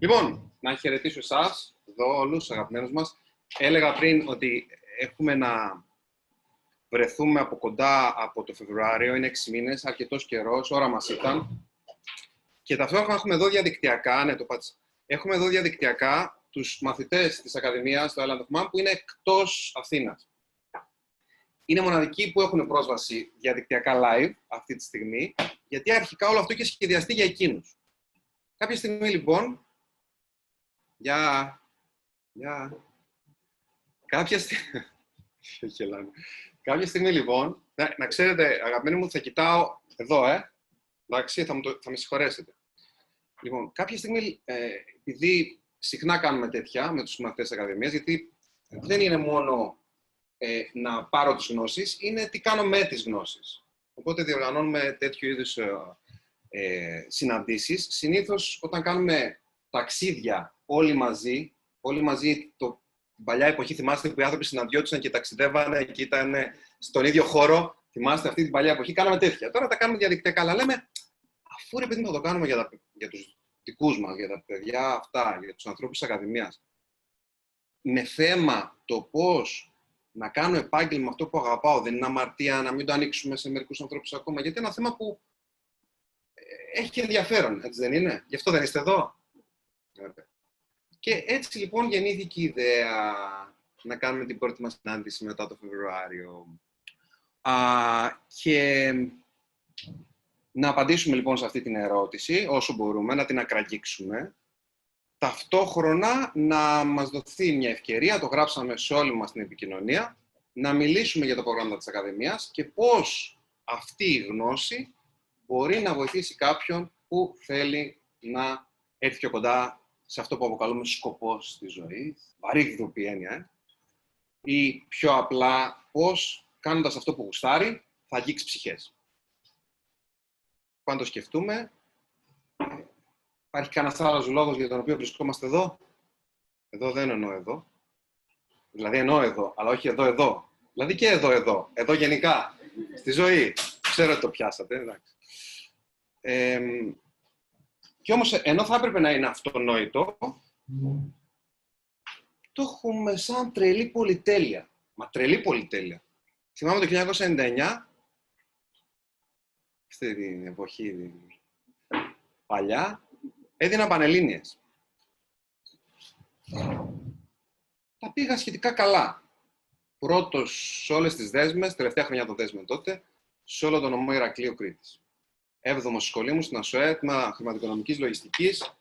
Λοιπόν, να χαιρετήσω εσάς, εδώ όλους τους αγαπημένους μας. Έλεγα πριν ότι έχουμε να βρεθούμε από κοντά από το Φεβρουάριο, είναι 6 μήνες, αρκετός καιρός, ώρα μας ήταν. Και ταυτόχρονα έχουμε εδώ διαδικτυακά, ναι, το πάτησα. Έχουμε εδώ διαδικτυακά τους μαθητές της Ακαδημίας, του Island of Man, που είναι εκτός Αθήνας. Είναι μοναδικοί που έχουν πρόσβαση διαδικτυακά live αυτή τη στιγμή, γιατί αρχικά όλο αυτό είχε σχεδιαστεί για εκείνους. Κάποια στιγμή λοιπόν Γεια. Γεια. Κάποια στιγμή... Κάποια στιγμή, λοιπόν, να, να ξέρετε, αγαπημένοι μου, θα κοιτάω εδώ, ε. Εντάξει, θα, το, θα με συγχωρέσετε. Λοιπόν, κάποια στιγμή, ε, επειδή συχνά κάνουμε τέτοια με τους μαθητές της Ακαδημίας, γιατί δεν είναι μόνο ε, να πάρω τις γνώσεις, είναι τι κάνω με τις γνώσεις. Οπότε διοργανώνουμε τέτοιου είδους ε, ε συναντήσεις. Συνήθως, όταν κάνουμε ταξίδια όλοι μαζί, όλοι μαζί το, την παλιά εποχή, θυμάστε που οι άνθρωποι συναντιόντουσαν και ταξιδεύανε και ήταν στον ίδιο χώρο. Θυμάστε αυτή την παλιά εποχή, κάναμε τέτοια. Τώρα τα κάνουμε διαδικτυακά, αλλά λέμε, αφού ρε παιδί μου το κάνουμε για, τα, για τους δικούς μας, για τα παιδιά αυτά, για τους ανθρώπους της Ακαδημίας, με θέμα το πώς να κάνω επάγγελμα αυτό που αγαπάω, δεν είναι αμαρτία να μην το ανοίξουμε σε μερικούς ανθρώπους ακόμα, γιατί είναι ένα θέμα που ε, έχει ενδιαφέρον, έτσι δεν είναι; Γι' αυτό δεν είστε εδώ; Και έτσι λοιπόν γεννήθηκε η ιδέα να κάνουμε την πρώτη μας συνάντηση μετά το Φεβρουάριο. Α, και να απαντήσουμε λοιπόν σε αυτή την ερώτηση όσο μπορούμε, να την ακραγγίξουμε. Ταυτόχρονα να μας δοθεί μια ευκαιρία, το γράψαμε σε όλη μας την επικοινωνία, να μιλήσουμε για το πρόγραμμα της Ακαδημίας και πώς αυτή η γνώση μπορεί να βοηθήσει κάποιον που θέλει να έρθει πιο κοντά σε αυτό που αποκαλούμε σκοπός της ζωής, βαρύγδουπη έννοια, ε; ή πιο απλά πώς κάνοντας αυτό που γουστάρει θα αγγίξει ψυχές. Πάντα το σκεφτούμε, υπάρχει κανένας άλλος λόγος για τον οποίο βρισκόμαστε εδώ; Εδώ δεν εννοώ εδώ. Δηλαδή εννοώ εδώ, αλλά όχι εδώ, εδώ. Δηλαδή και εδώ, εδώ. Εδώ γενικά. Στη ζωή. Ξέρω ότι το πιάσατε, εντάξει. Ε, και όμως, ενώ θα έπρεπε να είναι αυτονόητο, το έχουμε σαν τρελή πολυτέλεια. Μα τρελή πολυτέλεια. Θυμάμαι το 1999, αυτή την εποχή παλιά, έδινα Πανελλήνιες. Τα πήγα σχετικά καλά. Πρώτος σε όλες τις δέσμες, τελευταία χρονιά των δέσμων τότε, σε όλο τον ομό Ηρακλείο Κρήτης. 7ο σχολείο μου στην ΑΣΟΕ, τμήμα χρηματοοικονομικής λογιστικής.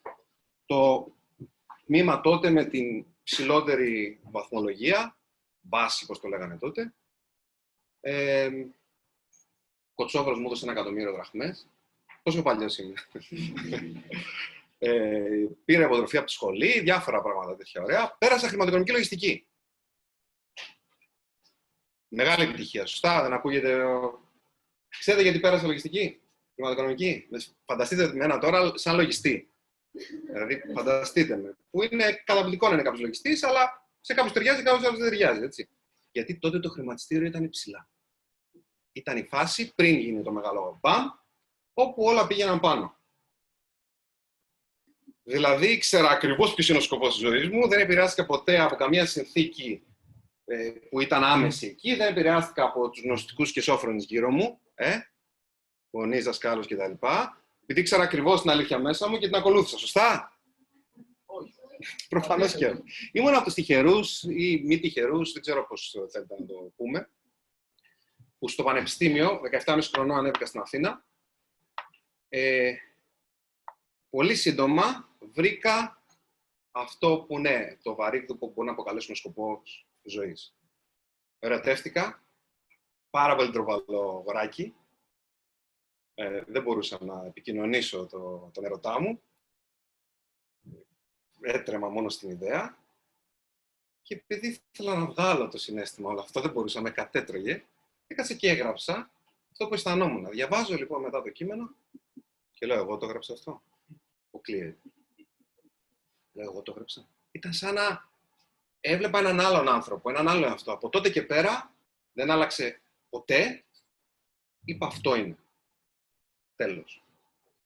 Το τμήμα τότε με την ψηλότερη βαθμολογία, βάση, όπως το λέγανε τότε. Ε, Κοτσόβρος μου έδωσε ένα εκατομμύριο δραχμές. Πόσο παλιός είμαι. ε, πήρα υποτροφή από τη σχολή, διάφορα πράγματα τέτοια ωραία. Πέρασα χρηματοοικονομική λογιστική. Μεγάλη επιτυχία. Σωστά, δεν ακούγεται. Ξέρετε γιατί πέρασα λογιστική; Χρηματοοικονομική. Φανταστείτε με ένα τώρα σαν λογιστή. Δηλαδή, φανταστείτε με. Που είναι καταπληκτικό να είναι κάποιος λογιστής, αλλά σε κάποιους ταιριάζει, κάποιο άλλο δεν ταιριάζει. Έτσι. Γιατί τότε το χρηματιστήριο ήταν υψηλά. Ήταν η φάση πριν γίνει το μεγάλο μπαμ, όπου όλα πήγαιναν πάνω. Δηλαδή, ήξερα ακριβώς ποιος είναι ο σκοπός της ζωής μου, δεν επηρεάστηκα ποτέ από καμία συνθήκη ε, που ήταν άμεση εκεί, δεν επηρεάστηκα από τους γνωστικούς και σόφρονες γύρω μου. Ε, γονεί, δασκάλου κτλ. Επειδή ήξερα ακριβώς την αλήθεια μέσα μου και την ακολούθησα. Σωστά; Προφανώς και Ήμουν από τους τυχερούς ή μη τυχερούς, δεν ξέρω πώς θέλετε να το πούμε, που στο πανεπιστήμιο, 17,5 χρονών, ανέβηκα στην Αθήνα. Ε, πολύ σύντομα βρήκα αυτό που ναι, το βαρύγδο που μπορούμε να αποκαλέσουμε σκοπό ζωής. Ερωτεύτηκα, πάρα πολύ τροβαλό γοράκι, ε, δεν μπορούσα να επικοινωνήσω το, τον ερωτά μου. Έτρεμα μόνο στην ιδέα. Και επειδή ήθελα να βγάλω το συνέστημα όλο αυτό, δεν μπορούσα, με κατέτρωγε. Έκατσα και έγραψα αυτό που αισθανόμουν. Διαβάζω λοιπόν μετά το κείμενο και λέω, εγώ το έγραψα αυτό. Ο Λέω, εγώ το έγραψα. Ήταν σαν να έβλεπα έναν άλλον άνθρωπο, έναν άλλο αυτό. Από τότε και πέρα δεν άλλαξε ποτέ. Είπα αυτό είναι. Τέλος.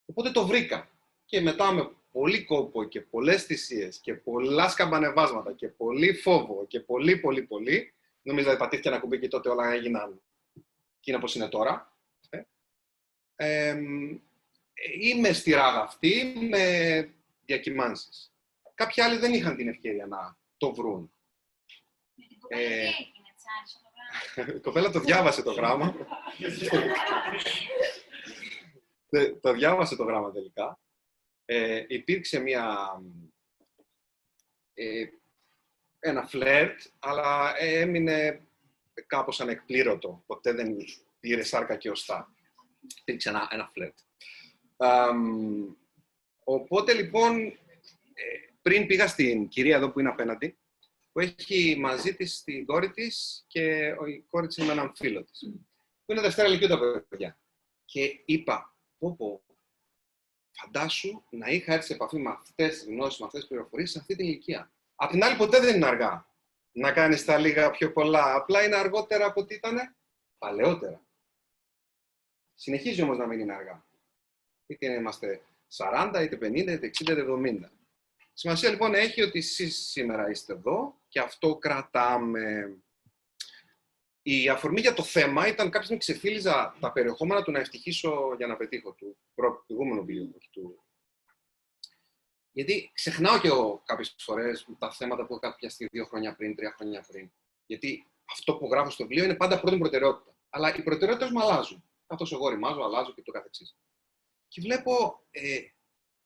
Οπότε το βρήκα. Και μετά με πολύ κόπο και πολλές θυσίες και πολλά σκαμπανεβάσματα και πολύ φόβο και πολύ, πολύ, πολύ, νομίζω ότι πατήθηκε ένα κουμπί και τότε όλα έγιναν και είναι όπως είναι τώρα. Ε, είμαι στη ράγα αυτή με διακυμάνσεις. Κάποιοι άλλοι δεν είχαν την ευκαιρία να το βρουν. Ε, η κοπέλα το διάβασε το γράμμα. το διάβασε το γράμμα τελικά. Ε, υπήρξε μια, ε, ένα φλερτ, αλλά έμεινε κάπως ανεκπλήρωτο. Ποτέ δεν πήρε σάρκα και οστά. Υπήρξε ένα, ένα φλερτ. οπότε λοιπόν, ε, πριν πήγα στην κυρία εδώ που είναι απέναντι, που έχει μαζί της την κόρη της και η κόρη της είναι με έναν φίλο της. Που είναι Δευτέρα Λυκειού τα παιδιά. Και είπα, πω πω, φαντάσου να είχα έρθει σε επαφή με αυτές τις γνώσεις, με αυτές τις πληροφορίες σε αυτή την ηλικία. Απ' την άλλη, ποτέ δεν είναι αργά να κάνεις τα λίγα πιο πολλά. Απλά είναι αργότερα από ό,τι ήταν παλαιότερα. Συνεχίζει όμως να μην είναι αργά. Είτε είμαστε 40, είτε 50, είτε 60, είτε 70. Σημασία λοιπόν έχει ότι εσείς σήμερα είστε εδώ και αυτό κρατάμε. Η αφορμή για το θέμα ήταν κάποια στιγμή ξεφύλιζα τα περιεχόμενα του να ευτυχήσω για να πετύχω του προηγούμενου βιβλίου. Του... Γιατί ξεχνάω και εγώ κάποιες φορές τα θέματα που έχω πιαστεί δύο χρόνια πριν, τρία χρόνια πριν. Γιατί αυτό που γράφω στο βιβλίο είναι πάντα πρώτη προτεραιότητα. Αλλά οι προτεραιότητες μου αλλάζουν. Καθώς εγώ ρημάζω, αλλάζω και το καθεξής. Και βλέπω ε,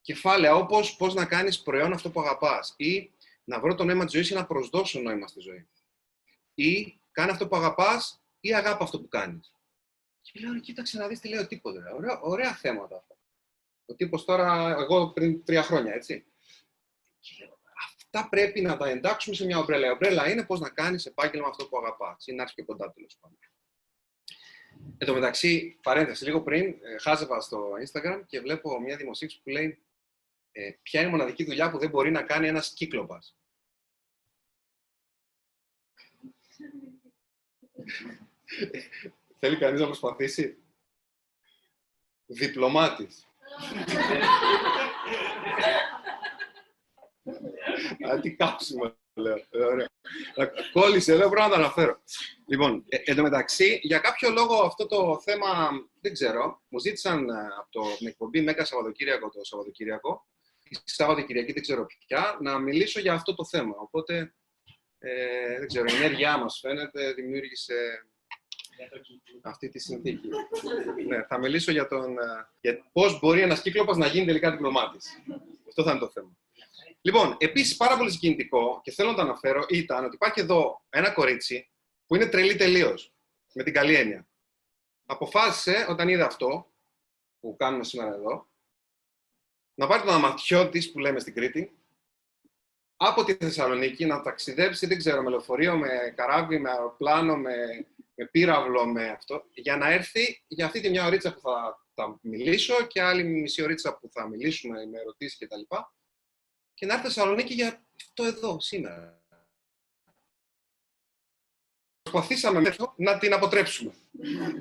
κεφάλαια όπως πώς να κάνεις προϊόν αυτό που αγαπάς ή να βρω το νόημα της ζωής ή να προσδώσω νόημα στη ζωή. Ή κάνει αυτό που αγαπάς ή αγάπη αυτό που κάνεις. Και λέω, κοίταξε να δεις τι λέω τίποτα. Ωραία, ωραία θέματα αυτά. Ο τύπος τώρα, εγώ πριν τρία χρόνια, έτσι. Και λέω, αυτά πρέπει να τα εντάξουμε σε μια ομπρέλα. Η ομπρέλα είναι πώς να κάνεις επάγγελμα αυτό που αγαπάς. Ή να έρθει και κοντά τέλος πάντων. Εν τω μεταξύ, παρένθεση, λίγο πριν, ε, χάζευα στο Instagram και βλέπω μια δημοσίευση που λέει ε, ποια είναι η μοναδική δουλειά που δεν μπορεί να κάνει ένας κύκλοπας. Θέλει κανείς να προσπαθήσει; Διπλωμάτης. Α, τι κάψιμο, λέω. Ε, ωραία. Κόλλησε, λέω, πρέπει να το αναφέρω. Λοιπόν, ε, εν τω μεταξύ, για κάποιο λόγο αυτό το θέμα, δεν ξέρω, μου ζήτησαν ε, από την εκπομπή Μέκα Σαββατοκύριακο το Σαββατοκύριακο, τη Σαββατοκυριακή, δεν ξέρω πια, να μιλήσω για αυτό το θέμα. Οπότε, ε, δεν ξέρω, η ενέργειά μας φαίνεται δημιούργησε αυτή τη συνθήκη. ναι, θα μιλήσω για, τον, ε, για πώς μπορεί ένας κύκλοπας να γίνει τελικά διπλωμάτης. Αυτό θα είναι το θέμα. Λοιπόν, επίσης πάρα πολύ συγκινητικό και θέλω να το αναφέρω ήταν ότι υπάρχει εδώ ένα κορίτσι που είναι τρελή τελείως, με την καλή έννοια. Αποφάσισε όταν είδε αυτό που κάνουμε σήμερα εδώ, να πάρει τον αματιό της που λέμε στην Κρήτη, από τη Θεσσαλονίκη να ταξιδέψει, δεν ξέρω, με λεωφορείο, με καράβι, με αεροπλάνο, με, με πύραυλο, με αυτό, για να έρθει για αυτή τη μια ωρίτσα που θα, θα μιλήσω και άλλη μισή ωρίτσα που θα μιλήσουμε με ερωτήσεις κτλ. Και, και να έρθει στη Θεσσαλονίκη για αυτό εδώ, σήμερα. Προσπαθήσαμε να την αποτρέψουμε.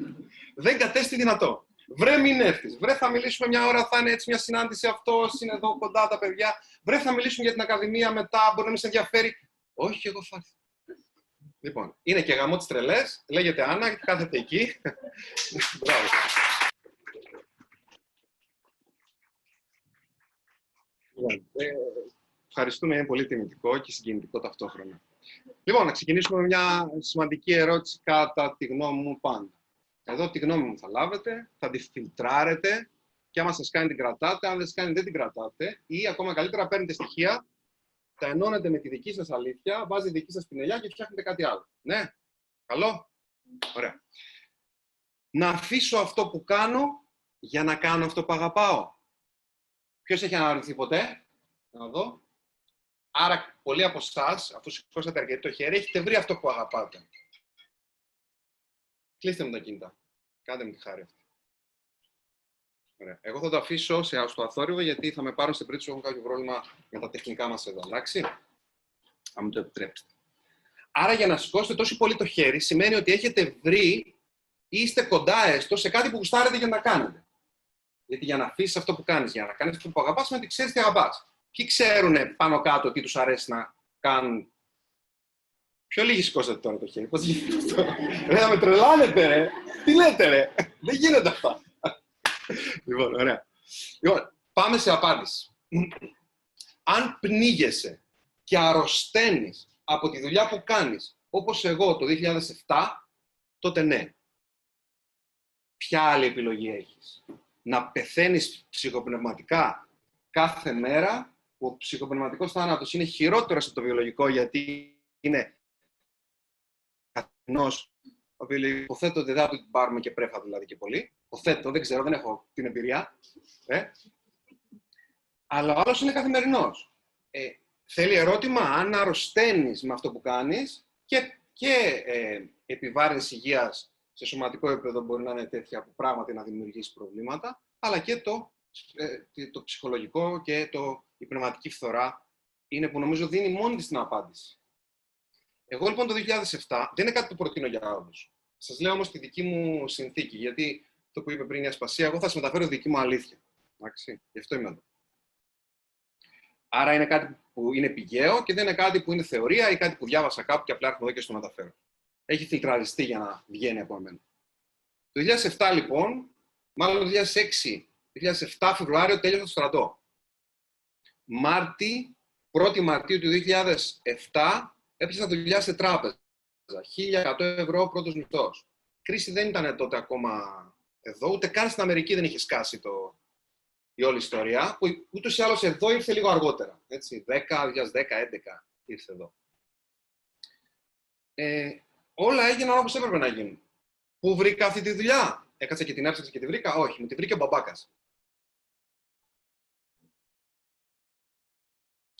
δεν κατέστη δυνατό. Βρε, μην έρθει. Βρε, θα μιλήσουμε μια ώρα, θα είναι έτσι μια συνάντηση. Αυτός είναι εδώ κοντά τα παιδιά. Βρε, θα μιλήσουμε για την Ακαδημία μετά. Μπορεί να μην σε ενδιαφέρει. Όχι, εγώ θα έρθω. Λοιπόν, είναι και γαμό τη τρελές. Λέγεται Άννα και κάθεται εκεί. Μπράβο. Λοιπόν, ε, ευχαριστούμε, είναι πολύ τιμητικό και συγκινητικό ταυτόχρονα. Λοιπόν, να ξεκινήσουμε με μια σημαντική ερώτηση κατά τη γνώμη μου πάντα. Εδώ τη γνώμη μου θα λάβετε, θα τη φιλτράρετε και άμα σας κάνει την κρατάτε, αν δεν σας κάνει δεν την κρατάτε ή ακόμα καλύτερα παίρνετε στοιχεία, τα ενώνετε με τη δική σας αλήθεια, βάζετε τη δική σας πινελιά και φτιάχνετε κάτι άλλο. Ναι, καλό, ωραία. Να αφήσω αυτό που κάνω για να κάνω αυτό που αγαπάω. Ποιος έχει αναρωτηθεί ποτέ, να δω. Άρα, πολλοί από εσάς, αφού σηκώσατε αρκετό το χέρι, έχετε βρει αυτό που αγαπάτε. Κλείστε μου τα κινητά. Κάντε μου τη χάρη αυτή. Ωραία. Εγώ θα το αφήσω σε, στο αθόρυβο γιατί θα με πάρουν στην πρίτη σου. Έχω κάποιο πρόβλημα με τα τεχνικά μας εδώ. Εντάξει; Αν μου το επιτρέψετε. Άρα για να σηκώσετε τόσο πολύ το χέρι σημαίνει ότι έχετε βρει ή είστε κοντά έστω σε κάτι που γουστάρετε για να κάνετε. Γιατί για να αφήσεις αυτό που κάνεις, για να κάνεις αυτό που αγαπάς, σημαίνει ότι ξέρεις τι αγαπάς. Ποιοι ξέρουν πάνω κάτω τι τους αρέσει να κάνουν. Πιο λίγοι σηκώσατε τώρα το χέρι. Πώς γίνεται αυτό; Ρε, με τρελάνετε, ρε. Τι λέτε, ρε; Δεν γίνονται αυτά. λοιπόν, ωραία. Λοιπόν, πάμε σε απάντηση. Αν πνίγεσαι και αρρωσταίνεις από τη δουλειά που κάνεις, όπως εγώ το 2007, τότε ναι. Ποια άλλη επιλογή έχεις; Να πεθαίνεις ψυχοπνευματικά κάθε μέρα, που ο ψυχοπνευματικός θάνατος είναι χειρότερος από το βιολογικό, γιατί είναι καθενός Υποθέτω ότι δεν θα την πάρουμε και πρέφα δηλαδή και πολύ. Υποθέτω, δεν ξέρω, δεν έχω την εμπειρία. Ε. Αλλά ο άλλος είναι καθημερινός. Ε, θέλει ερώτημα αν αρρωσταίνεις με αυτό που κάνεις και, και ε, επιβάρυνση υγείας σε σωματικό επίπεδο μπορεί να είναι τέτοια που πράγματι να δημιουργήσει προβλήματα, αλλά και το, ε, το ψυχολογικό και το, η πνευματική φθορά είναι που νομίζω δίνει μόνη της την απάντηση. Εγώ λοιπόν το 2007 δεν είναι κάτι που προτείνω για όλου. Σας λέω όμως τη δική μου συνθήκη, γιατί το που είπε πριν η Ασπασία, εγώ θα σας μεταφέρω τη δική μου αλήθεια. Εντάξει, γι' αυτό είμαι εδώ. Άρα είναι κάτι που είναι πηγαίο και δεν είναι κάτι που είναι θεωρία ή κάτι που διάβασα κάπου και απλά έρχομαι εδώ και στο μεταφέρω. Έχει φιλτραριστεί για να βγαίνει από εμένα. Το 2007 λοιπόν, μάλλον το 2006, 2007 Φεβρουάριο τέλειωσα το στρατό. Μάρτι, 1η Μαρτίου του 2007 έπιασα δουλειά σε τράπεζα. 1.100 ευρώ πρώτος μισθός. Κρίση δεν ήταν τότε ακόμα εδώ, ούτε καν στην Αμερική δεν είχε σκάσει το, η όλη ιστορία, που ούτως ή άλλως εδώ ήρθε λίγο αργότερα. Έτσι, 10, 2010, 2011 ήρθε εδώ. Ε, όλα έγιναν όπως έπρεπε να γίνουν. Πού βρήκα αυτή τη δουλειά, Έκατσα και την έψαξα και τη βρήκα; Όχι, μου τη βρήκε ο μπαμπάκας.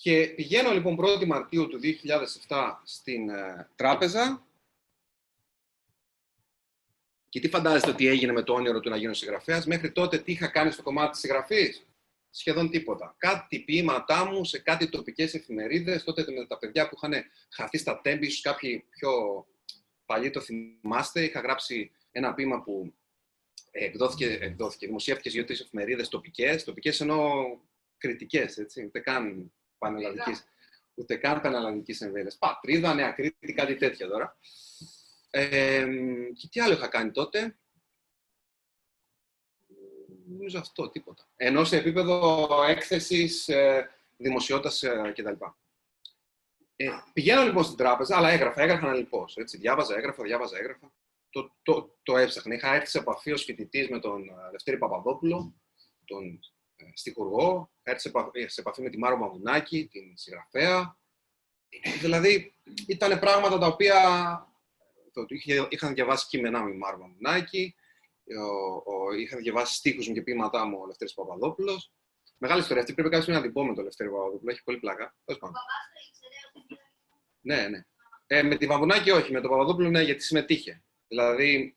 Και πηγαίνω λοιπόν 1η Μαρτίου του 2007 στην ε, τράπεζα και τι φαντάζεστε ότι έγινε με το όνειρο του να γίνω συγγραφέας; Μέχρι τότε τι είχα κάνει στο κομμάτι της συγγραφής; Σχεδόν τίποτα. Κάτι ποίηματά μου σε κάτι τοπικές εφημερίδες. Τότε με τα παιδιά που είχαν χαθεί στα τέμπη, ίσως κάποιοι πιο παλιοί το θυμάστε. Είχα γράψει ένα ποίημα που εκδόθηκε, εκδόθηκε δημοσιεύτηκε σε δύο-τρεις εφημερίδες τοπικές. Τοπικές εννοώ κριτικές, έτσι. Ούτε καν πανελλαδικής. Ούτε καν πανελλαδικής εμβέλειας. Πατρίδα, Νέα Κρήτη, κάτι τέτοια τώρα. Ε, και τι άλλο είχα κάνει τότε; Νομίζω αυτό, τίποτα. Ενώ σε επίπεδο έκθεσης, ε, δημοσιότητας ε, κτλ. Ε, πηγαίνω λοιπόν στην τράπεζα, αλλά έγραφα, έγραφα να λοιπόν. Έτσι, διάβαζα, έγραφα, διάβαζα, έγραφα. Το, το, το έψαχνα. Είχα έρθει σε επαφή ως φοιτητής με τον ε, Δευτέρη Παπαδόπουλο, τον ε, στιχουργό. Έρθει σε επαφή, σε επαφή με τη Μάρο Μαμουνάκη, την συγγραφέα. Δηλαδή, ήταν πράγματα τα οποία το, είχε, είχαν διαβάσει κείμενά μου η Μάρμα Μουνάκη, είχαν διαβάσει στίχους μου και ποίηματά μου ο Λευτέρης Παπαδόπουλος. Μεγάλη ιστορία αυτή, πρέπει κάποιος να την πω με τον Λευτέρη Παπαδόπουλο, έχει πολύ πλάκα. Ναι, ναι. Ε, με τη Βαμβουνάκη όχι, με τον Παπαδόπουλο ναι, γιατί συμμετείχε. Δηλαδή,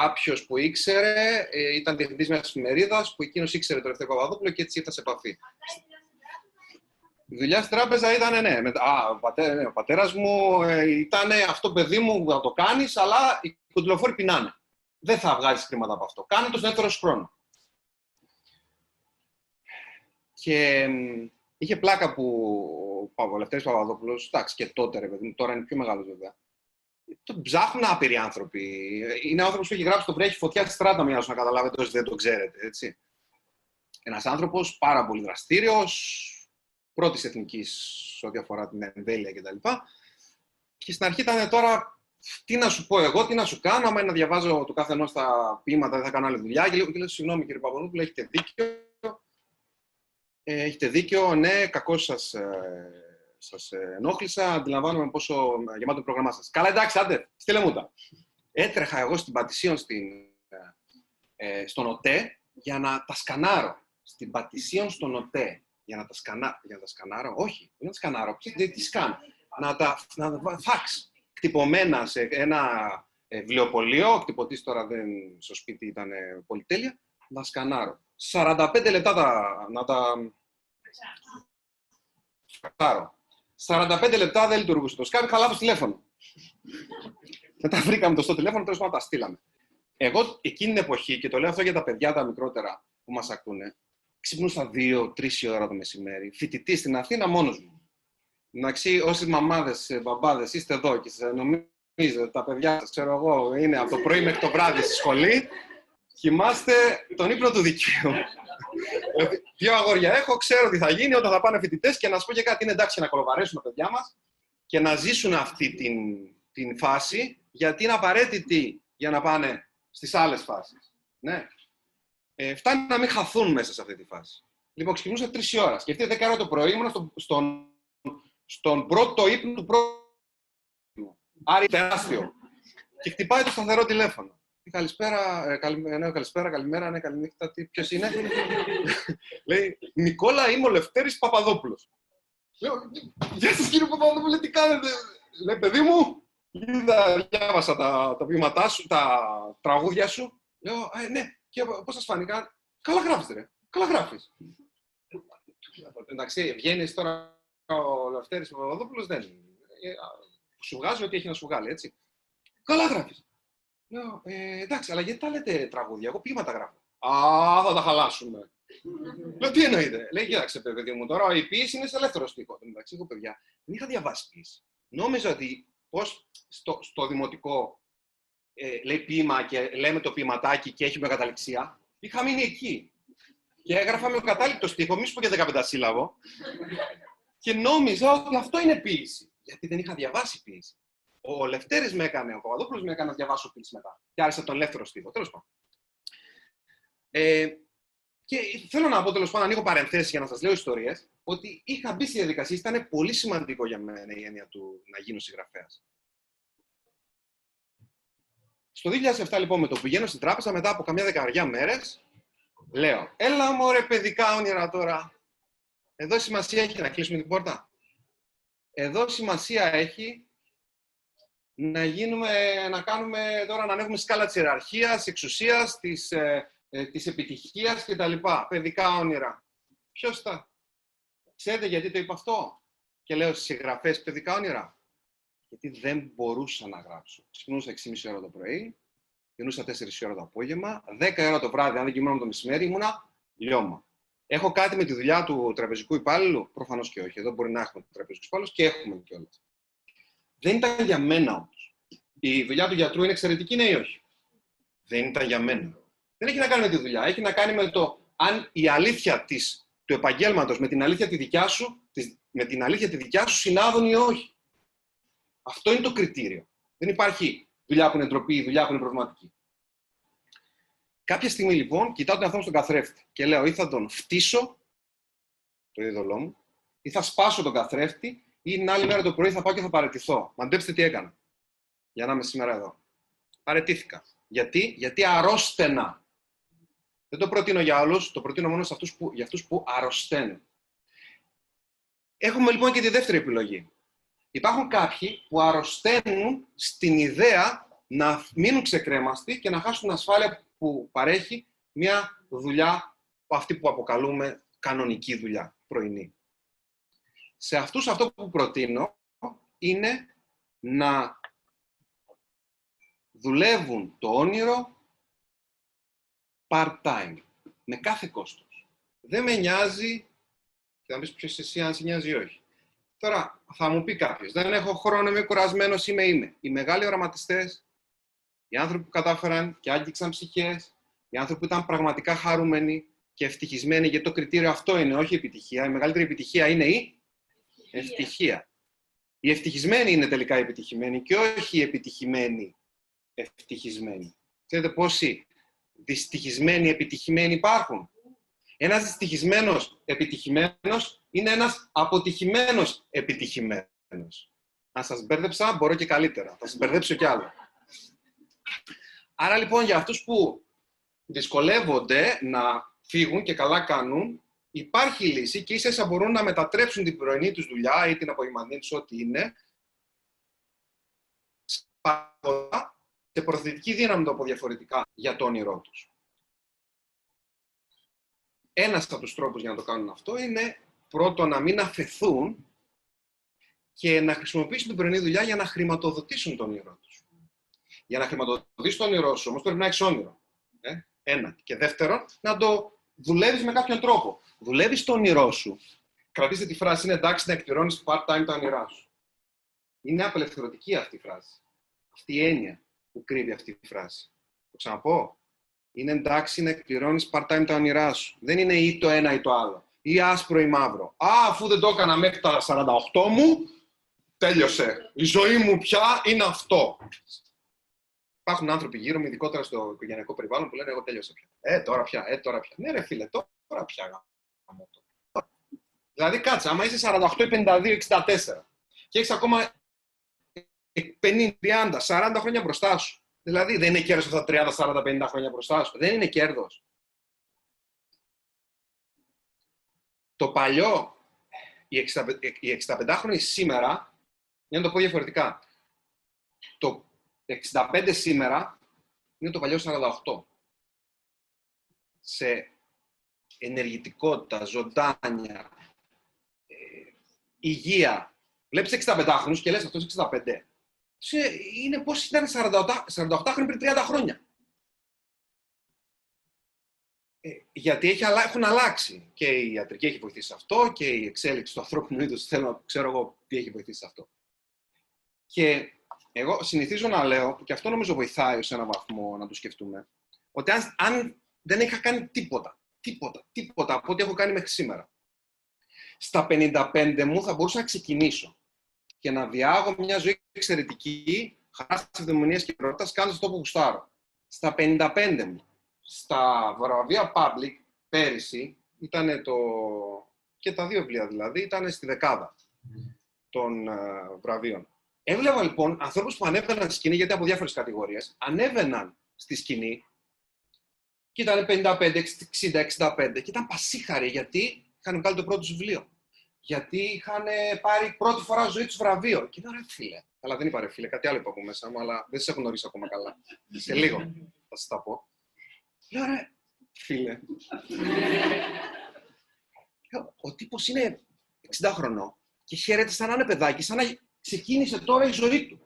κάποιος που ήξερε, ε, ήταν διευθυντής μιας εφημερίδας που εκείνος ήξερε τον Λευτέρη Παπαδόπουλο και έτσι ήρθα σε επαφή. Η δουλειά στην τράπεζα ήταν, ναι, με, α, ο, πατέρα, ναι, ο πατέρας μου ε, ήταν αυτό παιδί μου που θα το κάνεις, αλλά οι κοντιλοφόροι πεινάνε. Δεν θα βγάλεις χρήματα από αυτό. Κάνε το δεύτερος χρόνος. Και είχε πλάκα που ο Παπαλευτέρης Παπαδόπουλος, εντάξει και τότε ρε παιδί τώρα είναι πιο μεγάλος βέβαια, τον ψάχνουν άπειροι άνθρωποι. Είναι άνθρωπος που έχει γράψει το βρέχει φωτιά τη στράτα, μιας να καταλάβετε όσοι δεν το ξέρετε. Έτσι. Ένας άνθρωπος πάρα πολύ δραστήριος, πρώτης εθνικής ό,τι αφορά την εμβέλεια κτλ. Και στην αρχή ήταν τώρα, τι να σου πω εγώ, τι να σου κάνω, άμα είναι να διαβάζω το κάθε ενός τα ποίηματα, δεν θα κάνω άλλη δουλειά. Και λέω, και λέω συγγνώμη κύριε Παπαδόπουλο, έχετε δίκιο. Ε, έχετε δίκιο, ναι, κακώ σα σας ε, ενόχλησα, αντιλαμβάνομαι πόσο γεμάτο το πρόγραμμά σας. Καλά, εντάξει, άντε, στείλε μου τα. Έτρεχα εγώ στην Πατησίων στην, ε, στον ΟΤΕ για να τα σκανάρω. Στην Πατησίων στον ΟΤΕ για να τα, σκανά, για να τα σκανάρω. Όχι, δεν να τα σκανάρω. Τι, τι σκάνω. Να τα, να τα φάξ. Κτυπωμένα σε ένα ε, βιβλιοπωλείο, ο κτυπωτής τώρα δεν στο σπίτι ήταν ε, πολυτέλεια, να σκανάρω. 45 λεπτά τα, να τα σκανάρω. 45 λεπτά δεν λειτουργούσε το Skype, είχα λάθος τηλέφωνο. Μετά βρήκαμε το στο τηλέφωνο, τέλος πάντων τα στείλαμε. Εγώ εκείνη την εποχή, και το λέω αυτό για τα παιδιά τα μικρότερα, που μας ακούνε, ξυπνούσα δύο-τρει ώρα το μεσημέρι, φοιτητής στην Αθήνα μόνος μου. Εντάξει, όσοι μαμάδες, μπαμπάδες είστε εδώ και νομίζετε τα παιδιά σας, ξέρω εγώ, είναι από το πρωί μέχρι το βράδυ στη σχολή, κοιμάστε τον ύπνο του δικαίου. Δύο αγόρια έχω, ξέρω τι θα γίνει όταν θα πάνε φοιτητές και να σου πω και κάτι: είναι εντάξει να κολοβαρέσουν τα παιδιά μας και να ζήσουν αυτή την, την φάση, γιατί είναι απαραίτητη για να πάνε στις άλλες φάσεις. Ναι. Ε, φτάνει να μην χαθούν μέσα σε αυτή τη φάση. Λοιπόν, ξεκινούσα τρεις ώρα. Σκεφτείτε 10 ώρα το πρωί, ήμουν στον, στον, στον πρώτο ύπνο του πρώτου. Άρα τεράστιο. Και χτυπάει το σταθερό τηλέφωνο. Καλησπέρα, ε, καλη, ναι, καλησπέρα, καλημέρα, ναι, καληνύχτα, τι, ποιος είναι; λέει, Νικόλα, είμαι ο Λευτέρης Παπαδόπουλος. Λέω, γεια σας κύριε Παπαδόπουλο, τι κάνετε; Λέει, παιδί μου, είδα, διάβασα τα, τα ποιήματά σου, τα τραγούδια σου. Λέω, ε, ναι, και πώς σας φάνηκαν. Καλά γράφεις, ρε. Καλά γράφεις. Εντάξει, βγαίνεις τώρα ο Λευτέρης Παπαδόπουλος, δεν είναι. Σου βγάζει ό,τι έχει να σου βγάλει, έτσι. Καλά γράφεις. Λέω, ε, εντάξει, αλλά γιατί τα λέτε τραγούδια, εγώ ποίηματα γράφω. Α, θα τα χαλάσουμε. Λέω, τι εννοείται. Λέει, κοίταξε, παιδί μου, τώρα η ποιήση είναι σε ελεύθερο στίχο. Εντάξει, εγώ, παιδιά, δεν είχα διαβάσει ποιήση. Νόμιζα ότι πώς στο, στο δημοτικό ε, λέει ποίημα και λέμε το ποιηματάκι και έχει μεγαταληξία, είχα μείνει εκεί. Και έγραφα με κατάληπτο στίχο, μη σου πω και 15 σύλλαβο. και νόμιζα ότι αυτό είναι ποιήση. Γιατί δεν είχα διαβάσει ποιήση. Ο Λευτέρης με έκανε, ο Παπαδόπουλος με έκανε να διαβάσω ποιήση μετά. Και άρεσε τον ελεύθερο στίχο. Τέλος πάντων. Ε, και θέλω να πω τέλος πάντων, ανοίγω παρενθέσεις για να σας λέω ιστορίες, ότι είχα μπει στη διαδικασία. Ήταν πολύ σημαντικό για μένα η έννοια του να γίνω συγγραφέας. Στο 2007 λοιπόν, με το που πηγαίνω στην τράπεζα, μετά από καμιά δεκαετία μέρες, λέω: Έλα μωρέ, παιδικά όνειρα τώρα. Εδώ σημασία έχει να κλείσουμε την πόρτα. Εδώ σημασία έχει να, γίνουμε, να κάνουμε τώρα να ανέβουμε σκάλα της ιεραρχίας, εξουσίας, της, ε, ε, της επιτυχίας κτλ. Παιδικά όνειρα. Ποιος τα... Ξέρετε γιατί το είπα αυτό; Και λέω στις συγγραφές παιδικά όνειρα. Γιατί δεν μπορούσα να γράψω. Ξυπνούσα 6,5 ώρα το πρωί, γεννούσα 4 ώρα το απόγευμα, 10 ώρα το βράδυ, αν δεν κοιμόμουν το μεσημέρι, ήμουνα λιώμα. Έχω κάτι με τη δουλειά του τραπεζικού υπάλληλου, προφανώς και όχι. Εδώ μπορεί να έχουμε τραπεζικού υπάλληλου και έχουμε κιόλας. Δεν ήταν για μένα όμως. Η δουλειά του γιατρού είναι εξαιρετική, ναι ή όχι; Δεν ήταν για μένα. Δεν έχει να κάνει με τη δουλειά. Έχει να κάνει με το αν η αλήθεια της, του επαγγέλματος με την αλήθεια τη δικιά σου, με την αλήθεια τη δικιά σου συνάδουν ή όχι. Αυτό είναι το κριτήριο. Δεν υπάρχει δουλειά που είναι ντροπή ή δουλειά που είναι προβληματική. Κάποια στιγμή λοιπόν κοιτάω τον εαυτό στον καθρέφτη και λέω ή θα τον φτύσω, το είδωλό μου, ή θα σπάσω τον καθρέφτη ή την άλλη μέρα το πρωί θα πάω και θα παραιτηθώ. Μαντέψτε τι έκανα για να είμαι σήμερα εδώ. Παρετήθηκα. Γιατί, Γιατί αρρώστενα. Δεν το προτείνω για όλους, το προτείνω μόνο σε αυτούς που, για αυτούς που αρρωσταίνουν. Έχουμε λοιπόν και τη δεύτερη επιλογή. Υπάρχουν κάποιοι που αρρωσταίνουν στην ιδέα να μείνουν ξεκρέμαστοι και να χάσουν την ασφάλεια που παρέχει μια δουλειά, αυτή που αποκαλούμε κανονική δουλειά, πρωινή. Σε αυτούς αυτό που προτείνω είναι να δουλεύουν το όνειρο part-time, με κάθε κόστος. Δεν με νοιάζει, και θα πεις ποιος εσύ αν σε νοιάζει ή όχι. Τώρα, θα μου πει κάποιος, δεν έχω χρόνο, είμαι κουρασμένος, είμαι, είμαι. Οι μεγάλοι οραματιστές, οι άνθρωποι που κατάφεραν και άγγιξαν ψυχές, οι άνθρωποι που ήταν πραγματικά χαρούμενοι και ευτυχισμένοι, γιατί το κριτήριο αυτό είναι, όχι η επιτυχία. Η μεγαλύτερη επιτυχία είναι η ευτυχία. Οι ευτυχισμένοι είναι τελικά επιτυχημένοι και όχι οι επιτυχημένοι ευτυχισμένοι. Ξέρετε πόσοι δυστυχισμένοι επιτυχημένοι υπάρχουν; Ένας δυστυχισμένος επιτυχημένος είναι ένας αποτυχημένος επιτυχημένος. Αν σας μπέρδεψα, μπορώ και καλύτερα. Θα σας μπερδέψω κι άλλο. Άρα λοιπόν για αυτούς που δυσκολεύονται να φύγουν και καλά κάνουν, υπάρχει λύση και ίσα μπορούν να μετατρέψουν την πρωινή τους δουλειά ή την απογευματινή τους ό,τι είναι, σε προθετική δύναμη το πω διαφορετικά για το όνειρό τους. Ένας από τους τρόπους για να το κάνουν αυτό είναι πρώτο να μην αφαιθούν και να χρησιμοποιήσουν την πρωινή δουλειά για να χρηματοδοτήσουν το όνειρό τους. Για να χρηματοδοτήσει το όνειρό σου όμως πρέπει να έχεις όνειρο. Ε; Ένα. Και δεύτερον, να το δουλεύεις με κάποιον τρόπο. Δουλεύεις το όνειρό σου. Κρατήστε τη φράση, είναι εντάξει να εκπληρώνεις part-time τα όνειρά σου. Είναι απελευθερωτική αυτή η φράση. Αυτή η έννοια που κρύβει αυτή η φράση. Το ξαναπώ. Είναι εντάξει να εκπληρώνεις part-time τα όνειρά σου. Δεν είναι ή το ένα ή το άλλο. Ή άσπρο ή μαύρο. Α, αφού δεν το έκανα μέχρι τα 48 μου, τέλειωσε. Η ζωή μου πια είναι αυτό. Υπάρχουν άνθρωποι γύρω μου, ειδικότερα στο οικογενειακό περιβάλλον, που λένε: Εγώ τέλειωσα πια. Ε, τώρα πια, ε, τώρα πια. Ναι, ρε φίλε, τώρα πια. Δηλαδή, κάτσε, άμα είσαι 48, 52, 64 και έχεις ακόμα 50, 30, 40 χρόνια μπροστά σου. Δηλαδή, δεν είναι κέρδος αυτά τα 30, 40, 50 χρόνια μπροστά σου. Δεν είναι κέρδος. Το παλιό, οι 65χρονοι σήμερα, για να το πω διαφορετικά, το 65 σήμερα είναι το παλιό 48. Σε ενεργητικότητα, ζωντάνια, ε, υγεία. Βλέπεις 65χρονους και λες αυτός 65. Είναι πώς ήταν 48, 48 χρόνια πριν 30 χρόνια. Ε, γιατί έχει, έχουν αλλάξει. Και η ιατρική έχει βοηθήσει σε αυτό και η εξέλιξη του ανθρώπινου είδους, θέλω να ξέρω εγώ τι έχει βοηθήσει σε αυτό. Και εγώ συνηθίζω να λέω, και αυτό νομίζω βοηθάει σε έναν βαθμό να το σκεφτούμε, ότι αν, αν δεν είχα κάνει τίποτα, τίποτα, τίποτα από ό,τι έχω κάνει μέχρι σήμερα, στα 55 μου θα μπορούσα να ξεκινήσω και να διάγω μια ζωή εξαιρετική, χαράς της ευδαιμονίας και κοινότητα, κάνοντας αυτό που γουστάρω. Στα 55 μου, στα βραβεία Public, πέρυσι, ήταν το. και τα δύο βιβλία δηλαδή, ήταν στη δεκάδα των uh, βραβείων. Έβλεπα λοιπόν ανθρώπους που ανέβαιναν στη σκηνή, γιατί από διάφορες κατηγορίες, ανέβαιναν στη σκηνή και ήταν 55, 60, 65 και ήταν πασίχαροι γιατί είχαν βγάλει το πρώτο τους βιβλίο γιατί είχαν πάρει πρώτη φορά ζωή τους βραβείο. Και λέω, ρε φίλε. Αλλά δεν είπα ρε φίλε, κάτι άλλο είπα από μέσα μου, αλλά δεν σε έχω γνωρίσει ακόμα καλά. Σε λίγο θα σας τα πω. Λέω, ρε φίλε. Ο τύπος είναι 60 χρονών και χαίρεται σαν να είναι παιδάκι, σαν να ξεκίνησε τώρα η ζωή του.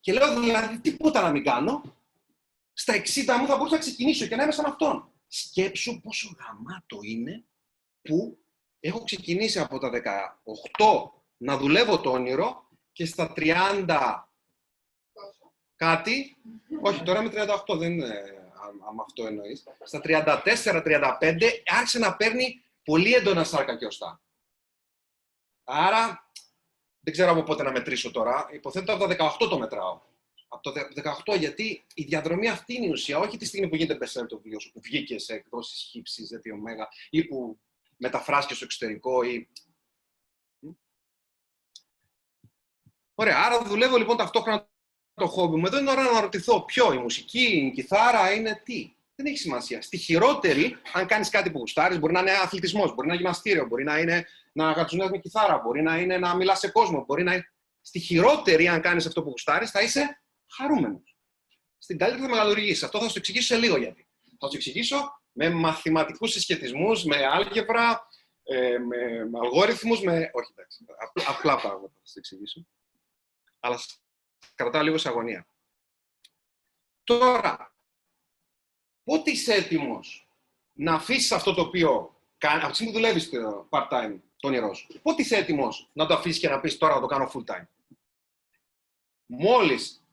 Και λέω, δηλαδή, τίποτα να μην κάνω; Στα 60 μου θα μπορούσα να ξεκινήσω και να είμαι σαν αυτόν. Σκέψου πόσο γαμάτο είναι που έχω ξεκινήσει από τα 18 να δουλεύω το όνειρο και στα 30 κάτι, όχι τώρα είμαι 38, δεν είναι αν αυτό εννοείς, στα 34-35 άρχισε να παίρνει πολύ έντονα σάρκα και οστά. Άρα, δεν ξέρω από πότε να μετρήσω τώρα, υποθέτω από τα 18 το μετράω. Από το 18, γιατί η διαδρομή αυτή είναι η ουσία, όχι τη στιγμή που γίνεται bestseller το βιβλίο σου, που βγήκε σε εκδόσεις χύψης, γιατί ωμέγα, ή που μεταφράστηκε στο εξωτερικό ή... Ωραία, άρα δουλεύω λοιπόν ταυτόχρονα το χόμπι μου. Εδώ είναι ώρα να ρωτηθώ ποιο, η μουσική, η κιθάρα, είναι τι. Δεν έχει σημασία. Στη χειρότερη, αν κάνεις κάτι που γουστάρεις, μπορεί να είναι αθλητισμός, μπορεί να είναι γυμναστήριο, μπορεί να είναι να γατσουνιάζει με κιθάρα, μπορεί να είναι να μιλάς σε κόσμο, μπορεί να είναι. Στη χειρότερη, αν κάνεις αυτό που γουστάρεις, θα είσαι χαρούμενος. Στην καλύτερη θα μεγαλουργήσεις. Αυτό θα σου εξηγήσω σε λίγο γιατί. Θα σου εξηγήσω με μαθηματικούς συσχετισμούς, με άλγευρα, ε, με, με αλγόριθμους, με... Όχι, εντάξει, απλά, απλά πράγματα θα σας εξηγήσω. Αλλά κρατάω λίγο σε αγωνία. Τώρα, πότε είσαι έτοιμος να αφήσεις αυτό το οποίο κάνει, από τη στιγμή που δουλεύεις το part-time, το όνειρό σου, πότε είσαι έτοιμος να το αφήσεις και να πεις τώρα να το κάνω full-time. Μόλις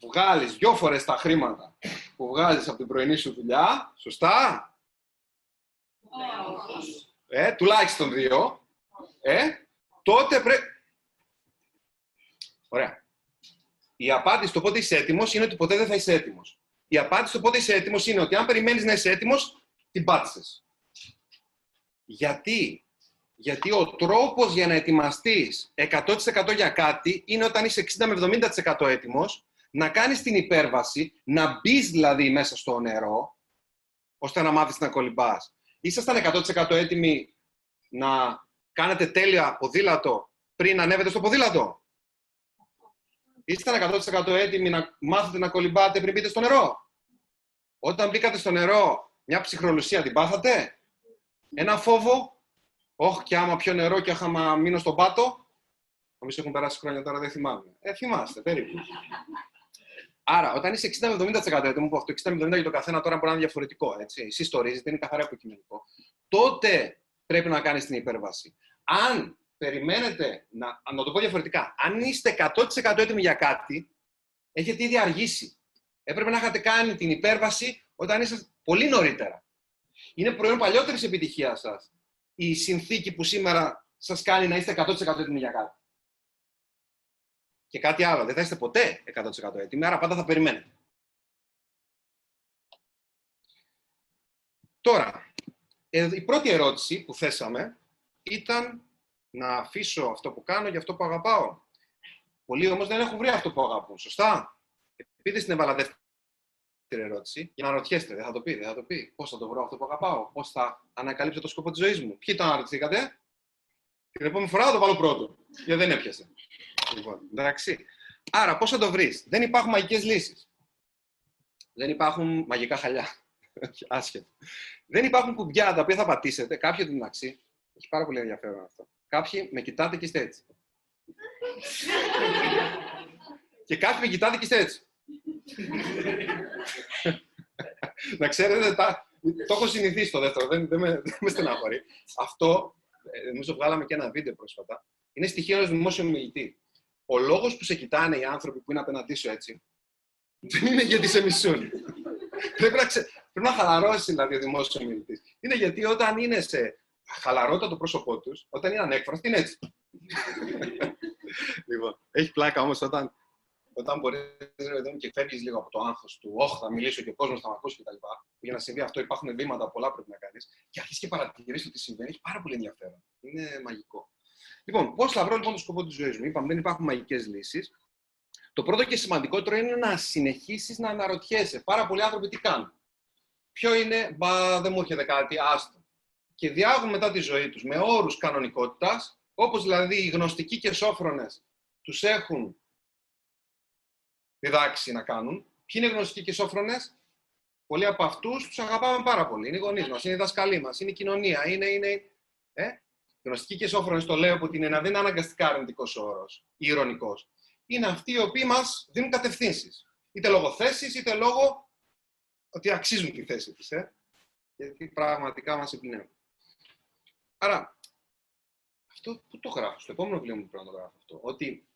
βγάλεις δυο φορές τα χρήματα που βγάζεις από την πρωινή σου δουλειά, σωστά; Ε, τουλάχιστον δύο. Ε, τότε πρέπει... Ωραία. Η απάντηση στο πότε είσαι έτοιμος είναι ότι ποτέ δεν θα είσαι έτοιμος. Η απάντηση στο πότε είσαι έτοιμος είναι ότι αν περιμένεις να είσαι έτοιμος, την πάτησες. Γιατί; Γιατί ο τρόπος για να ετοιμαστείς 100% για κάτι είναι όταν είσαι 60 με 70% έτοιμος να κάνεις την υπέρβαση, να μπεις δηλαδή μέσα στο νερό, ώστε να μάθεις να κολυμπάς. Ήσασταν 100% έτοιμοι να κάνετε τέλεια ποδήλατο πριν ανέβετε στο ποδήλατο; Ήσασταν 100% έτοιμοι να μάθετε να κολυμπάτε πριν μπείτε στο νερό; Όταν μπήκατε στο νερό, μια ψυχρολουσία την πάθατε; Ένα φόβο; Όχι, και άμα πιω νερό και άμα μείνω στον πάτο. Νομίζω έχουν περάσει χρόνια τώρα, δεν θυμάμαι. Ε, θυμάστε, περίπου. Άρα, όταν είσαι 60-70%, γιατί μου πω αυτό, 60-70% για το καθένα τώρα μπορεί να είναι διαφορετικό. Έτσι. Εσύ το δεν είναι καθαρά υποκειμενικό. Τότε πρέπει να κάνεις την υπέρβαση. Αν περιμένετε, να, να το πω διαφορετικά, αν είστε 100% έτοιμοι για κάτι, έχετε ήδη αργήσει. Έπρεπε να είχατε κάνει την υπέρβαση όταν είστε πολύ νωρίτερα. Είναι προϊόν παλιότερης επιτυχίας σας η συνθήκη που σήμερα σας κάνει να είστε 100% έτοιμοι για κάτι. Και κάτι άλλο, δεν θα είστε ποτέ 100% έτοιμοι, άρα πάντα θα περιμένετε. Τώρα, ε, η πρώτη ερώτηση που θέσαμε ήταν να αφήσω αυτό που κάνω για αυτό που αγαπάω. Πολλοί όμως δεν έχουν βρει αυτό που αγαπούν, σωστά; Επειδή στην έβαλα δεύτερη ερώτηση, για να ρωτιέστε, δεν θα το πει, δεν θα το πει. Πώς θα το βρω αυτό που αγαπάω, πώς θα ανακαλύψω το σκοπό της ζωής μου. Ποιοι το αναρωτηθήκατε; Την επόμενη φορά θα το βάλω πρώτο, γιατί δεν έπιασε. Λοιπόν, εντάξει. Άρα, πώς θα το βρεις; Δεν υπάρχουν μαγικές λύσεις. Δεν υπάρχουν μαγικά χαλιά. Άσχετο. Δεν υπάρχουν κουμπιά τα οποία θα πατήσετε. Κάποιοι την αξί. Έχει πάρα πολύ ενδιαφέρον αυτό. Κάποιοι με κοιτάτε και είστε έτσι. και κάποιοι με κοιτάτε και είστε έτσι. Να ξέρετε, τα, το έχω συνηθίσει το δεύτερο, δεν, δεν, με, δεν με στεναχωρεί. Αυτό, ε, νομίζω βγάλαμε και ένα βίντεο πρόσφατα, είναι στοιχείο ενός δημόσιου μιλητή. Ο λόγος που σε κοιτάνε οι άνθρωποι που είναι απέναντί σου έτσι, δεν είναι γιατί σε μισούν. πρέπει, να ξε... πρέπει να χαλαρώσεις δηλαδή ο δημόσιος μιλητής. Είναι γιατί όταν είναι σε χαλαρότητα το πρόσωπό τους, όταν είναι ανέκφραστοι, είναι έτσι. λοιπόν, έχει πλάκα όμως όταν, όταν μπορείς και φεύγεις λίγο από το άγχος του, Όχι, θα μιλήσω και ο κόσμος θα με ακούσει κτλ. Για να συμβεί αυτό υπάρχουν βήματα πολλά πρέπει να κάνεις και αρχίσεις και παρατηρήσει ότι συμβαίνει. Έχει πάρα πολύ ενδιαφέρον. Είναι μαγικό. Λοιπόν, πώς θα βρω λοιπόν το σκοπό της ζωής μου. Είπαμε, δεν υπάρχουν μαγικές λύσεις. Το πρώτο και σημαντικότερο είναι να συνεχίσεις να αναρωτιέσαι. Πάρα πολλοί άνθρωποι τι κάνουν; Ποιο είναι, μπα, δεν μου έρχεται κάτι, άστο. Και διάγουν μετά τη ζωή τους με όρους κανονικότητας, όπως δηλαδή οι γνωστικοί και σόφρονες τους έχουν διδάξει να κάνουν. Ποιοι είναι γνωστικοί και σόφρονε, πολλοί από αυτούς τους αγαπάμε πάρα πολύ. Είναι οι γονείς μας, είναι οι δασκαλοί μας, είναι η κοινωνία, είναι. είναι ε; Γνωστικοί και σόφρονε το λέω από την ένα, δεν είναι αναγκαστικά αρνητικός όρος ή ηρωνικός. Είναι αυτοί οι οποίοι μας δίνουν κατευθύνσεις. Είτε λόγω θέσης, είτε λόγω ότι αξίζουν τη θέση τη. Ε; Γιατί πραγματικά μας εμπνέουν. Άρα, αυτό που το γράφω, στο επόμενο βιβλίο μου πρέπει να το γράφω αυτό. Ότι,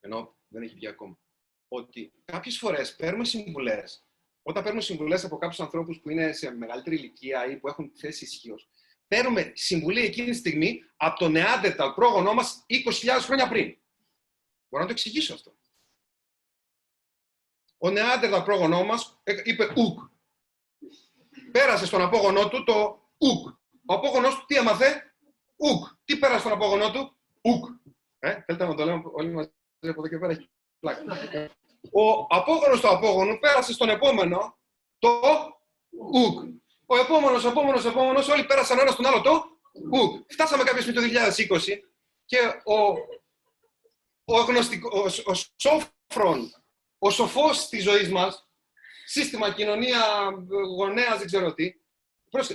ενώ δεν έχει βγει ακόμα, ότι κάποιες φορές παίρνουμε συμβουλές. Όταν παίρνουμε συμβουλές από κάποιους ανθρώπους που είναι σε μεγαλύτερη ηλικία ή που έχουν θέση ισχύως, παίρνουμε συμβουλή εκείνη τη στιγμή από τον Νεάντερταλ πρόγονό μας 20.000 χρόνια πριν. Μπορώ να το εξηγήσω αυτό. Ο Νεάντερταλ πρόγονό μας είπε ουκ. Πέρασε στον απόγονό του το ουκ. Ο απόγονός του τι έμαθε, ουκ. Τι πέρασε στον απόγονό του, ουκ. Ε, θέλετε να το λέμε όλοι μαζί από εδώ και πέρα; Ο απόγονος του απόγονου πέρασε στον επόμενο το ουκ. Ο επόμενος, ο επόμενος, ο επόμενος, όλοι πέρασαν ένα στον άλλο το ουκ. Φτάσαμε κάποια στιγμή το 2020 και ο, ο, γνωστικό, ο, ο σόφρον, ο σοφός της ζωής μας, σύστημα, κοινωνία, γονέας, δεν ξέρω τι,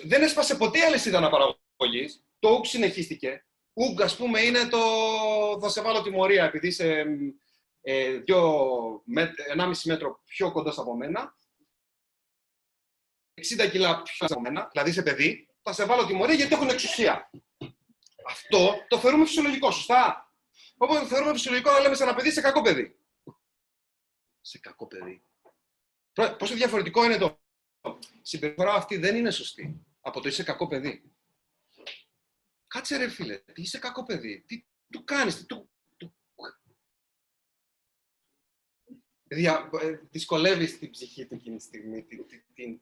δεν έσπασε ποτέ αλυσίδα αναπαραγωγής. Το ουκ συνεχίστηκε. Ουκ, ας πούμε, είναι το θα σε βάλω τιμωρία επειδή είσαι ε, δύο, 1,5 μέτρο πιο κοντά από μένα, 60 κιλά πιο από μένα, δηλαδή σε παιδί, θα σε βάλω τιμωρία γιατί έχουν εξουσία. Αυτό το θεωρούμε φυσιολογικό, σωστά; Οπότε θεωρούμε φυσιολογικό να λέμε σε ένα παιδί σε κακό παιδί. Σε κακό παιδί. Πόσο διαφορετικό είναι το. Συμπεριφορά αυτή δεν είναι σωστή από το είσαι κακό παιδί. Κάτσε ρε φίλε, τι είσαι κακό παιδί, τι του κάνεις, τι του, δια, ε, δυσκολεύει την ψυχή του εκείνη τη στιγμή. Την, την,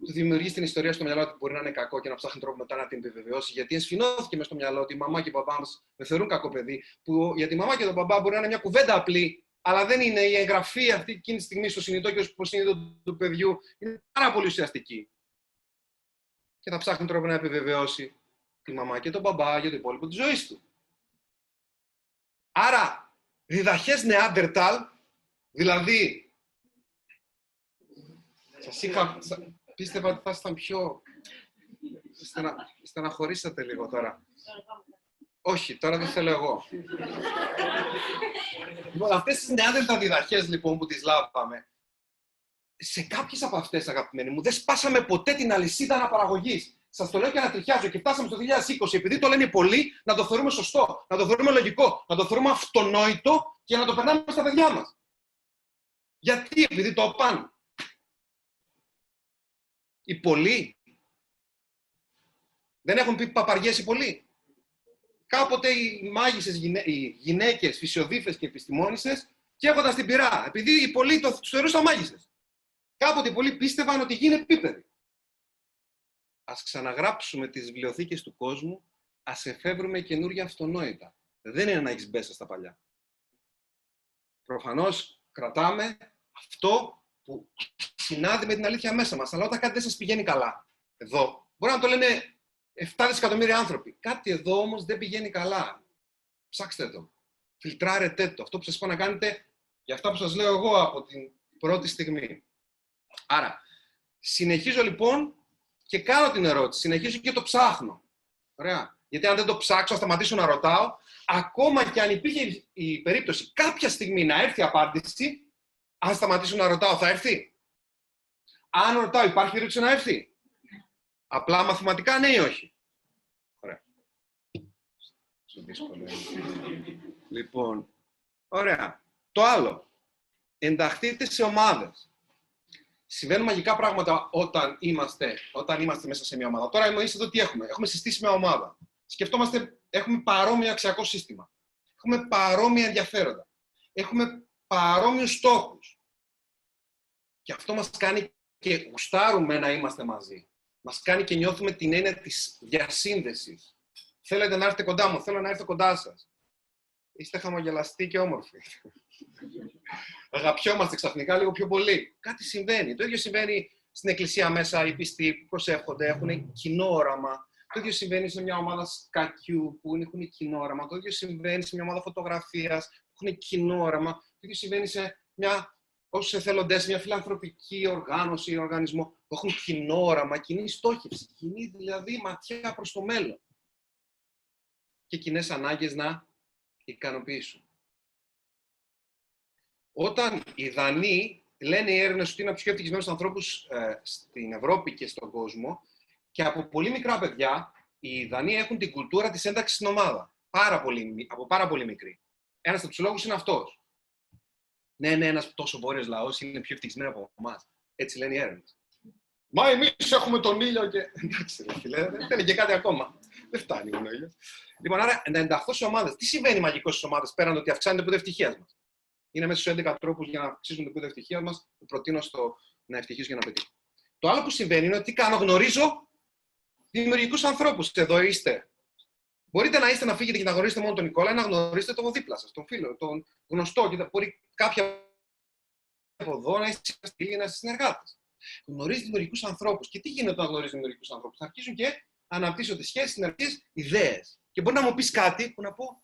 του δημιουργείς την ιστορία στο μυαλό ότι μπορεί να είναι κακό και να ψάχνει τρόπο μετά να την επιβεβαιώσει. Γιατί εσφινώθηκε μες στο μυαλό ότι η μαμά και ο μπαμπά μας με θεωρούν κακό παιδί. Που για τη μαμά και τον μπαμπά μπορεί να είναι μια κουβέντα απλή, αλλά δεν είναι η εγγραφή αυτή εκείνη τη στιγμή στο συνειδητό και στο υποσυνείδητο του παιδιού. Είναι πάρα πολύ ουσιαστική. Και θα ψάχνει τρόπο να επιβεβαιώσει τη μαμά και τον μπαμπά για το υπόλοιπο της ζωής του. Άρα, διδαχές Νεάντερταλ Δηλαδή, σας είχα... Πίστευα ότι θα ήσταν πιο... Στενα... Στεναχωρήσατε λίγο τώρα. Όχι, τώρα δεν θέλω εγώ. λοιπόν, αυτές τις νεάδελτα διδαχές λοιπόν που τις λάβαμε, σε κάποιες από αυτές, αγαπημένοι μου, δεν σπάσαμε ποτέ την αλυσίδα αναπαραγωγής. Σας το λέω και ανατριχιάζω και φτάσαμε στο 2020, επειδή το λένε πολλοί, να το θεωρούμε σωστό, να το θεωρούμε λογικό, να το θεωρούμε αυτονόητο και να το περνάμε στα παιδιά μας. Γιατί, επειδή το πάνε. Οι πολλοί δεν έχουν πει παπαριές οι πολλοί. Κάποτε οι μάγισσες γυναί... οι γυναίκες, φυσιοδίφες και επιστημόνισσες και έχονταν την πειρά, επειδή οι πολλοί το θεωρούσαν μάγισσες. Κάποτε οι πολλοί πίστευαν ότι γίνεται επίπεδοι ας ξαναγράψουμε τις βιβλιοθήκες του κόσμου, ας εφεύρουμε καινούργια αυτονόητα. Δεν είναι να έχεις μπέσα στα παλιά. Προφανώς κρατάμε αυτό που συνάδει με την αλήθεια μέσα μας. Αλλά όταν κάτι δεν σας πηγαίνει καλά, εδώ, μπορεί να το λένε 7 δισεκατομμύρια άνθρωποι. Κάτι εδώ όμως δεν πηγαίνει καλά. Ψάξτε το. Φιλτράρετε το. Αυτό που σας πω να κάνετε για αυτά που σας λέω εγώ από την πρώτη στιγμή. Άρα, συνεχίζω λοιπόν και κάνω την ερώτηση, συνεχίζω και το ψάχνω. Ωραία. Γιατί αν δεν το ψάξω, θα σταματήσω να ρωτάω. Ακόμα και αν υπήρχε η περίπτωση κάποια στιγμή να έρθει η απάντηση, αν σταματήσω να ρωτάω, θα έρθει. Αν ρωτάω, υπάρχει περίπτωση να έρθει. Απλά μαθηματικά ναι ή όχι. Ωραία. Λοιπόν, ωραία. Το άλλο. Ενταχθείτε σε ομάδες συμβαίνουν μαγικά πράγματα όταν είμαστε, όταν είμαστε μέσα σε μια ομάδα. Τώρα εμεί εδώ τι έχουμε. Έχουμε συστήσει μια ομάδα. Σκεφτόμαστε, έχουμε παρόμοιο αξιακό σύστημα. Έχουμε παρόμοια ενδιαφέροντα. Έχουμε παρόμοιους στόχους. Και αυτό μας κάνει και γουστάρουμε να είμαστε μαζί. Μας κάνει και νιώθουμε την έννοια της διασύνδεσης. Θέλετε να έρθετε κοντά μου, θέλω να έρθω κοντά σας. Είστε χαμογελαστοί και όμορφοι αγαπιόμαστε ξαφνικά λίγο πιο πολύ. Κάτι συμβαίνει. Το ίδιο συμβαίνει στην εκκλησία μέσα, οι πιστοί που προσεύχονται, έχουν κοινό όραμα. Το ίδιο συμβαίνει σε μια ομάδα σκακιού που έχουν κοινό όραμα. Το ίδιο συμβαίνει σε μια ομάδα φωτογραφίας που έχουν κοινό όραμα. Το ίδιο συμβαίνει σε μια όσου εθελοντές, σε μια φιλανθρωπική οργάνωση ή οργανισμό που έχουν κοινό όραμα, κοινή στόχευση, κοινή δηλαδή ματιά προς το μέλλον. Και κοινές ανάγκες να ικανοποιήσουν. Όταν οι Δανείοι λένε οι έρευνε ότι είναι από τους πιο ευτυχισμένους ανθρώπους ε, στην Ευρώπη και στον κόσμο, και από πολύ μικρά παιδιά, οι Δανείοι έχουν την κουλτούρα της ένταξης στην ομάδα. Πάρα πολύ, από πάρα πολύ μικρή. Ένας από του λόγου είναι αυτός. Ναι, ναι, ένας τόσο βόρειος λαός είναι πιο ευτυχισμένο από εμάς. Έτσι λένε οι έρευνε. Μα εμείς έχουμε τον ήλιο και. Εντάξει, ρε φίλε, δεν θέλει και κάτι ακόμα. Δεν φτάνει ο ήλιος. Λοιπόν, άρα να ενταχθώ σε ομάδες. Τι συμβαίνει μαγικός στις ομάδες πέραν ότι αυξάνεται το ευτυχία μας; Είναι μέσα στους 11 τρόπους για να αυξήσουμε το επίπεδο ευτυχία μας, που προτείνω στο να ευτυχήσω για να πετύχω. Το άλλο που συμβαίνει είναι ότι τι κάνω, γνωρίζω δημιουργικούς ανθρώπους. Εδώ είστε. Μπορείτε να είστε να φύγετε και να γνωρίσετε μόνο τον Νικόλα ή να γνωρίσετε τον δίπλα σας, τον φίλο, τον γνωστό. Και μπορεί κάποια από εδώ να είστε ή να είστε συνεργάτες. Γνωρίζεις δημιουργικούς ανθρώπους. Και τι γίνεται όταν γνωρίζεις δημιουργικούς ανθρώπους; Θα αρχίσουν και αναπτύσσονται σχέσεις, συνεργασίες, ιδέες. Και μπορεί να μου πεις κάτι που να πω.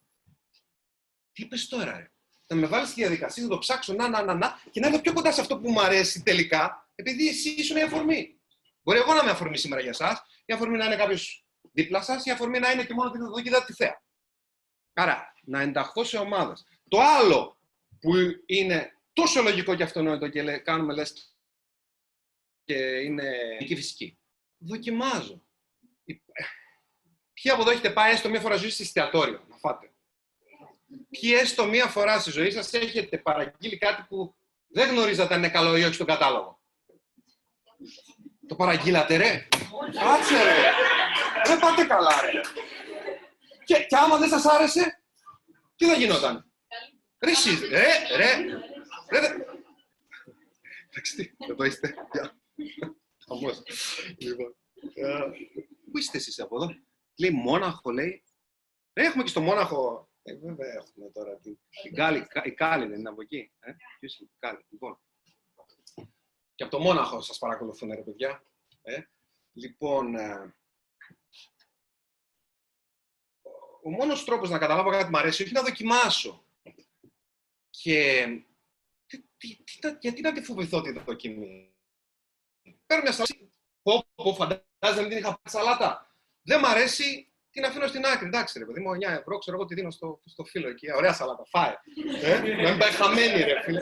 Τι είπες τώρα, ρε; Να με βάλεις στη διαδικασία, να το ψάξω, να, να, να, να, και να είμαι πιο κοντά σε αυτό που μου αρέσει τελικά, επειδή εσύ ήσουν η αφορμή. Μπορεί εγώ να είμαι αφορμή σήμερα για εσάς, η αφορμή να είναι κάποιος δίπλα σας, η αφορμή να είναι και μόνο την εδώ και τη θέα. Άρα, να ενταχθώ σε ομάδες. Το άλλο που είναι τόσο λογικό και αυτονόητο και κάνουμε λες και είναι η φυσική. Δοκιμάζω. Ποιοι από εδώ έχετε πάει έστω μία φορά ζωή σε εστιατόριο να φάτε ποιοι έστω μία φορά στη ζωή σας έχετε παραγγείλει κάτι που δεν γνωρίζατε αν είναι καλό ή όχι στον κατάλογο. Το παραγγείλατε, ρε. Κάτσε, ρε. Δεν πάτε καλά, ρε. Και, και άμα δεν σας άρεσε, τι θα γινόταν; Ρε, εσείς, ρε, ρε. ρε Εντάξει, εδώ είστε. Χαμός. Λοιπόν, ε, πού είστε εσείς από εδώ; Λέει Μόναχο, λέει. Έχουμε και στο Μόναχο ε, βέβαια έχουμε τώρα την, την Κάλη. Η Κάλη δεν είναι από εκεί. Ε; Ποιος είναι η Κάλη. Λοιπόν. Και από το Μόναχο σας παρακολουθούν, ρε παιδιά. Ε; Λοιπόν, ε, ο μόνος τρόπος να καταλάβω κάτι μου αρέσει, όχι να δοκιμάσω. Και τι, τι, τι, γιατί να τη φοβηθώ τη δοκιμή; Παίρνω μια σαλάτα. Πω, πω, φαντάζομαι δεν την είχα σαλάτα. Δεν μ' αρέσει, την αφήνω στην άκρη. Εντάξει, ρε παιδί μου, 9 ευρώ, ξέρω εγώ τι δίνω στο, στο φίλο εκεί. Ωραία σαλάτα, φάε. ε, να μην πάει χαμένη, ρε φίλε.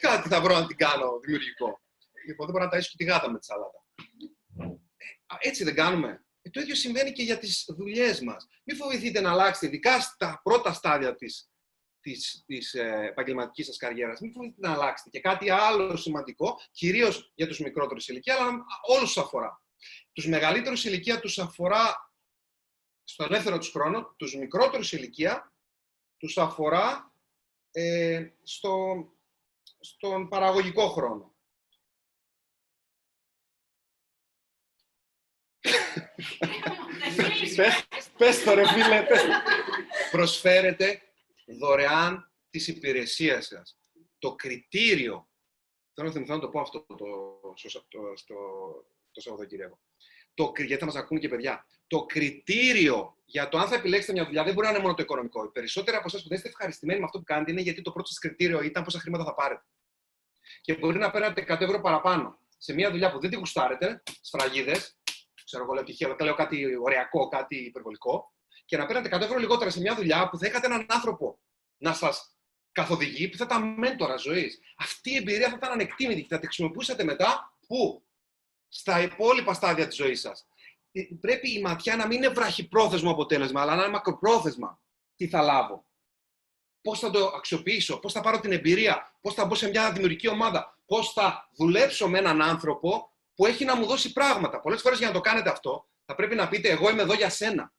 Κάτι θα βρω να την κάνω δημιουργικό. Λοιπόν, δεν μπορώ να ταΐσω και τη γάτα με τη σαλάτα. Ε, έτσι δεν κάνουμε. Ε, το ίδιο συμβαίνει και για τις δουλειές μας. Μην φοβηθείτε να αλλάξετε, ειδικά στα πρώτα στάδια της, της, της ε, επαγγελματικής σας καριέρας. Μην φοβηθείτε να αλλάξετε. Και κάτι άλλο σημαντικό, κυρίως για τους μικρότερους ηλικία, αλλά όλους τους αφορά. Τους μεγαλύτερους ηλικία τους αφορά στο ελεύθερο τους χρόνο, τους μικρότερους ηλικία τους αφορά ε, στο, στον παραγωγικό χρόνο. Πες, πες το ρε φίλε, πες. Προσφέρετε δωρεάν τις υπηρεσίες σας. Το κριτήριο, θέλω να θυμηθώ να το πω αυτό το, στο, το, στο, το Σαββατοκύριακο. Το, γιατί θα μας ακούν και παιδιά. Το κριτήριο για το αν θα επιλέξετε μια δουλειά δεν μπορεί να είναι μόνο το οικονομικό. Οι περισσότεροι από εσάς που δεν είστε ευχαριστημένοι με αυτό που κάνετε είναι γιατί το πρώτο σας κριτήριο ήταν πόσα χρήματα θα πάρετε. Και μπορεί να παίρνετε 100 ευρώ παραπάνω σε μια δουλειά που δεν την γουστάρετε, σφραγίδες, ξέρω εγώ, λέω τυχαίο, λέω κάτι ωριακό, κάτι υπερβολικό, και να παίρνετε 100 ευρώ λιγότερα σε μια δουλειά που θα είχατε έναν άνθρωπο να σας καθοδηγεί, που θα ήταν μέντορα ζωής. Αυτή η εμπειρία θα ήταν ανεκτήμητη και θα τη χρησιμοποιούσατε μετά πού; Στα υπόλοιπα στάδια της ζωής σας. Ε, πρέπει η ματιά να μην είναι βραχυπρόθεσμο αποτέλεσμα, αλλά να είναι μακροπρόθεσμα. Τι θα λάβω, πώς θα το αξιοποιήσω, πώς θα πάρω την εμπειρία, πώς θα μπω σε μια δημιουργική ομάδα, πώς θα δουλέψω με έναν άνθρωπο που έχει να μου δώσει πράγματα. Πολλές φορές για να το κάνετε αυτό, θα πρέπει να πείτε: Εγώ είμαι εδώ για σένα.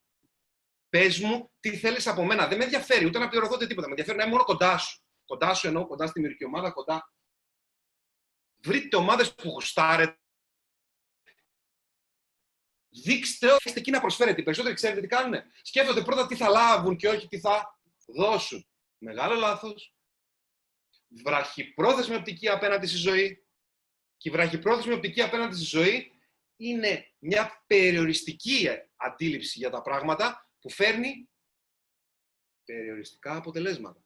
Πες μου τι θέλεις από μένα. Δεν με ενδιαφέρει ούτε να πληρωθώ τίποτα. Με ενδιαφέρει να είμαι μόνο κοντά σου. Κοντά σου εννοώ, κοντά στη δημιουργική ομάδα, κοντά. Βρείτε ομάδες που γουστάρετε. Δείξτε ότι είστε εκεί να προσφέρετε. Οι περισσότεροι ξέρετε τι κάνουν. Σκέφτονται πρώτα τι θα λάβουν και όχι τι θα δώσουν. Μεγάλο λάθος. Βραχυπρόθεσμη οπτική απέναντι στη ζωή και η βραχυπρόθεσμη οπτική απέναντι στη ζωή είναι μια περιοριστική αντίληψη για τα πράγματα που φέρνει περιοριστικά αποτελέσματα.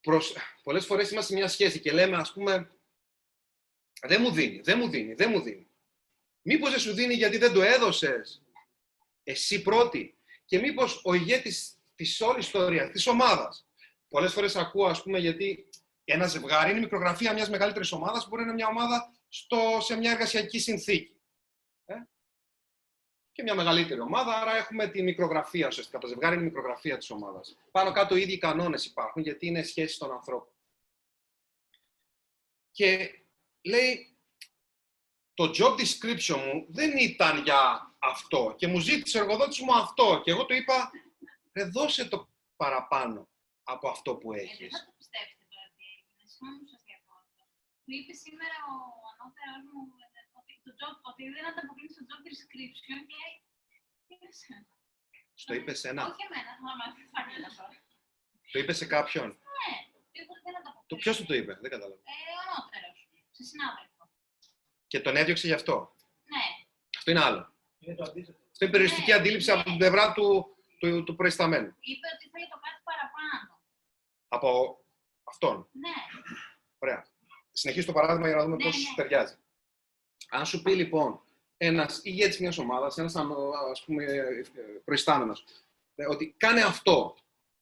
Προς... Πολλές φορές είμαστε σε μια σχέση και λέμε, ας πούμε, δεν μου δίνει, δεν μου δίνει, δεν μου δίνει. Μήπως δεν σου δίνει γιατί δεν το έδωσες εσύ πρώτη και μήπως ο ηγέτης της όλης ιστορίας, της ομάδας, πολλές φορές ακούω, ας πούμε, γιατί ένα ζευγάρι είναι η μικρογραφία μιας μεγαλύτερης ομάδας που μπορεί να είναι μια ομάδα στο, σε μια εργασιακή συνθήκη. Ε; Και μια μεγαλύτερη ομάδα, άρα έχουμε τη μικρογραφία ουσιαστικά. Το ζευγάρι είναι η μικρογραφία της ομάδας. Πάνω κάτω οι ίδιοι κανόνες υπάρχουν, γιατί είναι σχέση των ανθρώπων. Και λέει, το job description μου δεν ήταν για αυτό και μου ζήτησε ο εργοδότης μου αυτό και εγώ του είπα, ρε δώσε το παραπάνω από αυτό που ε, έχεις. δεν θα το πιστέψετε τώρα τι έγινε. Συγγνώμη που σας διακόπτω. Μου είπε σήμερα ο ανώτερος μου ότι, το job, ότι δεν ανταποκρίνει στο job description και είναι σένα. Στο είπε σε ένα. Όχι εμένα, άμα φάνηκε τώρα. Το είπε σε κάποιον. Ναι, είπε ότι δεν ανταποκρίνει. Το ποιος του το είπε, δεν κατάλαβα. Ε, ο ανώτερος, σε συνάδελφο. Και τον έδιωξε γι' αυτό. Ναι. Αυτό είναι άλλο. Είναι το αντίθετο. Αυτό είναι περιοριστική Ναι, αντίληψη ναι. από την πλευρά του, του, του προϊσταμένου. Είπε ότι θέλει το κάτι παραπάνω. Από αυτόν. Ναι, Ωραία. Συνεχίζω το παράδειγμα για να δούμε Ναι, πώς ναι. ταιριάζει. Αν σου πει λοιπόν ένας ηγέτης μιας ομάδας, ένας α πούμε προϊστάμενος, ότι κάνε αυτό.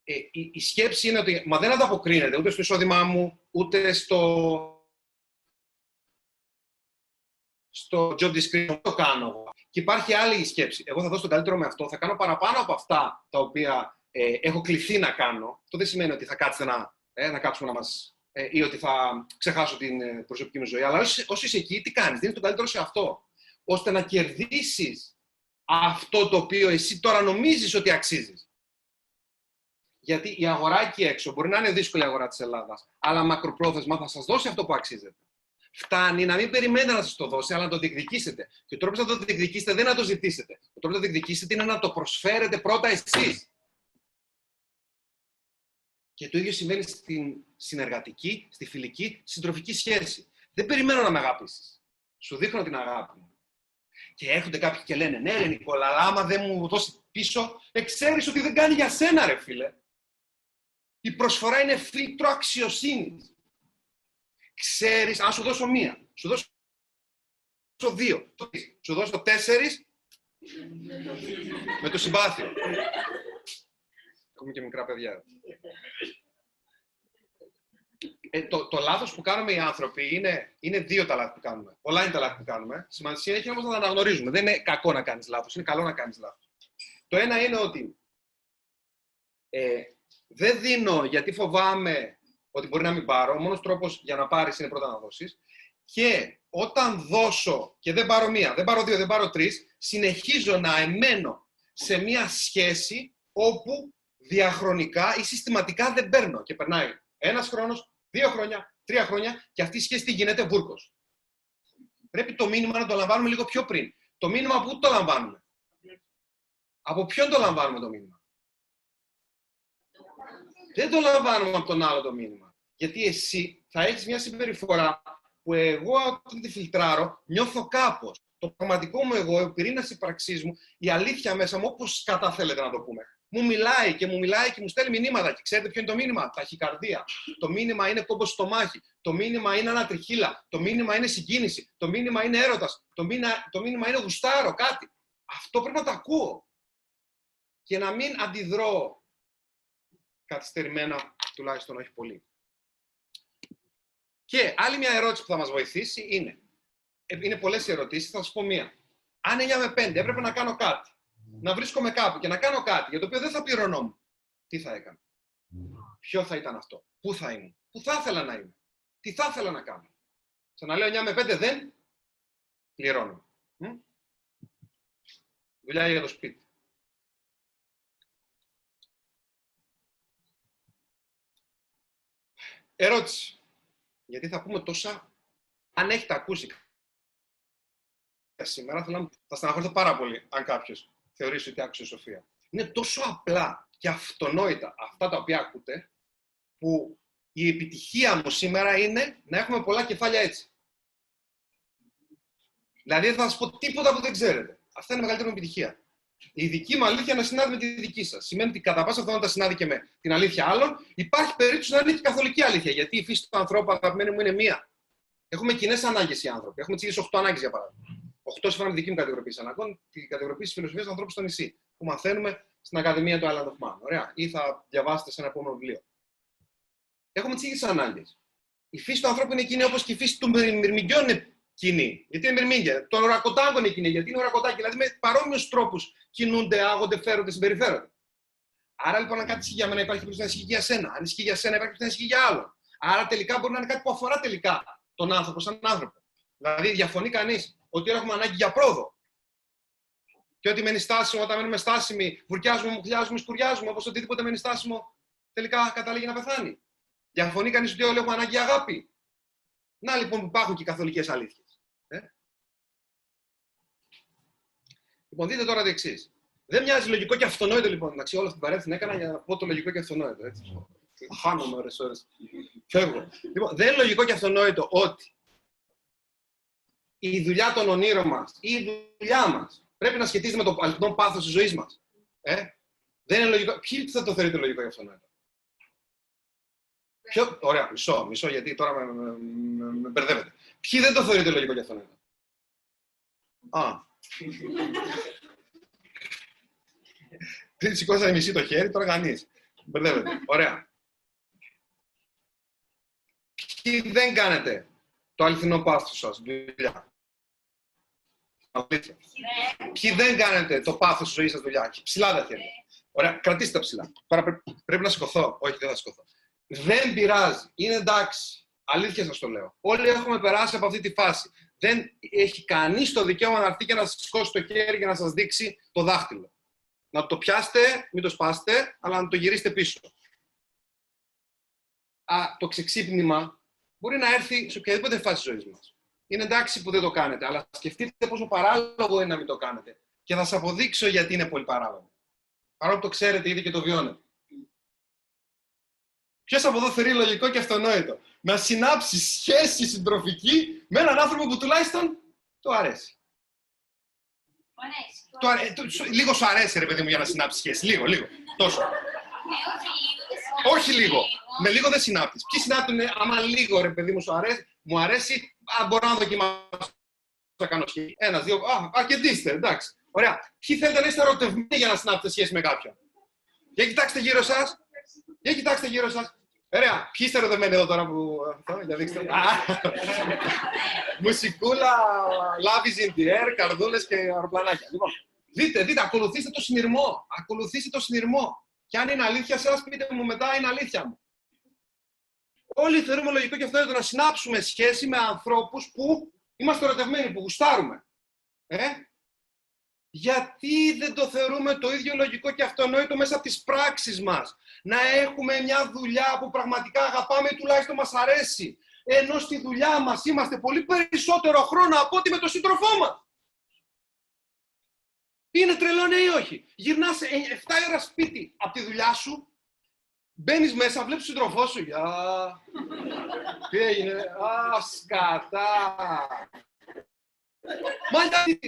Ε, η, η σκέψη είναι ότι μα δεν ανταποκρίνεται ούτε στο εισόδημά μου, ούτε στο, στο job description. Το κάνω εγώ. Και υπάρχει άλλη σκέψη. Εγώ θα δώσω τον καλύτερο με αυτό, θα κάνω παραπάνω από αυτά τα οποία ε, έχω κληθεί να κάνω. Αυτό δεν σημαίνει ότι θα κάτσετε να, ε, να κάτσουμε να μας ε, ή ότι θα ξεχάσω την ε, προσωπική μου ζωή. Αλλά όσο, όσο είσαι εκεί, τι κάνεις, δίνεις τον καλύτερο σε αυτό. Ώστε να κερδίσεις αυτό το οποίο εσύ τώρα νομίζεις ότι αξίζεις. Γιατί η αγορά εκεί έξω μπορεί να είναι δύσκολη η αγορά της Ελλάδας, αλλά μακροπρόθεσμα θα σας δώσει αυτό που αξίζετε. Φτάνει να μην περιμένετε να σας το δώσει, αλλά να το διεκδικήσετε. Και ο τρόπος να το διεκδικήσετε δεν είναι να το ζητήσετε. Ο τρόπος να το διεκδικήσετε είναι να το προσφέρετε πρώτα εσείς. Και το ίδιο συμβαίνει στην συνεργατική, στη φιλική, συντροφική σχέση. Δεν περιμένω να με αγάπησει. Σου δείχνω την αγάπη μου. Και έρχονται κάποιοι και λένε: Ναι, ρε Νικόλα, αλλά άμα δεν μου δώσει πίσω, εξέρει ότι δεν κάνει για σένα, ρε φίλε. Η προσφορά είναι φίλτρο αξιοσύνης. Ξέρεις, αν σου δώσω μία, σου δώσω δύο. Σου δώσω τέσσερις με το συμπάθειο. Έχουμε και μικρά παιδιά. Ε, το, το λάθος που κάνουμε οι άνθρωποι είναι, είναι δύο τα λάθη που κάνουμε. Πολλά είναι τα λάθη που κάνουμε. Σημασία έχει όμως να τα αναγνωρίζουμε. Δεν είναι κακό να κάνεις λάθος, είναι καλό να κάνεις λάθος. Το ένα είναι ότι ε, δεν δίνω γιατί φοβάμαι ότι μπορεί να μην πάρω. Ο μόνος τρόπος για να πάρεις είναι πρώτα να δώσεις. Και όταν δώσω και δεν πάρω μία, δεν πάρω δύο, δεν πάρω τρεις, συνεχίζω να εμένω σε μία σχέση όπου διαχρονικά ή συστηματικά δεν παίρνω και περνάει ένας χρόνος, δύο χρόνια, τρία χρόνια και αυτή η σχέση τι γίνεται βούρκος. Πρέπει το μήνυμα να το λαμβάνουμε λίγο πιο πριν. Το μήνυμα πού το λαμβάνουμε. Από ποιον το λαμβάνουμε το μήνυμα; Δεν το λαμβάνουμε από τον άλλο το μήνυμα. Γιατί εσύ θα έχεις μια συμπεριφορά που εγώ όταν τη φιλτράρω νιώθω κάπως. Το πραγματικό μου εγώ, ο πυρήνας ύπαρξής μου, η αλήθεια μέσα μου, όπως κατά θέλετε να το πούμε μου μιλάει και μου μιλάει και μου στέλνει μηνύματα. Και ξέρετε ποιο είναι το μήνυμα, ταχυκαρδία. Το μήνυμα είναι κόμπος στο μάχη. Το μήνυμα είναι ανατριχίλα. Το μήνυμα είναι συγκίνηση. Το μήνυμα είναι έρωτας. Το, μήνα, το μήνυμα είναι γουστάρο, κάτι. Αυτό πρέπει να το ακούω. Και να μην αντιδρώ καθυστερημένα, τουλάχιστον όχι πολύ. Και άλλη μια ερώτηση που θα μας βοηθήσει είναι, ε, είναι πολλές ερωτήσεις, θα σας πω μία. Αν 9 με 5 έπρεπε να κάνω κάτι να βρίσκομαι κάπου και να κάνω κάτι για το οποίο δεν θα πληρωνόμουν, τι θα έκανα; Ποιο θα ήταν αυτό; Πού θα ήμουν; Πού θα ήθελα να είμαι; Τι θα ήθελα να κάνω; Ξαναλέω 9 με 5 δεν πληρώνω. Δουλειά για το σπίτι. Ερώτηση. Γιατί θα πούμε τόσα. Αν έχετε ακούσει σήμερα, θα, θα στεναχωρηθώ πάρα πολύ αν κάποιος θεωρήσει ότι άκουσε σοφία. Είναι τόσο απλά και αυτονόητα αυτά τα οποία ακούτε, που η επιτυχία μου σήμερα είναι να έχουμε πολλά κεφάλια έτσι. Δηλαδή δεν θα σας πω τίποτα που δεν ξέρετε. Αυτά είναι η μεγαλύτερη επιτυχία. Η δική μου αλήθεια να συνάδει με τη δική σας. Σημαίνει ότι κατά πάσα πιθανότητα συνάδει και με την αλήθεια άλλων. Υπάρχει περίπτωση να είναι και καθολική αλήθεια. Γιατί η φύση του ανθρώπου, αγαπημένη μου, είναι μία. Έχουμε κοινές ανάγκες οι άνθρωποι. Έχουμε τις ίδιες 8 ανάγκες για παράδειγμα. 8 σύμφωνα με τη δική μου κατηγοροποίηση αναγκών, τη κατηγοροποίηση της φιλοσοφίας του ανθρώπου στο νησί, που μαθαίνουμε στην Ακαδημία του Island of Man. Ωραία. Ή θα διαβάσετε σε ένα επόμενο βιβλίο. Έχουμε τις ίδιες ανάγκες. Η φύση του ανθρώπου είναι κοινή όπως και η φύση του μυρμηγκιών είναι κοινή. Γιατί είναι μυρμήγκια. Το ορακοτάγκο είναι κοινή. Γιατί είναι ορακοτάκι. Δηλαδή με παρόμοιους τρόπους κινούνται, άγονται, φέρονται, συμπεριφέρονται. Άρα λοιπόν, αν κάτι ισχύει για μένα, υπάρχει περίπτωση να ισχύει για σένα. Αν ισχύει για σένα, υπάρχει περίπτωση να ισχύει για άλλον. Άρα τελικά μπορεί να είναι κάτι που αφορά τελικά τον άνθρωπο σαν άνθρωπο. Δηλαδή, διαφωνεί κανείς; Ότι έχουμε ανάγκη για πρόοδο. Και ότι μένει στάσιμο, όταν μένουμε στάσιμοι, βουρκιάζουμε, μουχλιάζουμε, σκουριάζουμε, όπως οτιδήποτε μένει στάσιμο, τελικά καταλήγει να πεθάνει. Διαφωνεί κανείς ότι όλοι έχουμε ανάγκη για αγάπη; Να λοιπόν που υπάρχουν και οι καθολικές αλήθειες. Ε; Λοιπόν, δείτε τώρα το εξής. Δεν μοιάζει λογικό και αυτονόητο λοιπόν. Εντάξει, όλη αυτή την παρέμβαση έκανα για να πω το λογικό και αυτονόητο. Έτσι. Χάνομαι ώρε-ώρε. Φεύγω. Λοιπόν, δεν είναι λογικό και αυτονόητο ότι η δουλειά των ονείρων μας ή η δουλειά μας πρέπει να σχετίζεται με το αληθινό πάθος της ζωής μας. Ε; Δεν είναι λογικό. Ποιοι θα το θεωρείτε λογικό για αυτόν Ποιο... Ωραία, μισό, μισό, γιατί τώρα με, με, με, με μπερδεύετε. Ποιοι δεν το θεωρείτε λογικό για αυτόν Α. Πριν σηκώσατε μισή το χέρι, τώρα κανείς. Μπερδεύετε. Ωραία. Ποιοι δεν κάνετε το αληθινό πάθος σας, δουλειά; Αλήθεια. Ποιοι δεν κάνετε το πάθος της ζωής σας δουλειά. Ψηλά τα χέρια. Ωραία, κρατήστε τα ψηλά. Τώρα πρέπει, να σηκωθώ. Όχι, δεν θα σηκωθώ. Δεν πειράζει. Είναι εντάξει. Αλήθεια σας το λέω. Όλοι έχουμε περάσει από αυτή τη φάση. Δεν έχει κανείς το δικαίωμα να έρθει και να σας σηκώσει το χέρι και να σας δείξει το δάχτυλο. Να το πιάσετε, μην το σπάσετε, αλλά να το γυρίσετε πίσω. Α, το ξεξύπνημα μπορεί να έρθει σε οποιαδήποτε φάση της ζωής μας. Είναι εντάξει που δεν το κάνετε, αλλά σκεφτείτε πόσο παράλογο είναι να μην το κάνετε. Και θα σας αποδείξω γιατί είναι πολύ παράλογο. Παρόλο που το ξέρετε ήδη και το βιώνετε. Ποιος από εδώ θεωρεί λογικό και αυτονόητο; Να συνάψεις σχέση συντροφική με έναν άνθρωπο που τουλάχιστον το αρέσει. Αρέσει. Το αρέ... το... Λίγο σου αρέσει, ρε παιδί μου, για να συνάψεις σχέση. Λίγο, λίγο. Τόσο. Ε, όχι λίγο. Με λίγο δεν συνάπτεις. Ποιοι συνάπτουν, άμα λίγο ρε παιδί μου σου αρέσει, μου αρέσει, α, μπορώ να δοκιμάσω να κάνω σχέση. Ένα, δύο. Α, αρκετήστε, εντάξει. Ωραία. Ποιοι θέλετε να είστε ερωτευμένοι για να συνάψετε σχέση με κάποιον; Για κοιτάξτε γύρω σας. Για κοιτάξτε γύρω σας. Ωραία. Ποιοι είστε ερωτευμένοι εδώ τώρα που. Αυτό, για δείξτε. Μουσικούλα, love is in the air, καρδούλες και αεροπλανάκια. Λοιπόν, δείτε, δείτε, ακολουθήστε το συνειρμό. Ακολουθήστε το συνειρμό. Και αν είναι αλήθεια σας, πείτε μου μετά, είναι αλήθεια μου. Όλοι θεωρούμε λογικό και αυτό είναι το να συνάψουμε σχέση με ανθρώπους που είμαστε ερωτευμένοι, που γουστάρουμε. Ε; Γιατί δεν το θεωρούμε το ίδιο λογικό και αυτονόητο μέσα από τις πράξεις μας; Να έχουμε μια δουλειά που πραγματικά αγαπάμε ή τουλάχιστον μας αρέσει. Ενώ στη δουλειά μας είμαστε πολύ περισσότερο χρόνο από ό,τι με τον σύντροφό μας. Είναι τρελό ναι ή όχι; Γυρνάς 7 ώρα σπίτι από τη δουλειά σου Μπαίνεις μέσα, βλέπεις τον σύντροφό σου. Γεια. Τι έγινε, Α, σκατά. Μα γιατί,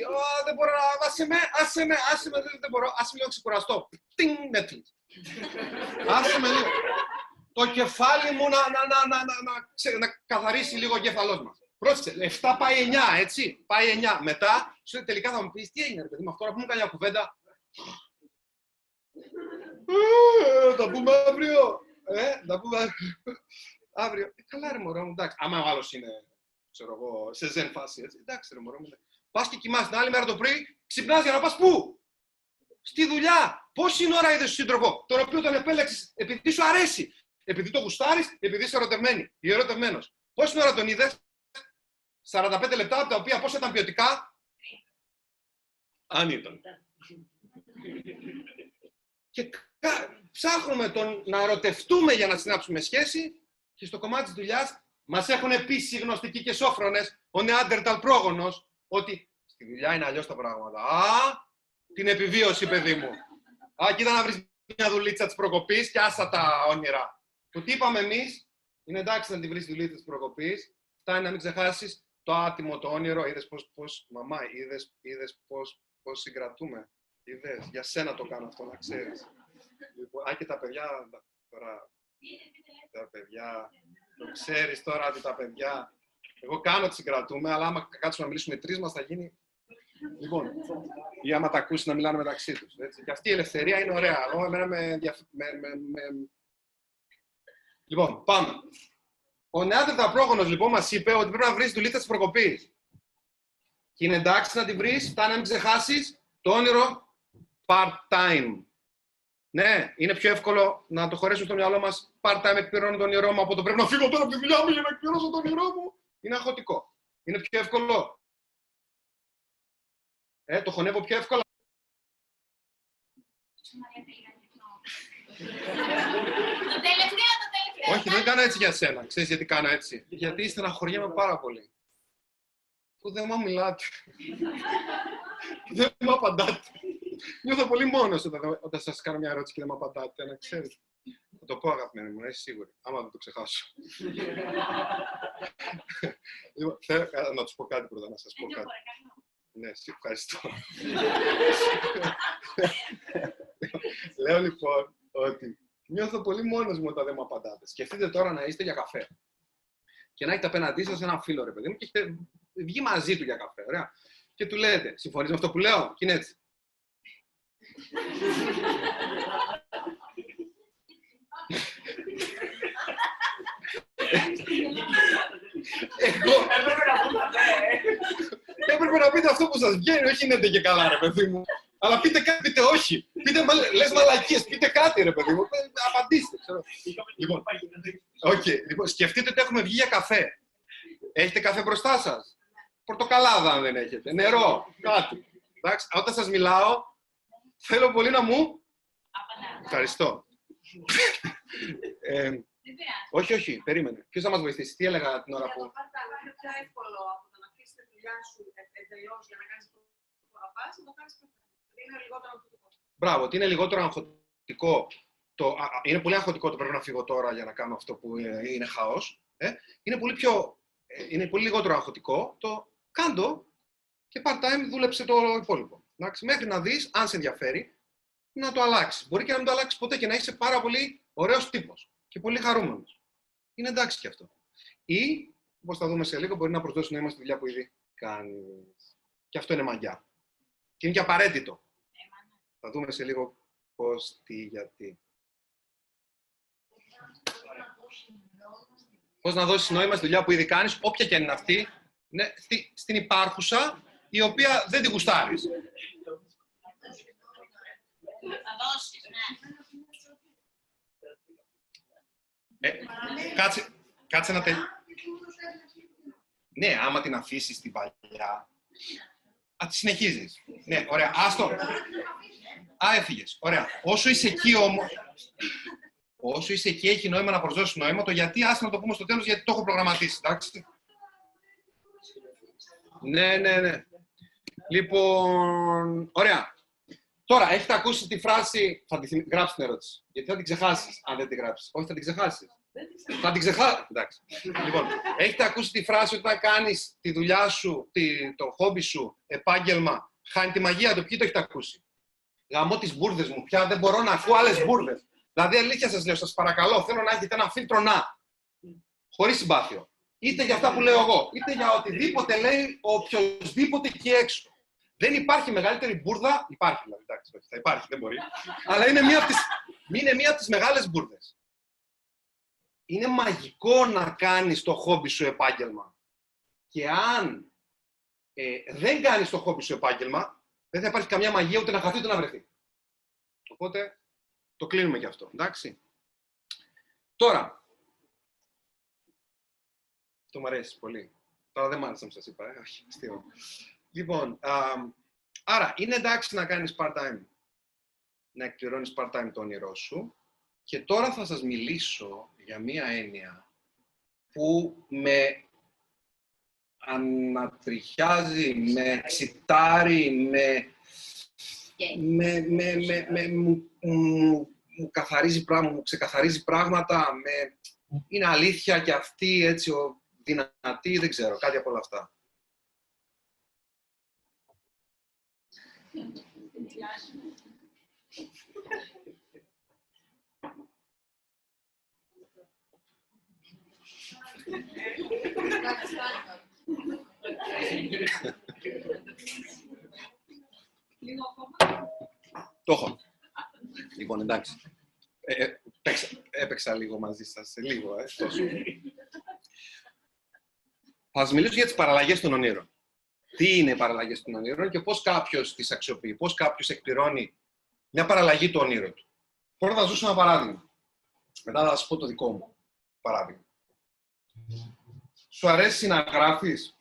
δεν μπορώ να. Άσε με, άσε με, άσε με, δεν μπορώ. Άσε με λίγο ξεκουραστώ. Τινγκ, Netflix. Άσε με λίγο. Το κεφάλι μου να, να, να, να, να, να καθαρίσει λίγο ο κεφαλός μας. Πρόσεξε, 7 πάει 9, έτσι. Πάει 9. Μετά, σου τελικά θα μου πεις τι έγινε, ρε παιδί μου, αυτό να πούμε καμιά κουβέντα. Ε, θα πούμε αύριο. Ε, θα πούμε αύριο. Ε, καλά ρε μωρό μου, εντάξει. Άμα ο άλλος είναι, ξέρω εγώ, σε ζεν φάση, έτσι. Εντάξει ρε μωρό μου. Πας και κοιμάσαι την άλλη μέρα το πρωί, ξυπνάς για να πας πού; Στη δουλειά. Πόση ώρα είδες τον σύντροφο, τον οποίο τον επέλεξες επειδή σου αρέσει; Επειδή το γουστάρεις, επειδή είσαι ερωτευμένη ή ερωτευμένος. Πόση ώρα τον είδες, 45 λεπτά, από τα οποία πώς ήταν ποιοτικά; Αν ήταν. Και ψάχνουμε τον να ερωτευτούμε για να συνάψουμε σχέση και στο κομμάτι της δουλειάς μας έχουν πει οι γνωστικοί και σόφρονες, ο Νεάντερταλ πρόγονος, ότι στη δουλειά είναι αλλιώς τα πράγματα. Α, την επιβίωση, παιδί μου. Α, κοίτα να βρεις μια δουλίτσα της προκοπής και άσα τα όνειρα. Το τι είπαμε εμείς, είναι εντάξει να τη βρεις τη δουλίτσα της προκοπής, φτάνει να μην ξεχάσεις το άτιμο, το όνειρο, είδες πώς, πώς μαμά, είδες, είδες πώς, πώς συγκρατούμε. Είδες, για σένα το κάνω αυτό, να ξέρεις. Λοιπόν, α, και τα παιδιά, τώρα, τα παιδιά, το ξέρεις τώρα ότι τα παιδιά, εγώ κάνω ότι συγκρατούμε, αλλά άμα κάτσουμε να μιλήσουμε τρεις μας θα γίνει Λοιπόν, ή άμα τα ακούσεις να μιλάνε μεταξύ τους. Έτσι. Και αυτή η ελευθερία είναι ωραία. Εγώ εμένα με, με, με, με... Λοιπόν, πάμε. Ο Νεάντερτα πρόγονος λοιπόν μας είπε ότι πρέπει να βρεις δουλίτσα της προκοπής. Και είναι εντάξει να τη βρεις, φτάνει να μην ξεχάσεις το όνειρο part-time. Ναι, είναι πιο εύκολο να το χωρέσουμε στο μυαλό μας part-time εκπληρώνω τον όνειρό μου από το πρέπει να φύγω τώρα από τη δουλειά μου για να εκπληρώσω τον όνειρό μου. Είναι αγχωτικό. Είναι πιο εύκολο. Ε, το χωνεύω πιο εύκολα. Το τελευταίο, το τελευταίο. Όχι, δεν κάνω έτσι για σένα. Ξέρεις γιατί κάνω έτσι. Γιατί στεναχωριέμαι πάρα πολύ. Που δεν μου μιλάτε. δεν μου απαντάτε. Νιώθω πολύ μόνος όταν, όταν σας κάνω μια ερώτηση και δεν μου απαντάτε, να ξέρετε. Θα το πω, αγαπημένη μου, να είσαι σίγουρη, άμα δεν το ξεχάσω. λοιπόν, θέλω να τους πω κάτι πρώτα, να σας πω κάτι. Ναι, σε ευχαριστώ. Λέω λοιπόν ότι νιώθω πολύ μόνος μου όταν δεν μου απαντάτε. Σκεφτείτε τώρα να είστε για καφέ. Και να έχετε απέναντί σας ένα φίλο, ρε παιδί μου, και έχετε βγει μαζί του για καφέ. Ωραία. Και του λέτε, συμφωνείς με αυτό που λέω, και είναι έτσι. Εγώ έπρεπε να πείτε αυτό που σας βγαίνει, όχι είναι και καλά ρε παιδί μου. Αλλά πείτε κάτι, πείτε όχι. Πείτε, λες μαλακίες, πείτε κάτι ρε παιδί μου. Απαντήστε. Λοιπόν, okay. λοιπόν, σκεφτείτε ότι έχουμε βγει για καφέ. Έχετε καφέ μπροστά σας; Πορτοκαλάδα αν δεν έχετε. Νερό, κάτι. Εντάξει, όταν σας μιλάω, Θέλω πολύ να μου. Ευχαριστώ. ε, όχι, όχι, περίμενε. Ποιος θα μας βοηθήσει, τι έλεγα την ώρα που. Είναι πιο εύκολο από το να αφήσεις τη δουλειά σου εντελώ για να κάνεις το που να το κάνεις Είναι λιγότερο αγχωτικό. Μπράβο, ότι είναι λιγότερο αγχωτικό. Το, είναι πολύ αγχωτικό το πρέπει να φύγω τώρα για να κάνω αυτό που είναι, είναι χαός. Ε; Είναι, πολύ πιο, ε, είναι πολύ λιγότερο αγχωτικό το κάντο και part-time δούλεψε το υπόλοιπο. Εντάξει, μέχρι να δεις, αν σε ενδιαφέρει, να το αλλάξεις. Μπορεί και να μην το αλλάξεις ποτέ και να είσαι πάρα πολύ ωραίος τύπος και πολύ χαρούμενος. Είναι εντάξει και αυτό. Ή, όπως θα δούμε σε λίγο, μπορεί να προσδώσει νόημα στη δουλειά που ήδη κάνεις. Και αυτό είναι μαγιά. Και είναι και απαραίτητο. Θα δούμε σε λίγο πώς, τι, γιατί. Πώς να δώσεις νόημα στη δουλειά που ήδη κάνεις, όποια και αν είναι αυτή, ναι, στη- στην υπάρχουσα, η οποία δεν την γουστάρεις. Θα δώσεις, ναι. Ε, κάτσε, κάτσε να τελ... Ναι, άμα την αφήσεις την παλιά, α, τη συνεχίζεις. Ναι, ωραία. Άστο. Α, έφυγες. Ωραία. Όσο είσαι εκεί όμως, όσο είσαι εκεί έχει νόημα να προσδώσεις νόημα. Το γιατί, άσε να το πούμε στο τέλος, γιατί το έχω προγραμματίσει, εντάξει. Ναι, ναι, ναι. Λοιπόν, ωραία. Τώρα, έχετε ακούσει τη φράση, θα τη θυμ- γράψεις την ερώτηση, γιατί θα την ξεχάσεις, αν δεν την γράψεις. Όχι, θα την ξεχάσεις. Θα την ξεχάσει. Εντάξει. Λοιπόν, έχετε ακούσει τη φράση όταν κάνεις τη δουλειά σου, τη, το χόμπι σου, επάγγελμα, χάνει τη μαγεία του. Ποιοι το έχετε ακούσει; Γαμώ τις μπουρδες μου. Πια δεν μπορώ να ακούω άλλες μπουρδες. Δηλαδή, αλήθεια σας λέω, σας παρακαλώ, θέλω να έχετε ένα φίλτρο να. Χωρίς συμπάθειο. Είτε για αυτά που λέω εγώ, είτε για οτιδήποτε λέει οποιοδήποτε εκεί έξω. Δεν υπάρχει μεγαλύτερη μπουρδα. Υπάρχει δηλαδή, εντάξει, όχι, θα υπάρχει, δεν μπορεί. Αλλά είναι μία από τις, είναι μία από τις μεγάλες μπουρδες είναι μαγικό να κάνεις το χόμπι σου επάγγελμα. Και αν ε, δεν κάνεις το χόμπι σου επάγγελμα, δεν θα υπάρχει καμιά μαγεία ούτε να χαθεί ούτε να βρεθεί. Οπότε το κλείνουμε και αυτό, εντάξει. Τώρα, αυτό μου αρέσει πολύ. Τώρα δεν μ' άρεσε να σας είπα, ε, όχι, αστείο. Λοιπόν, α, άρα είναι εντάξει να κάνεις part-time, να εκπληρώνεις part-time το όνειρό σου, και τώρα θα σας μιλήσω για μία έννοια που με ανατριχιάζει, με ξητάρει, με, με, με, με, με- μου, μου- μου καθαρίζει πράγματα, μου ξεκαθαρίζει πράγματα, με, είναι αλήθεια και αυτή έτσι ο, δυνατή, δεν ξέρω, κάτι από όλα αυτά. Το έχω. Λοιπόν, εντάξει. Ε, ε, παίξα- έπαιξα λίγο μαζί σας, σε λίγο, ε, τόσο. Θα σας μιλήσω για τις παραλλαγές των ονείρων. Τι είναι οι παραλλαγές των ονείρων και πώς κάποιος τις αξιοποιεί, πώς κάποιος εκπληρώνει μια παραλλαγή του ονείρου του. Πρώτα θα σας δώσω ένα παράδειγμα. Μετά θα σας πω το δικό μου παράδειγμα. Σου αρέσει να γράφεις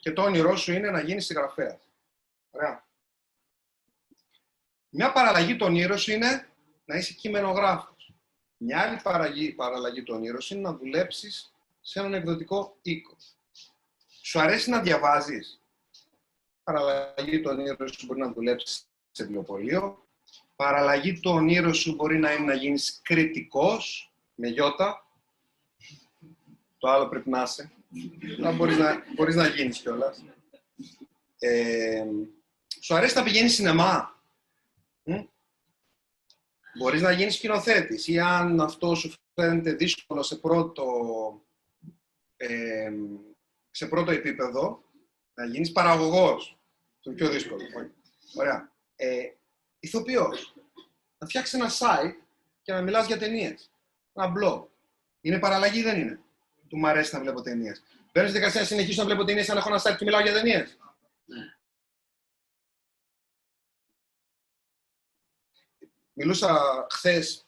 και το όνειρό σου είναι να γίνεις συγγραφέας. Ωραία. Μια παραλλαγή του όνειρου σου είναι να είσαι κειμενογράφος. Μια άλλη παραλλαγή, παραλλαγή του όνειρου σου είναι να δουλέψεις σε έναν εκδοτικό οίκο. Σου αρέσει να διαβάζεις. Παραλλαγή του όνειρου σου μπορεί να δουλέψεις σε βιβλιοπωλείο. Παραλλαγή του όνειρου σου μπορεί να είναι να γίνεις κριτικός, με γιώτα. Το άλλο πρέπει να είσαι. Να μπορείς να, μπορείς να γίνεις κιόλας. Ε, σου αρέσει να πηγαίνεις σινεμά. Μμ. Μπορείς να γίνεις σκηνοθέτης ή αν αυτό σου φαίνεται δύσκολο σε πρώτο, ε, σε πρώτο επίπεδο, να γίνεις παραγωγός. Το πιο δύσκολο. όχι. Ωραία. Ε, ηθοποιός. Να φτιάξεις ένα site και να μιλάς για ταινίες. Ένα blog. Είναι παραλλαγή ή δεν είναι; Του μου αρέσει να βλέπω ταινίες. Μπαίνω στη δικασία να συνεχίσω να βλέπω ταινίες αν έχω ένα site και μιλάω για ταινίες; Μιλούσα χθες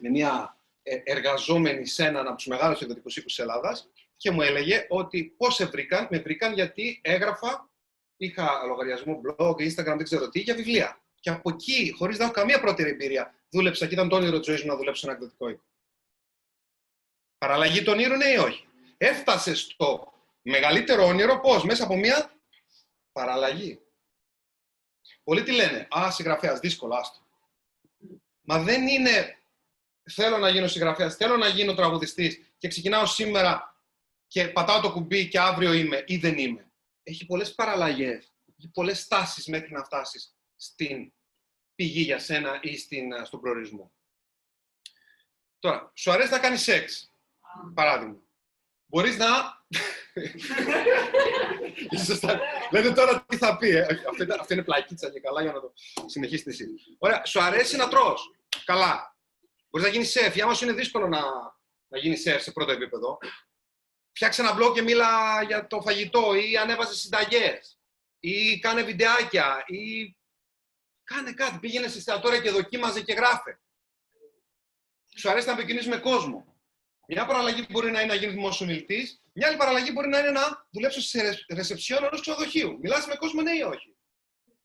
με μια ε, εργαζόμενη σε έναν από τους μεγάλους εκδοτικού οίκους της Ελλάδας και μου έλεγε ότι πώς σε βρήκαν, με βρήκαν γιατί έγραφα, είχα λογαριασμό blog, Instagram, δεν ξέρω τι, για βιβλία. Και από εκεί, χωρίς να έχω καμία πρώτη εμπειρία, δούλεψα και ήταν το όνειρο της ζωής μου να δουλέψω σε ένα εκδοτικό οίκο. Παραλλαγή των όνειρων, ναι ή όχι; Έφτασε στο μεγαλύτερο όνειρο πώς, μέσα από μια παραλλαγή. Πολλοί τι λένε, Α, συγγραφέας, δύσκολο, άστο. Μα δεν είναι θέλω να γίνω συγγραφέας, θέλω να γίνω τραγουδιστής και ξεκινάω σήμερα και πατάω το κουμπί και αύριο είμαι ή δεν είμαι. Έχει πολλές παραλλαγές, έχει πολλές στάσεις μέχρι να φτάσεις στην πηγή για σένα ή στην, στον προορισμό. Τώρα, σου αρέσει να κάνεις σεξ, παράδειγμα. Μπορείς να, Ίσως θα- Λέτε τώρα τι θα πει. ε. Αυτό, είναι- αυτό είναι πλακίτσα και καλά για να το συνεχίσετε εσείς. Ωραία. Σου αρέσει να τρως. Καλά. Μπορείς να γίνεις σεφ. Για μας είναι δύσκολο να, να γίνεις σεφ σε πρώτο επίπεδο. Φτιάξε ένα blog και μίλα για το φαγητό ή ανέβασε συνταγές ή κάνε βιντεάκια ή κάνε κάτι. Πήγαινε σε εστιατόρια και δοκίμαζε και γράφε. Σου αρέσει να επικοινωνείς με κόσμο. Μια παραλλαγή μπορεί να είναι να γίνεις δημόσιος μιλητή, μια άλλη παραλλαγή μπορεί να είναι να δουλέψω σε ρε- ρεσεψιόν ενός ξενοδοχείου. Μιλάς με κόσμο, ναι ή όχι;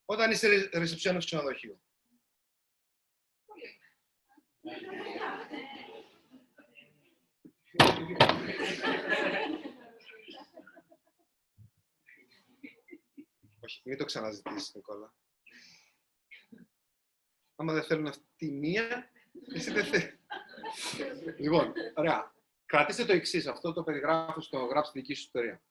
Όταν είσαι ρε- ρεσεψιόν ενός ξενοδοχείου. Όχι, μην το ξαναζητήσεις, Νικόλα. Άμα δεν θέλουν αυτή τη μία, εσύ δεν θέλει. λοιπόν, ωραία. Κρατήστε το εξής, αυτό το περιγράφω στο γράψει τη δική σου ιστορία.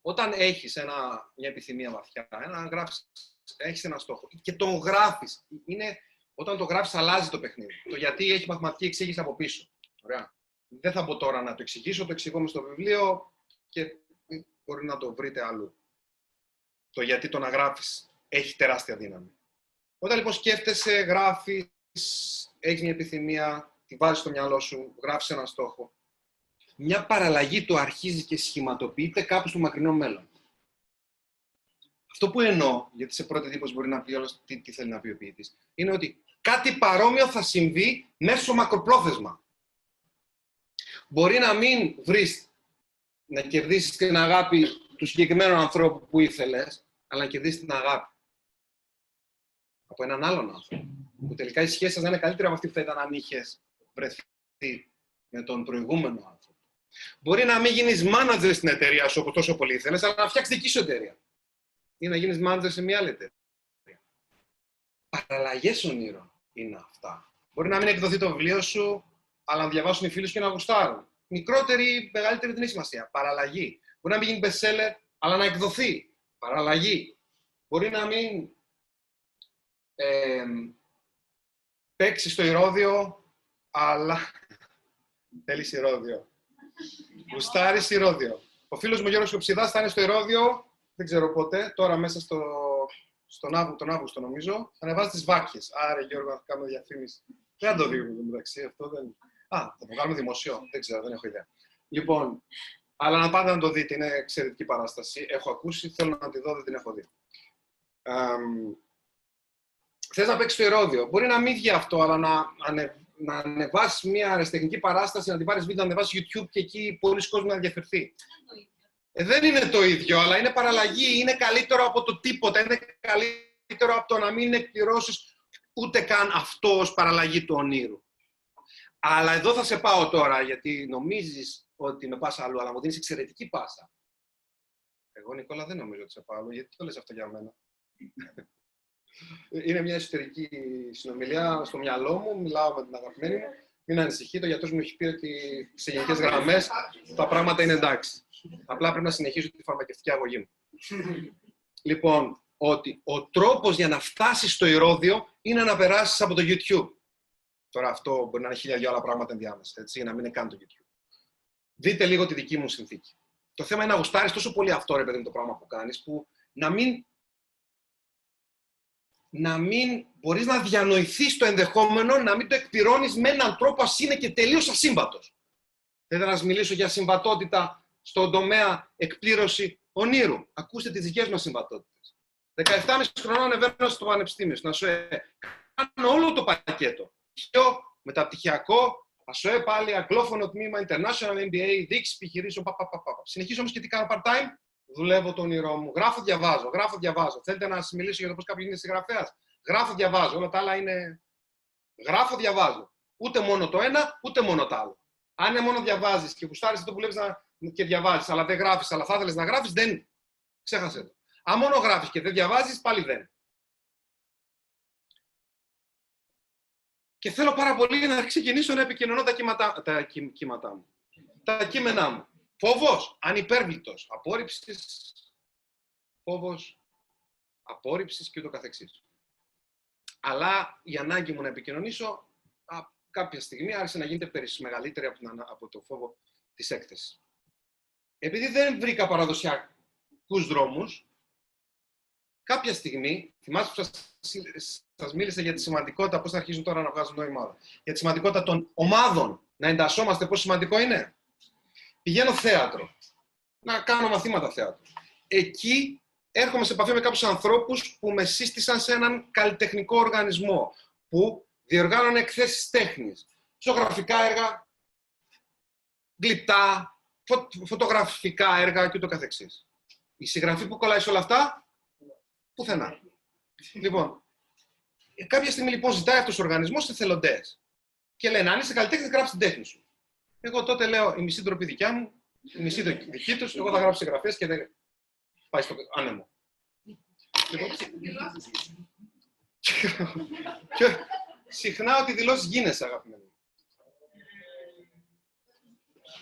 Όταν έχεις ένα, μια επιθυμία βαθιά, ένα, γράφεις, έχεις ένα στόχο και τον γράφεις, είναι, όταν το γράφεις αλλάζει το παιχνίδι. Το γιατί έχει μαθηματική εξήγηση από πίσω. Ωραία. Δεν θα μπω τώρα να το εξηγήσω, το εξηγώ μες στο βιβλίο και μπορεί να το βρείτε αλλού. Το γιατί το να γράφεις έχει τεράστια δύναμη. Όταν λοιπόν σκέφτεσαι, γράφεις, έχεις μια επιθυμία, τη βάζεις στο μυαλό σου, γράφεις ένα στόχο, μια παραλλαγή του αρχίζει και σχηματοποιείται κάπου στο μακρινό μέλλον. Αυτό που εννοώ, γιατί σε πρώτη εντύπωση μπορεί να πει όλος τι, τι θέλει να πει ο ποιητής, είναι ότι κάτι παρόμοιο θα συμβεί μέσω μακροπρόθεσμα. Μπορεί να μην βρεις να κερδίσεις την αγάπη του συγκεκριμένου ανθρώπου που ήθελες, αλλά να κερδίσεις την αγάπη από έναν άλλον άνθρωπο. Που τελικά η σχέση σας να είναι καλύτερη από αυτή που θα ήταν αν είχες βρεθεί με τον προηγούμενο άνθρωπο. Μπορεί να μην γίνεις manager στην εταιρεία σου όπως τόσο πολύ ήθελες, αλλά να φτιάξεις δική σου εταιρεία. Ή να γίνεις manager σε μια άλλη εταιρεία. Παραλλαγές ονείρων είναι αυτά. Μπορεί να μην εκδοθεί το βιβλίο σου, αλλά να διαβάσουν οι φίλοι σου και να γουστάρουν. Μικρότερη ή μεγαλύτερη δεν έχει σημασία. Παραλλαγή. Μπορεί να μην γίνει bestseller, αλλά να εκδοθεί. Παραλλαγή. Μπορεί να μην ε, παίξει στο ηρώδιο, αλλά θέλεις ηρώδιο. Γουστάρεις ηρώδιο. Ο φίλος μου Γιώργος Κοψιδάς θα είναι στο ηρώδιο, δεν ξέρω πότε, τώρα μέσα στο, στον Αύγουστο, τον Αύγουστο νομίζω, θα ανεβάζει τις βάκες. Άρα Γιώργο θα κάνουμε διαφήμιση. Δεν θα το δει μεταξύ αυτό. Δεν... Α, θα το κάνουμε δημοσίο. Δεν ξέρω, δεν έχω ιδέα. Λοιπόν, αλλά να πάτε να το δείτε, είναι εξαιρετική παράσταση. Έχω ακούσει, θέλω να τη δω, δεν την έχω δει. Εμ, Θες να παίξεις το ερόδιο. Μπορεί να μην βγει αυτό, αλλά να, ανε, να ανεβάσεις μια αριστεχνική παράσταση, να την πάρεις βίντεο, να ανεβάσεις YouTube και εκεί πολλοί κόσμοι να ενδιαφερθεί. Ε, δεν είναι το ίδιο, αλλά είναι παραλλαγή. Είναι καλύτερο από το τίποτα. Είναι καλύτερο από το να μην εκπληρώσεις ούτε καν αυτό ως παραλλαγή του ονείρου. Αλλά εδώ θα σε πάω τώρα, γιατί νομίζεις ότι με πάσα αλλού, αλλά μου δίνεις εξαιρετική πάσα. Εγώ, Νικόλα, δεν νομίζω ότι σε πάω αλλού, γιατί το λες αυτό για μένα. Είναι μια εσωτερική συνομιλία στο μυαλό μου, μιλάω με την αγαπημένη μου. Μην ανησυχείτε, ο γιατρός μου έχει πει ότι σε γενικές γραμμές τα πράγματα είναι εντάξει. Απλά πρέπει να συνεχίσω τη φαρμακευτική αγωγή μου. λοιπόν, ότι ο τρόπος για να φτάσεις στο ηρώδιο είναι να περάσεις από το YouTube. Τώρα αυτό μπορεί να είναι χίλια δυο άλλα πράγματα ενδιάμεσα, έτσι, για να μην είναι καν το YouTube. Δείτε λίγο τη δική μου συνθήκη. Το θέμα είναι να γουστάρεις τόσο πολύ αυτό, ρε παιδί μου, το πράγμα που κάνεις, που να μην να μην μπορείς να διανοηθείς το ενδεχόμενο να μην το εκπληρώνεις με έναν τρόπο ας είναι και τελείως ασύμβατος. Θα ήθελα να σας μιλήσω για συμβατότητα στον τομέα εκπλήρωση ονείρου. Ακούστε τις δικές μας συμβατότητες. 17,5 χρονών ανεβαίνω στο πανεπιστήμιο, στην ΑΣΟΕ. Κάνω όλο το πακέτο. Πιο μεταπτυχιακό, ΑΣΟΕ πάλι, αγγλόφωνο τμήμα, international MBA, δείξη επιχειρήσεων, πα, πα, πα, πα. Συνεχίζω όμως και τι κάνω part-time, δουλεύω το όνειρό μου. Γράφω, διαβάζω. Γράφω, διαβάζω. Θέλετε να σας μιλήσω για το πώς κάποιο είναι συγγραφέας; Γράφω, διαβάζω. Όλα τα άλλα είναι. Γράφω, διαβάζω. Ούτε μόνο το ένα, ούτε μόνο το άλλο. Αν είναι μόνο διαβάζεις και γουστάρεις αυτό που βλέπει να... και διαβάζεις, αλλά δεν γράφεις, αλλά θα ήθελες να γράφεις, δεν. Ξέχασε το. Αν μόνο γράφεις και δεν διαβάζεις, πάλι δεν. Και θέλω πάρα πολύ να ξεκινήσω να επικοινωνώ τα, κύματα, τα κύ, κύματά μου. Τα κείμενά μου. Φόβος, ανυπέρβλητος, απόρριψης, φόβος, απόρριψης και ούτω καθεξής. Αλλά η ανάγκη μου να επικοινωνήσω α, κάποια στιγμή άρχισε να γίνεται περισσότερο μεγαλύτερη από, την, από το φόβο της έκθεσης. επειδή δεν βρήκα παραδοσιακούς δρόμους, κάποια στιγμή, θυμάστε που σας, σας μίλησα για τη σημαντικότητα, πώς θα αρχίζουν τώρα να βγάζουν νόημα, για τη σημαντικότητα των ομάδων, να εντασσόμαστε, πόσο σημαντικό είναι. Πηγαίνω θέατρο, να κάνω μαθήματα θέατρο. Εκεί έρχομαι σε επαφή με κάποιους ανθρώπους που με σύστησαν σε έναν καλλιτεχνικό οργανισμό, που διοργάνωνε εκθέσεις τέχνης, ζωγραφικά έργα, γλυπτά, φω, φωτογραφικά έργα και ούτω καθεξής. Η συγγραφή που κολλάει σε όλα αυτά, πουθενά. λοιπόν, κάποια στιγμή λοιπόν ζητάει αυτός ο οργανισμός εθελοντές. Και λένε, αν είσαι καλλιτέχνης, γράψεις την τέχνη σου. Εγώ τότε λέω, η μισή ντροπή δικιά μου, η μισή δική τους, εγώ θα γράψω συγγραφές και δεν πάει στο άνεμο. Λοιπόν, και συχνά ότι δηλώσεις γίνεσαι, αγαπημένοι.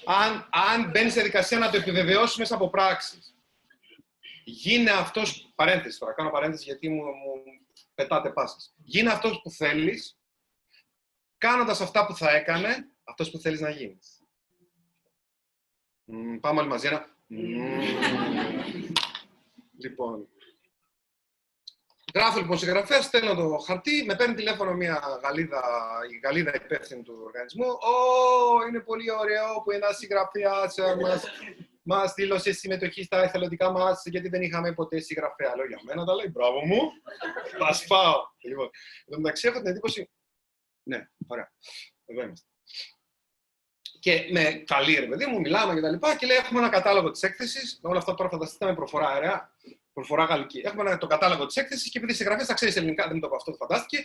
Αν, αν μπαίνεις σε δικασία να το επιβεβαιώσεις μέσα από πράξεις. Γίνε αυτός. Παρένθεση τώρα, κάνω παρένθεση γιατί μου, μου πετάτε πάσα. Γίνε αυτός που θέλεις, κάνοντας αυτά που θα έκανε αυτός που θέλεις να γίνεις. πάμε όλοι μαζί ένα. λοιπόν, Γράφω λοιπόν συγγραφέα, στέλνω το χαρτί, με παίρνει τηλέφωνο μια Γαλλίδα, η Γαλλίδα υπεύθυνη του οργανισμού. Ω, είναι πολύ ωραίο που ένας συγγραφέας μα μας δήλωσε συμμετοχή στα εθελοντικά μας, γιατί δεν είχαμε ποτέ συγγραφέα. Λέω για μένα, τα λέει, μπράβο μου, θα σπάω. Λοιπόν, εν μεταξύ έχω την εντύπωση. Ναι, ωραία. Εδώ είμαστε. Και με καλή ρε παιδί μου, μιλάμε και τα λοιπά και λέει: Έχουμε ένα κατάλογο της έκθεσης. Όλα αυτά τώρα φανταστείτε με προφορά αεραία προφορά γαλλική. Έχουμε το κατάλογο της έκθεσης και επειδή συγγραφέ θα ξέρεις ελληνικά, δεν το πω αυτό, το φαντάστηκε.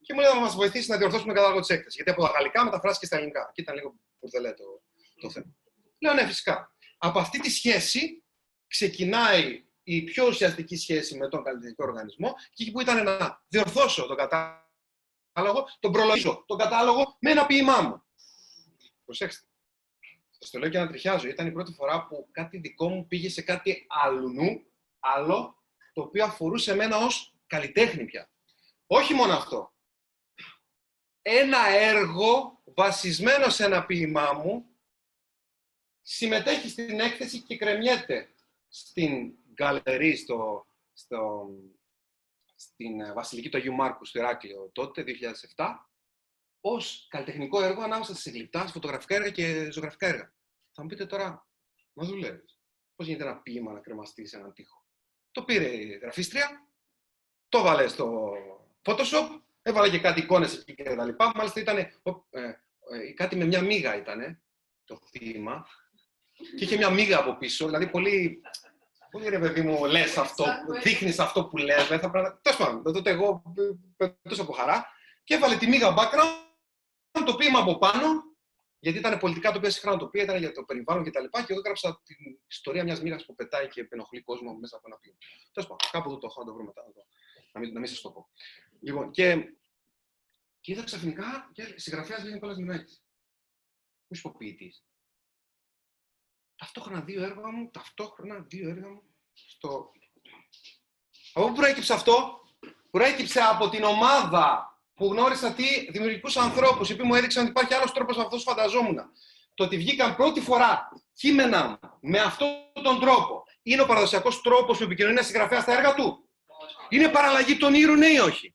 Και μου λέει να μας βοηθήσει να διορθώσουμε το κατάλογο της έκθεσης. Γιατί από τα γαλλικά μεταφράστηκε στα ελληνικά. Και ήταν λίγο μπουρδελέ το, το θέμα. Λέω ναι, φυσικά. Από αυτή τη σχέση ξεκινάει η πιο ουσιαστική σχέση με τον καλλιτεχνικό οργανισμό και εκεί που ήταν να διορθώσω τον κατάλογο, τον προλογίσω τον κατάλογο με ένα ποίημά μου. Προσέξτε. Σας το λέω και να τριχιάζω. Ήταν η πρώτη φορά που κάτι δικό μου πήγε σε κάτι αλλού άλλο το οποίο αφορούσε εμένα ως καλλιτέχνη πια. Όχι μόνο αυτό. Ένα έργο βασισμένο σε ένα ποίημά μου συμμετέχει στην έκθεση και κρεμιέται στην γκαλερί, στο, στο, στην Βασιλική του Αγίου Μάρκου στο Ηράκλειο τότε, 2007, ως καλλιτεχνικό έργο ανάμεσα σε γλυπτά, φωτογραφικά έργα και ζωγραφικά έργα. Θα μου πείτε τώρα, μα δουλεύεις. Πώς γίνεται ένα ποίημα να κρεμαστεί σε έναν τοίχο; Το πήρε η γραφίστρια, το βάλε στο Photoshop, έβαλε και κάτι εικόνες εκεί και τα λοιπά. Μάλιστα ήταν ε, ε, κάτι με μια μίγα ήταν το θύμα και είχε μια μίγα από πίσω, δηλαδή πολύ, πολύ ρε παιδί μου λες αυτό, δείχνεις αυτό που λες, δεν θα πρέπει Τέλος πάντων, τότε εγώ πετούσα από χαρά και έβαλε τη μίγα background, το ποίημα από πάνω γιατί ήταν πολιτικά το οποίο συχνά το οποίο ήταν για το περιβάλλον κτλ. Και, και εγώ έγραψα την ιστορία μιας μοίρα που πετάει και ενοχλεί κόσμο μέσα από ένα πλοίο. Τέλος πάντων, κάπου εδώ το έχω να το βρω μετά. Εδώ. Να μην, να μην σας το πω. Λοιπόν, και, και είδα ξαφνικά και συγγραφέας λέγεται Νικόλας Μινάκη. Πού ποιητή. Ταυτόχρονα δύο έργα μου, ταυτόχρονα δύο έργα μου στο. Από πού προέκυψε αυτό, προέκυψε από την ομάδα που γνώρισα τι δημιουργικούς ανθρώπους, οι οποίοι μου έδειξαν ότι υπάρχει άλλος τρόπος από αυτός που φανταζόμουν. Το ότι βγήκαν πρώτη φορά κείμενα με αυτόν τον τρόπο είναι ο παραδοσιακός τρόπος που επικοινωνεί ένας συγγραφέας στα έργα του; Είναι παραλλαγή των ήρων, ναι ή όχι;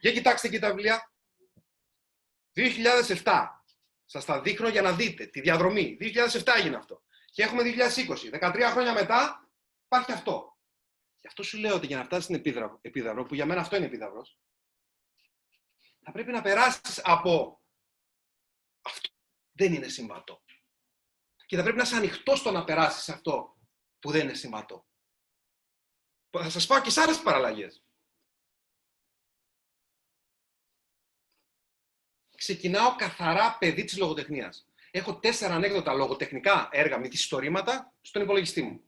Για κοιτάξτε εκεί τα βιβλία. 2007. Σας τα δείχνω για να δείτε τη διαδρομή. 2007 έγινε αυτό. Και έχουμε 2020. 13 χρόνια μετά υπάρχει αυτό. Γι' αυτό σου λέω ότι για να φτάσεις στην επίδαυρο, που για μένα αυτό είναι επίδαυρος, θα πρέπει να περάσεις από αυτό δεν είναι συμβατό. Και θα πρέπει να είσαι ανοιχτός στο να περάσεις αυτό που δεν είναι συμβατό. Θα σας πάω και σε άλλες παραλλαγές. Ξεκινάω καθαρά παιδί της λογοτεχνίας. Έχω τέσσερα ανέκδοτα λογοτεχνικά έργα με ιστορήματα στον υπολογιστή μου.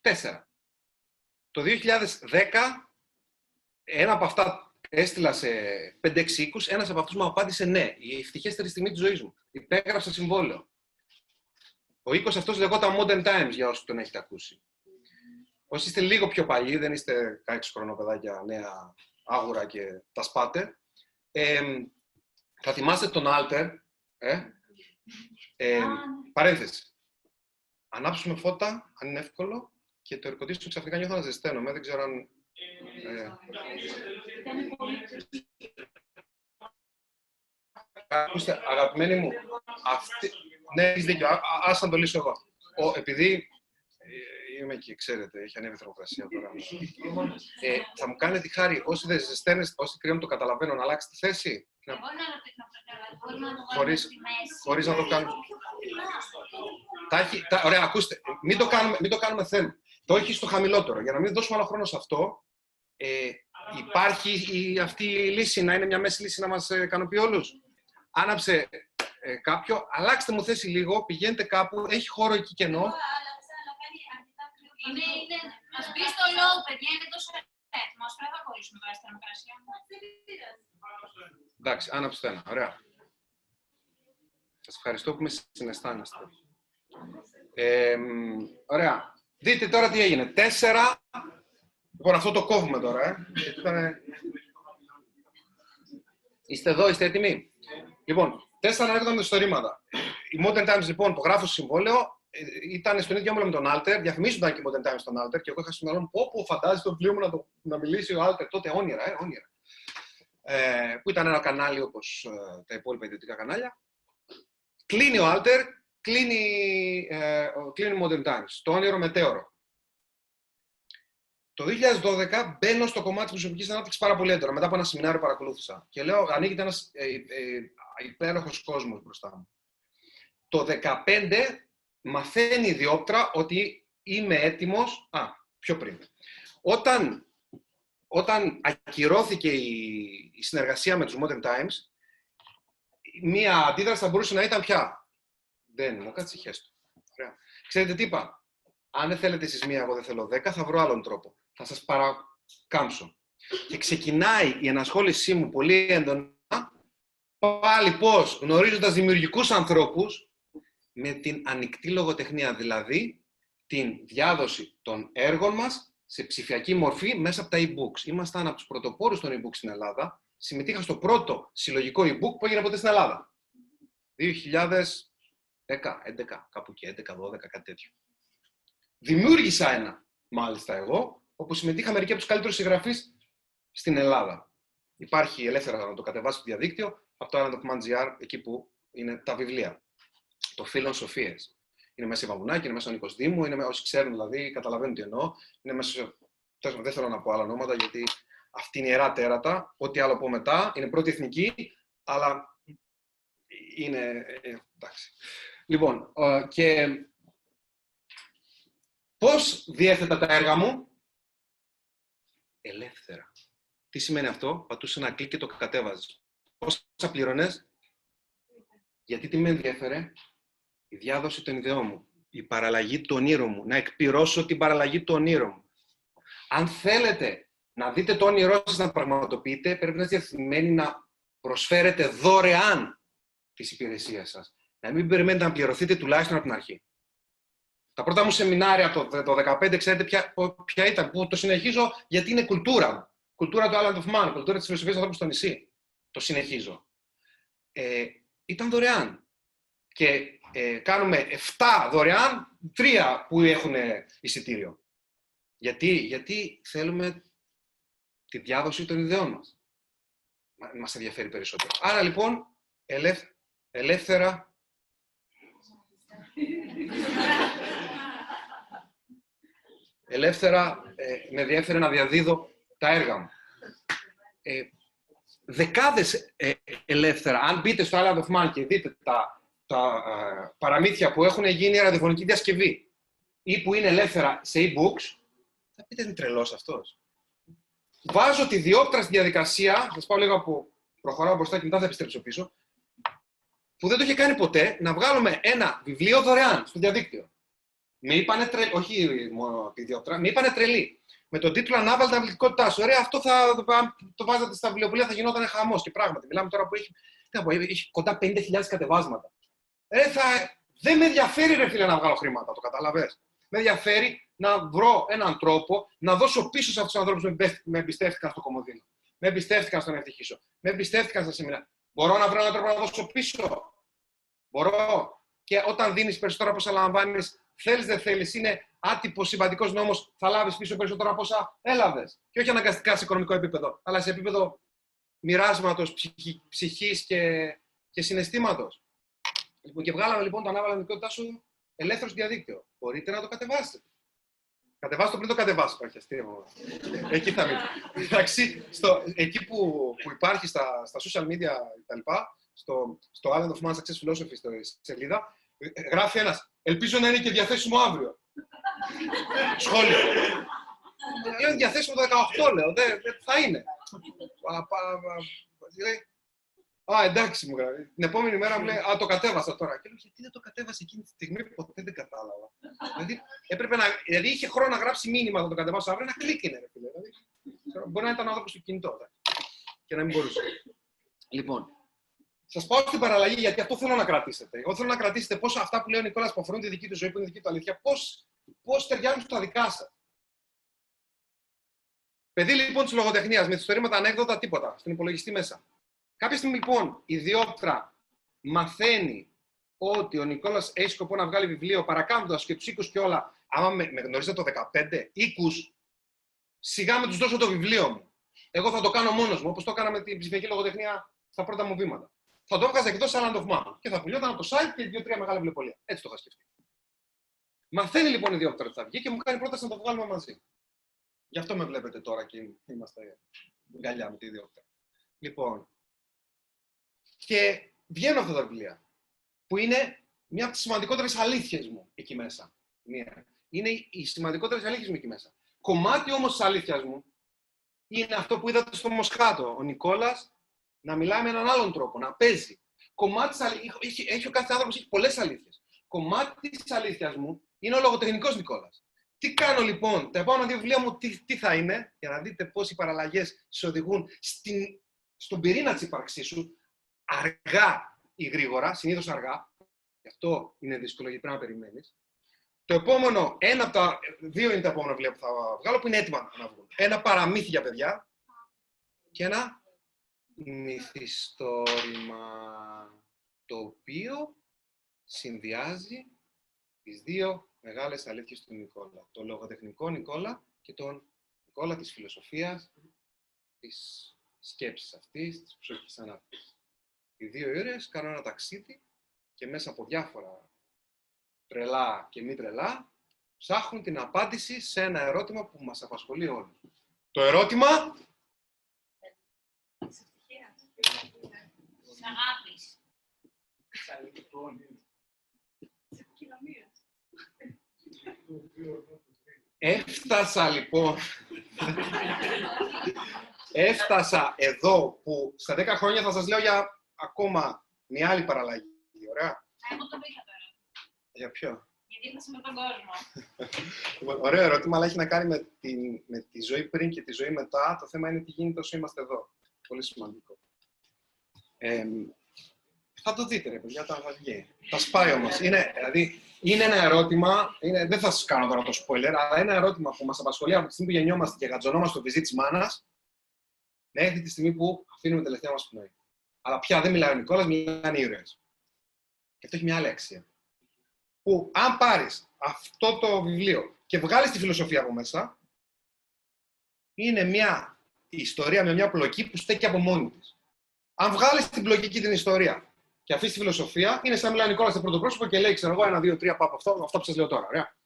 Τέσσερα. Το 2010, ένα από αυτά έστειλα σε 5-6 οίκους, ένας από αυτούς μου απάντησε ναι. Η ευτυχέστερη στιγμή της ζωής μου. Υπέγραψα συμβόλαιο. Ο οίκος αυτός λεγόταν Modern Times, για όσους τον έχετε ακούσει. Όσοι είστε λίγο πιο παλιοί, δεν είστε 16 χρονοπαιδάκια νέα άγουρα και τα σπάτε, ε, θα θυμάστε τον Alter, ε, ε, παρένθεση. ανάψουμε φώτα, αν είναι εύκολο, και το air conditioning ξαφνικά νιώθω να ζεσταίνομαι. Δεν ξέρω αν... Ε, Ήταν πολύ Ακούστε, αγαπημένοι μου, αυτή... ναι, έχεις δίκιο. Α, α- ας να το λύσω εγώ. Ο, επειδή ε, είμαι εκεί, ξέρετε, έχει ανέβει η θερμοκρασία τώρα. Ε, θα μου κάνετε τη χάρη, όσοι δεν ζεσταίνεστε, όσοι κρύβουν το καταλαβαίνω, να αλλάξετε θέση. Να- Εγώ να ρωτήσω αυτό καλά. Μπορούμε να το βάλουμε Χωρίς- στη μέση. χωρίς να το κάνουμε. Τα έχει, τα, ωραία, ακούστε, μην το, κάνουμε, μην το κάνουμε θέμα. Το έχει στο χαμηλότερο. Για να μην δώσουμε άλλο χρόνο σε αυτό, ε, υπάρχει η, αυτή η λύση να είναι μια μέση λύση να μας ε, ικανοποιεί όλους. Άναψε ε, κάποιο, αλλάξτε μου θέση λίγο, πηγαίνετε κάπου, έχει χώρο εκεί κενό. Είναι, είναι, ας μπει στο low, παιδιά, είναι τόσο έτοιμος. Δεν θα χωρίσουμε τώρα στη θερμοκρασία. Εντάξει, άναψε το ένα. Ωραία. Σας ευχαριστώ που με συναισθάνεστε. Ε, μ, ωραία. Δείτε τώρα τι έγινε. Τέσσερα. Λοιπόν, αυτό το κόβουμε τώρα, ε. Γιατί ήτανε- Είστε εδώ, είστε έτοιμοι; Λοιπόν, τέσσερα ανέκδοτα με ιστορήματα. Η Modern Times, λοιπόν, το γράφω στο συμβόλαιο, ε, ήταν στον ίδιο όμιλο με τον Alter, διαφημίζονταν και η Modern Times στον Alter και εγώ είχα στο μυαλό μου πω, πω φαντάζει το βιβλίο μου να, το, να μιλήσει ο Alter. Τότε όνειρα, ε, όνειρα. Ε, που ήταν ένα κανάλι όπως ε, τα υπόλοιπα ιδιωτικά κανάλια. Κλείνει ο Alter, κλείνει, ε, ο- κλείνει η Modern Times. Το όνειρο μετέωρο. Το 2012 μπαίνω στο κομμάτι της προσωπικής ανάπτυξης πάρα πολύ έντονα. Μετά από ένα σεμινάριο που παρακολούθησα. Και λέω, ανοίγεται ένας ε, ε, υπέροχος κόσμος μπροστά μου. Το 2015 μαθαίνει η διόπτρα ότι είμαι έτοιμος. Α, πιο πριν. Όταν, όταν ακυρώθηκε η, η συνεργασία με τους Modern Times, μία αντίδραση θα μπορούσε να ήταν πια. Δεν μου κάτσε χέστο. Ωραία. Ξέρετε τι είπα; Αν δεν θέλετε εσείς μία, εγώ δεν θέλω δέκα, θα βρω άλλον τρόπο. Θα σας παρακάμψω. Και ξεκινάει η ενασχόλησή μου πολύ έντονα, πάλι πώς, γνωρίζοντας δημιουργικούς ανθρώπους, με την ανοιχτή λογοτεχνία, δηλαδή την διάδοση των έργων μας σε ψηφιακή μορφή μέσα από τα e-books. Ήμασταν από τους πρωτοπόρους των e-books στην Ελλάδα. Συμμετείχα στο πρώτο συλλογικό e-book που έγινε ποτέ στην Ελλάδα. 2010, 11, κάπου εκεί, 11, 12, κάτι τέτοιο. Δημιούργησα ένα, μάλιστα εγώ, όπου συμμετείχα μερικοί από τους καλύτερους συγγραφείς στην Ελλάδα. Υπάρχει ελεύθερα να το κατεβάσει στο διαδίκτυο από το Island of Man GR, εκεί που είναι τα βιβλία. Το Φίλων Σοφίε. Είναι μέσα η Βαμουνάκη, είναι μέσα ο Νίκο Δήμου, είναι, με- όσοι ξέρουν δηλαδή, καταλαβαίνουν τι εννοώ. Είναι μέσα σε. τέλος πάντων, Δεν θέλω να πω άλλα ονόματα γιατί αυτή είναι ιερά τέρατα. Ό,τι άλλο πω μετά είναι πρώτη εθνική, αλλά είναι. ε, εντάξει. Λοιπόν, ε, και πώς διέθετα τα έργα μου; Ελεύθερα. Τι σημαίνει αυτό, πατούσε ένα κλικ και το κατέβαζες. Πόσα πλήρωνες, γιατί τι με ενδιαφέρε, η διάδοση των ιδεών μου, η παραλλαγή του ονείρου μου, να εκπληρώσω την παραλλαγή του ονείρου μου. Αν θέλετε να δείτε το όνειρό σας να πραγματοποιείτε, πρέπει να είστε διαθυμένοι να προσφέρετε δωρεάν τις υπηρεσίες σας. Να μην περιμένετε να πληρωθείτε τουλάχιστον από την αρχή. Τα πρώτα μου σεμινάρια το, το 2015, ξέρετε ποια, ποια ήταν, που το συνεχίζω γιατί είναι κουλτούρα μου. Κουλτούρα του Island of Man, κουλτούρα της φιλοσοφίας ανθρώπου στο νησί. Το συνεχίζω. Ε, ήταν δωρεάν. Και ε, κάνουμε 7 δωρεάν, 3 που έχουν εισιτήριο. Γιατί, γιατί θέλουμε τη διάδοση των ιδεών μας. Μα- Μας ενδιαφέρει περισσότερο. Άρα λοιπόν, ελεύθ, ελεύθερα ελεύθερα ε, με ενδιαφέρει να διαδίδω τα έργα μου. Ε, δεκάδες ε, ελεύθερα, αν μπείτε στο Island of Man και δείτε τα, τα ε, παραμύθια που έχουν γίνει ραδιοφωνική διασκευή ή που είναι ελεύθερα σε e-books, θα πείτε είναι τρελός αυτός. Βάζω τη διόπτρα στη διαδικασία, θα σας πάω λίγο από προχωράω μπροστά και μετά θα επιστρέψω πίσω, που δεν το είχε κάνει ποτέ, να βγάλουμε ένα βιβλίο δωρεάν στο διαδίκτυο. Με είπανε τρελή, όχι μόνο τη διόπτρα, με είπανε τρελή. Με τον τίτλο Ανάβαλ την αυλητικότητά σου. Ωραία, αυτό θα το, το βάζατε στα βιβλιοπολία, θα γινόταν χαμός. Και πράγματι, μιλάμε τώρα που έχει, τι να πω, έχει κοντά 50.000 κατεβάσματα. Ε, θα, δεν με ενδιαφέρει, ρε φίλε, να βγάλω χρήματα, το καταλαβες. Με ενδιαφέρει να βρω έναν τρόπο να δώσω πίσω σε αυτούς τους ανθρώπους που με- με εμπιστεύτηκαν στο κομμωδίνο. Με εμπιστεύτηκαν στον ευτυχήσω. Με εμπιστεύτηκαν στα σεμινάρια. Μπορώ να βρω έναν τρόπο να δώσω πίσω. Μπορώ. Και όταν δίνεις περισσότερα από όσα λαμβάνεις, Θέλεις, δεν θέλεις, είναι άτυπος συμβατικό νόμος, θα λάβεις πίσω περισσότερα από όσα έλαβες. Και όχι αναγκαστικά σε οικονομικό επίπεδο, αλλά σε επίπεδο μοιράσματος ψυχής και, και συναισθήματος. Λοιπόν, και βγάλαμε λοιπόν το ανάβαλα σου ελεύθερο διαδίκτυο. Μπορείτε να το κατεβάσετε. Κατεβάστε το πριν το κατεβάσω. Όχι, αστείο. εκεί θα μείνει. Εντάξει, στο, εκεί που, που υπάρχει στα, στα social media κτλ., στο, στο Island of Man Success Philosophy, στη σελίδα, γράφει ένας. Ελπίζω να είναι και διαθέσιμο αύριο. Σχόλιο. Λέω διαθέσιμο το 18, λέω. Δεν, θα είναι. Α, εντάξει μου γράφει. Την επόμενη μέρα μου λέει Α, το κατέβασα τώρα. Και λέω Γιατί δεν το κατέβασε εκείνη τη στιγμή, ποτέ δεν κατάλαβα. δηλαδή, έπρεπε να, δηλαδή είχε χρόνο να γράψει μήνυμα να το κατεβάσω αύριο, ένα κλικ είναι, ρε φίλε. Δηλαδή, μπορεί να ήταν άνθρωπος στο κινητό. Και να μην μπορούσε. Λοιπόν, σας πάω στην παραλλαγή γιατί αυτό θέλω να κρατήσετε. Εγώ θέλω να κρατήσετε πώς αυτά που λέει ο Νικόλας που αφορούν τη δική του ζωή, που είναι δική του αλήθεια, πώς ταιριάζουν στα δικά σας. Παιδί λοιπόν της λογοτεχνίας με ιστορήματα ανέκδοτα τίποτα στην υπολογιστή μέσα. Κάποια στιγμή λοιπόν η Διόπτρα μαθαίνει ότι ο Νικόλας έχει σκοπό να βγάλει βιβλίο παρακάμπτοντας και τους οίκους και όλα. Άμα με, με γνωρίζετε το 15, οίκους, σιγά με τους δώσω το βιβλίο μου. Εγώ θα το κάνω μόνος μου, όπως το έκανα με την ψηφιακή λογοτεχνία στα πρώτα μου βήματα. Θα το έβγαζα εκτός Land of Man και θα πουλιόταν από το site και δύο-τρία μεγάλα βιβλιοπολία. Έτσι το είχα σκεφτεί. Μαθαίνει λοιπόν η Διόπτρα ότι θα βγει και μου κάνει πρόταση να το βγάλουμε μαζί. Γι' αυτό με βλέπετε τώρα και είμαστε γκαλιά με τη Διόπτρα. Λοιπόν, και βγαίνουν αυτά τα βιβλία. Που είναι μια από τις σημαντικότερες αλήθειες μου εκεί μέσα. Μία. Είναι οι σημαντικότερες αλήθειες μου εκεί μέσα. Κομμάτι όμως της αλήθειας μου είναι αυτό που είδατε στο Μοσχάτο. Ο Νικόλας να μιλάει με έναν άλλον τρόπο, να παίζει. Κομμάτι της αλήθειας, έχει, έχει ο κάθε άνθρωπος έχει πολλές αλήθειες. Κομμάτι της αλήθειας μου είναι ο λογοτεχνικός Νικόλας. Τι κάνω λοιπόν, τα επόμενα δύο βιβλία μου τι, τι θα είναι, για να δείτε πώς οι παραλλαγές σε οδηγούν στην, στον πυρήνα της ύπαρξής σου, αργά ή γρήγορα, συνήθως αργά. Γι' αυτό είναι δύσκολο γιατί πρέπει να περιμένεις. Το επόμενο, ένα από τα δύο είναι τα επόμενα βιβλία που θα βγάλω που είναι έτοιμα να βγουν. Ένα παραμύθι για παιδιά και ένα μυθιστόρημα το οποίο συνδυάζει τις δύο μεγάλες αλήθειες του Νικόλα. Το λογοτεχνικό Νικόλα και τον Νικόλα της φιλοσοφίας, της σκέψης αυτής, της ψυχικής ανάπτυξης οι δύο ήρωες κάνουν ένα ταξίδι και μέσα από διάφορα τρελά και μη τρελά ψάχνουν την απάντηση σε ένα ερώτημα που μας απασχολεί όλους. Το ερώτημα... Έφτασα λοιπόν Έφτασα εδώ που στα 10 χρόνια θα σας λέω για ακόμα μια άλλη παραλλαγή. Ωραία. Εγώ το βρήκα τώρα. Για ποιο; Γιατί ήρθα με τον κόσμο. Λοιπόν, ωραίο ερώτημα, αλλά έχει να κάνει με τη, με τη ζωή πριν και τη ζωή μετά. Το θέμα είναι τι γίνεται όσο είμαστε εδώ. Πολύ σημαντικό. Ε, θα το δείτε, ρε παιδιά, όταν θα βγει. Θα σπάει όμως. Είναι, δηλαδή, είναι ένα ερώτημα, είναι, δεν θα σας κάνω τώρα το spoiler, αλλά ένα ερώτημα που μας απασχολεί από τη στιγμή που γεννιόμαστε και γατζωνόμαστε στο βυζί της μάνας, μέχρι τη στιγμή που αφήνουμε τελευταία μας πνοή. Αλλά πια δεν μιλάει ο Νικόλας, μιλάνε οι ήρωες. Και αυτό έχει μια άλλη αξία. Που αν πάρεις αυτό το βιβλίο και βγάλεις τη φιλοσοφία από μέσα, είναι μια ιστορία με μια πλοκή που στέκει από μόνη της. Αν βγάλεις την πλοκή την ιστορία και αφήσεις τη φιλοσοφία, είναι σαν να μιλάει ο Νικόλας στο πρώτο πρόσωπο και λέει, ξέρω εγώ, ένα, δύο, τρία, πάω από αυτό, αυτό που σας λέω τώρα. Ωραία.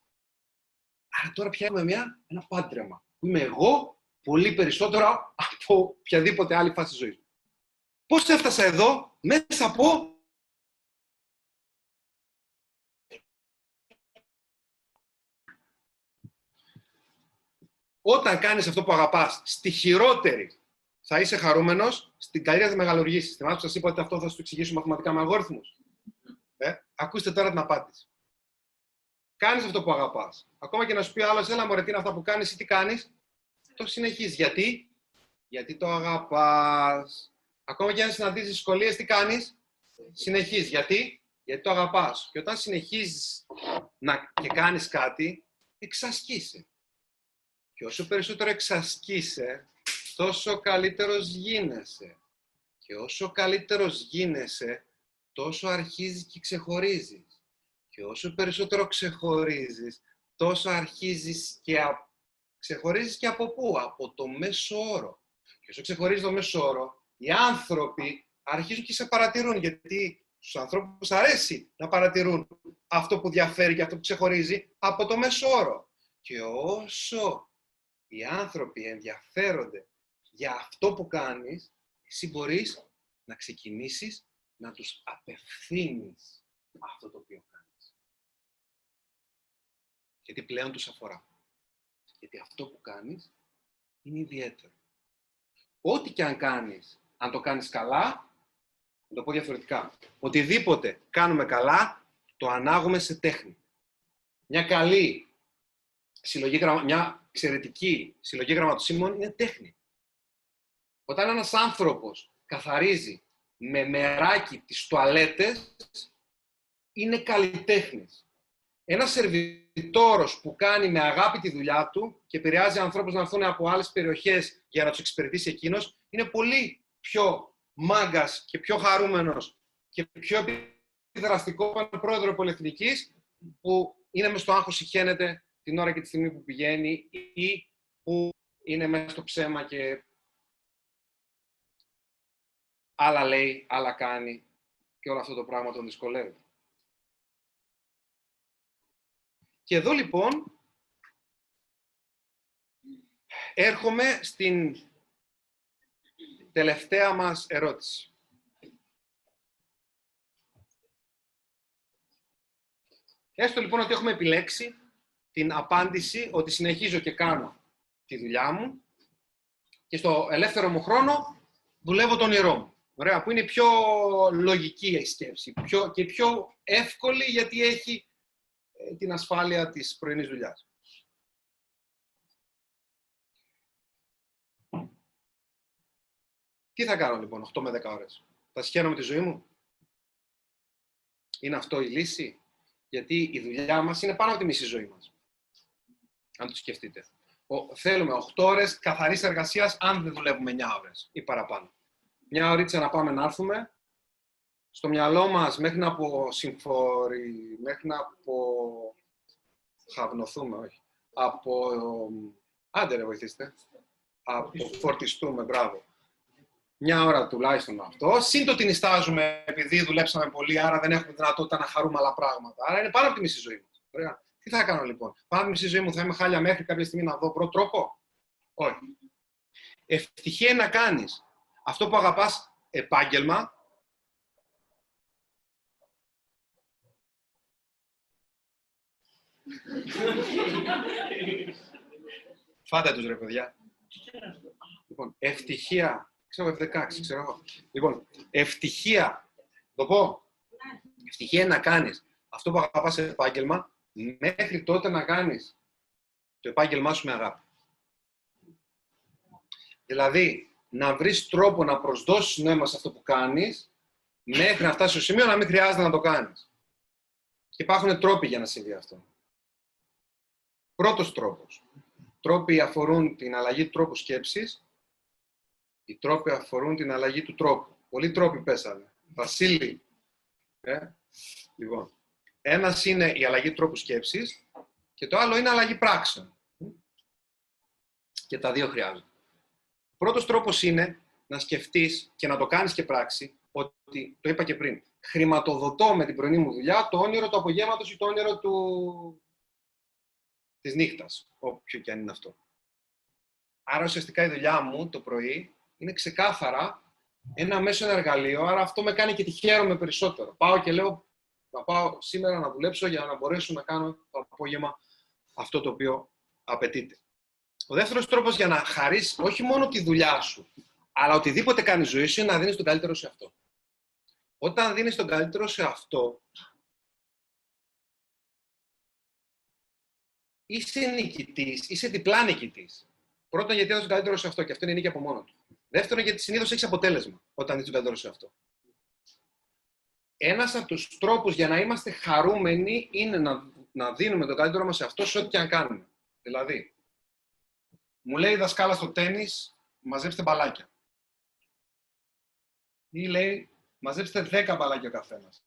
Άρα τώρα πια έχουμε μια, ένα πάντρεμα. Που είμαι εγώ πολύ περισσότερο από οποιαδήποτε άλλη φάση ζωής. Πώς έφτασα εδώ, μέσα από... Όταν κάνεις αυτό που αγαπάς, στη χειρότερη θα είσαι χαρούμενος, στην καλύτερη θα μεγαλουργήσεις. Θυμάστε που σας είπα ότι αυτό θα σου εξηγήσω μαθηματικά με αλγόριθμους; Ε, ακούστε τώρα την απάντηση. Κάνεις αυτό που αγαπάς. Ακόμα και να σου πει άλλος, έλα μωρέ, τι είναι αυτά που κάνεις ή τι κάνεις, το συνεχίζεις. Γιατί; Γιατί το αγαπάς. Ακόμα και αν συναντήσεις δυσκολίες, τι κάνεις, συνεχίζεις. Γιατί; Γιατί το αγαπάς. Και όταν συνεχίζεις να και κάνεις κάτι, εξασκείσαι. Και όσο περισσότερο εξασκείσαι, τόσο καλύτερος γίνεσαι. Και όσο καλύτερος γίνεσαι, τόσο αρχίζεις και ξεχωρίζεις. Και όσο περισσότερο ξεχωρίζεις, τόσο αρχίζεις και α... ξεχωρίζεις και από πού, από το μέσο όρο. Και όσο ξεχωρίζεις το μέσο όρο, οι άνθρωποι αρχίζουν και σε παρατηρούν, γιατί στους ανθρώπους αρέσει να παρατηρούν αυτό που διαφέρει και αυτό που ξεχωρίζει από το μέσο όρο. Και όσο οι άνθρωποι ενδιαφέρονται για αυτό που κάνεις, εσύ μπορείς να ξεκινήσεις να τους απευθύνεις αυτό το οποίο κάνεις. Γιατί πλέον τους αφορά. Γιατί αυτό που κάνεις είναι ιδιαίτερο. Ό,τι και αν κάνεις, αν το κάνεις καλά, να το πω διαφορετικά, οτιδήποτε κάνουμε καλά, το ανάγουμε σε τέχνη. Μια καλή συλλογή, μια εξαιρετική συλλογή γραμματοσύμων είναι τέχνη. Όταν ένας άνθρωπος καθαρίζει με μεράκι τις τουαλέτες, είναι καλλιτέχνης. Ένας σερβιτόρος που κάνει με αγάπη τη δουλειά του και επηρεάζει ανθρώπους να έρθουν από άλλες περιοχές για να τους εξυπηρετήσει εκείνος, είναι πολύ πιο μάγκας και πιο χαρούμενος και πιο επιδραστικό από έναν πρόεδρο πολυεθνικής που είναι μες στο άγχος συχαίνεται την ώρα και τη στιγμή που πηγαίνει ή που είναι μέσα στο ψέμα και άλλα λέει, άλλα κάνει και όλο αυτό το πράγμα τον δυσκολεύει. Και εδώ λοιπόν έρχομαι στην τελευταία μας ερώτηση. Έστω λοιπόν ότι έχουμε επιλέξει την απάντηση ότι συνεχίζω και κάνω τη δουλειά μου και στο ελεύθερο μου χρόνο δουλεύω τον όνειρό μου. Ωραία, που είναι πιο λογική η σκέψη πιο, και πιο εύκολη γιατί έχει ε, την ασφάλεια της πρωινής δουλειάς. Τι θα κάνω λοιπόν 8 με 10 ώρες; Θα σχένω τη ζωή μου; Είναι αυτό η λύση; Γιατί η δουλειά μας είναι πάνω από τη μισή ζωή μας. Αν το σκεφτείτε. Ο, θέλουμε 8 ώρες καθαρής εργασίας αν δεν δουλεύουμε 9 ώρες ή παραπάνω. Μια ωρίτσα να πάμε να έρθουμε. Στο μυαλό μας μέχρι να αποσυμφορεί, μέχρι να απο... χαυνοθούμε, όχι. Από... Άντε ρε βοηθήστε. Αποφορτιστούμε, μπράβο μια ώρα τουλάχιστον αυτό. Συν το την επειδή δουλέψαμε πολύ, άρα δεν έχουμε δυνατότητα να χαρούμε άλλα πράγματα. Άρα είναι πάνω από τη μισή ζωή μα. Τι θα κάνω λοιπόν, πάνω από τη μισή ζωή μου θα είμαι χάλια μέχρι κάποια στιγμή να δω πρώτο τρόπο; Όχι. Ευτυχία είναι να κάνεις αυτό που αγαπάς επάγγελμα. Φάτε τους ρε παιδιά. Λοιπόν, ευτυχία ξέρω F16, ξέρω εγώ. Λοιπόν, ευτυχία, το πω, ευτυχία να κάνεις αυτό που αγαπάς σε επάγγελμα, μέχρι τότε να κάνεις το επάγγελμά σου με αγάπη. Δηλαδή, να βρεις τρόπο να προσδώσεις νόημα σε αυτό που κάνεις, μέχρι να φτάσει στο σημείο να μην χρειάζεται να το κάνεις. Και υπάρχουν τρόποι για να συμβεί αυτό. Πρώτος τρόπος. Τρόποι αφορούν την αλλαγή του τρόπου σκέψης, οι τρόποι αφορούν την αλλαγή του τρόπου. Πολλοί τρόποι πέσανε. Βασίλη. Ε; Λοιπόν, ένας είναι η αλλαγή του τρόπου σκέψης και το άλλο είναι αλλαγή πράξεων. Και τα δύο χρειάζονται. Ο πρώτος τρόπος είναι να σκεφτείς και να το κάνεις και πράξη ότι, το είπα και πριν, χρηματοδοτώ με την πρωινή μου δουλειά το όνειρο του απογεύματος ή το όνειρο του... της νύχτας, όποιο και αν είναι αυτό. Άρα ουσιαστικά η δουλειά μου το πρωί είναι ξεκάθαρα ένα μέσο ένα εργαλείο, άρα αυτό με κάνει και τη χαίρομαι περισσότερο. Πάω και λέω, θα πάω σήμερα να δουλέψω για να μπορέσω να κάνω το απόγευμα αυτό το οποίο απαιτείται. Ο δεύτερος τρόπος για να χαρίσει όχι μόνο τη δουλειά σου, αλλά οτιδήποτε κάνεις ζωή σου είναι να δίνεις τον καλύτερο σε αυτό. Όταν δίνεις τον καλύτερο σε αυτό, είσαι νικητής, είσαι διπλά νικητής. Πρώτον, γιατί έδωσε τον καλύτερο σε αυτό και αυτό είναι νίκη από μόνος του. Δεύτερον, γιατί συνήθως έχεις αποτέλεσμα όταν δεις τον καλύτερο σε αυτό. Ένας από τους τρόπους για να είμαστε χαρούμενοι είναι να, να δίνουμε τον καλύτερο μας σε αυτό σε ό,τι και αν κάνουμε. Δηλαδή, μου λέει η δασκάλα στο τέννη, μαζέψτε μπαλάκια. Ή λέει, μαζέψτε 10 μπαλάκια ο καθένας.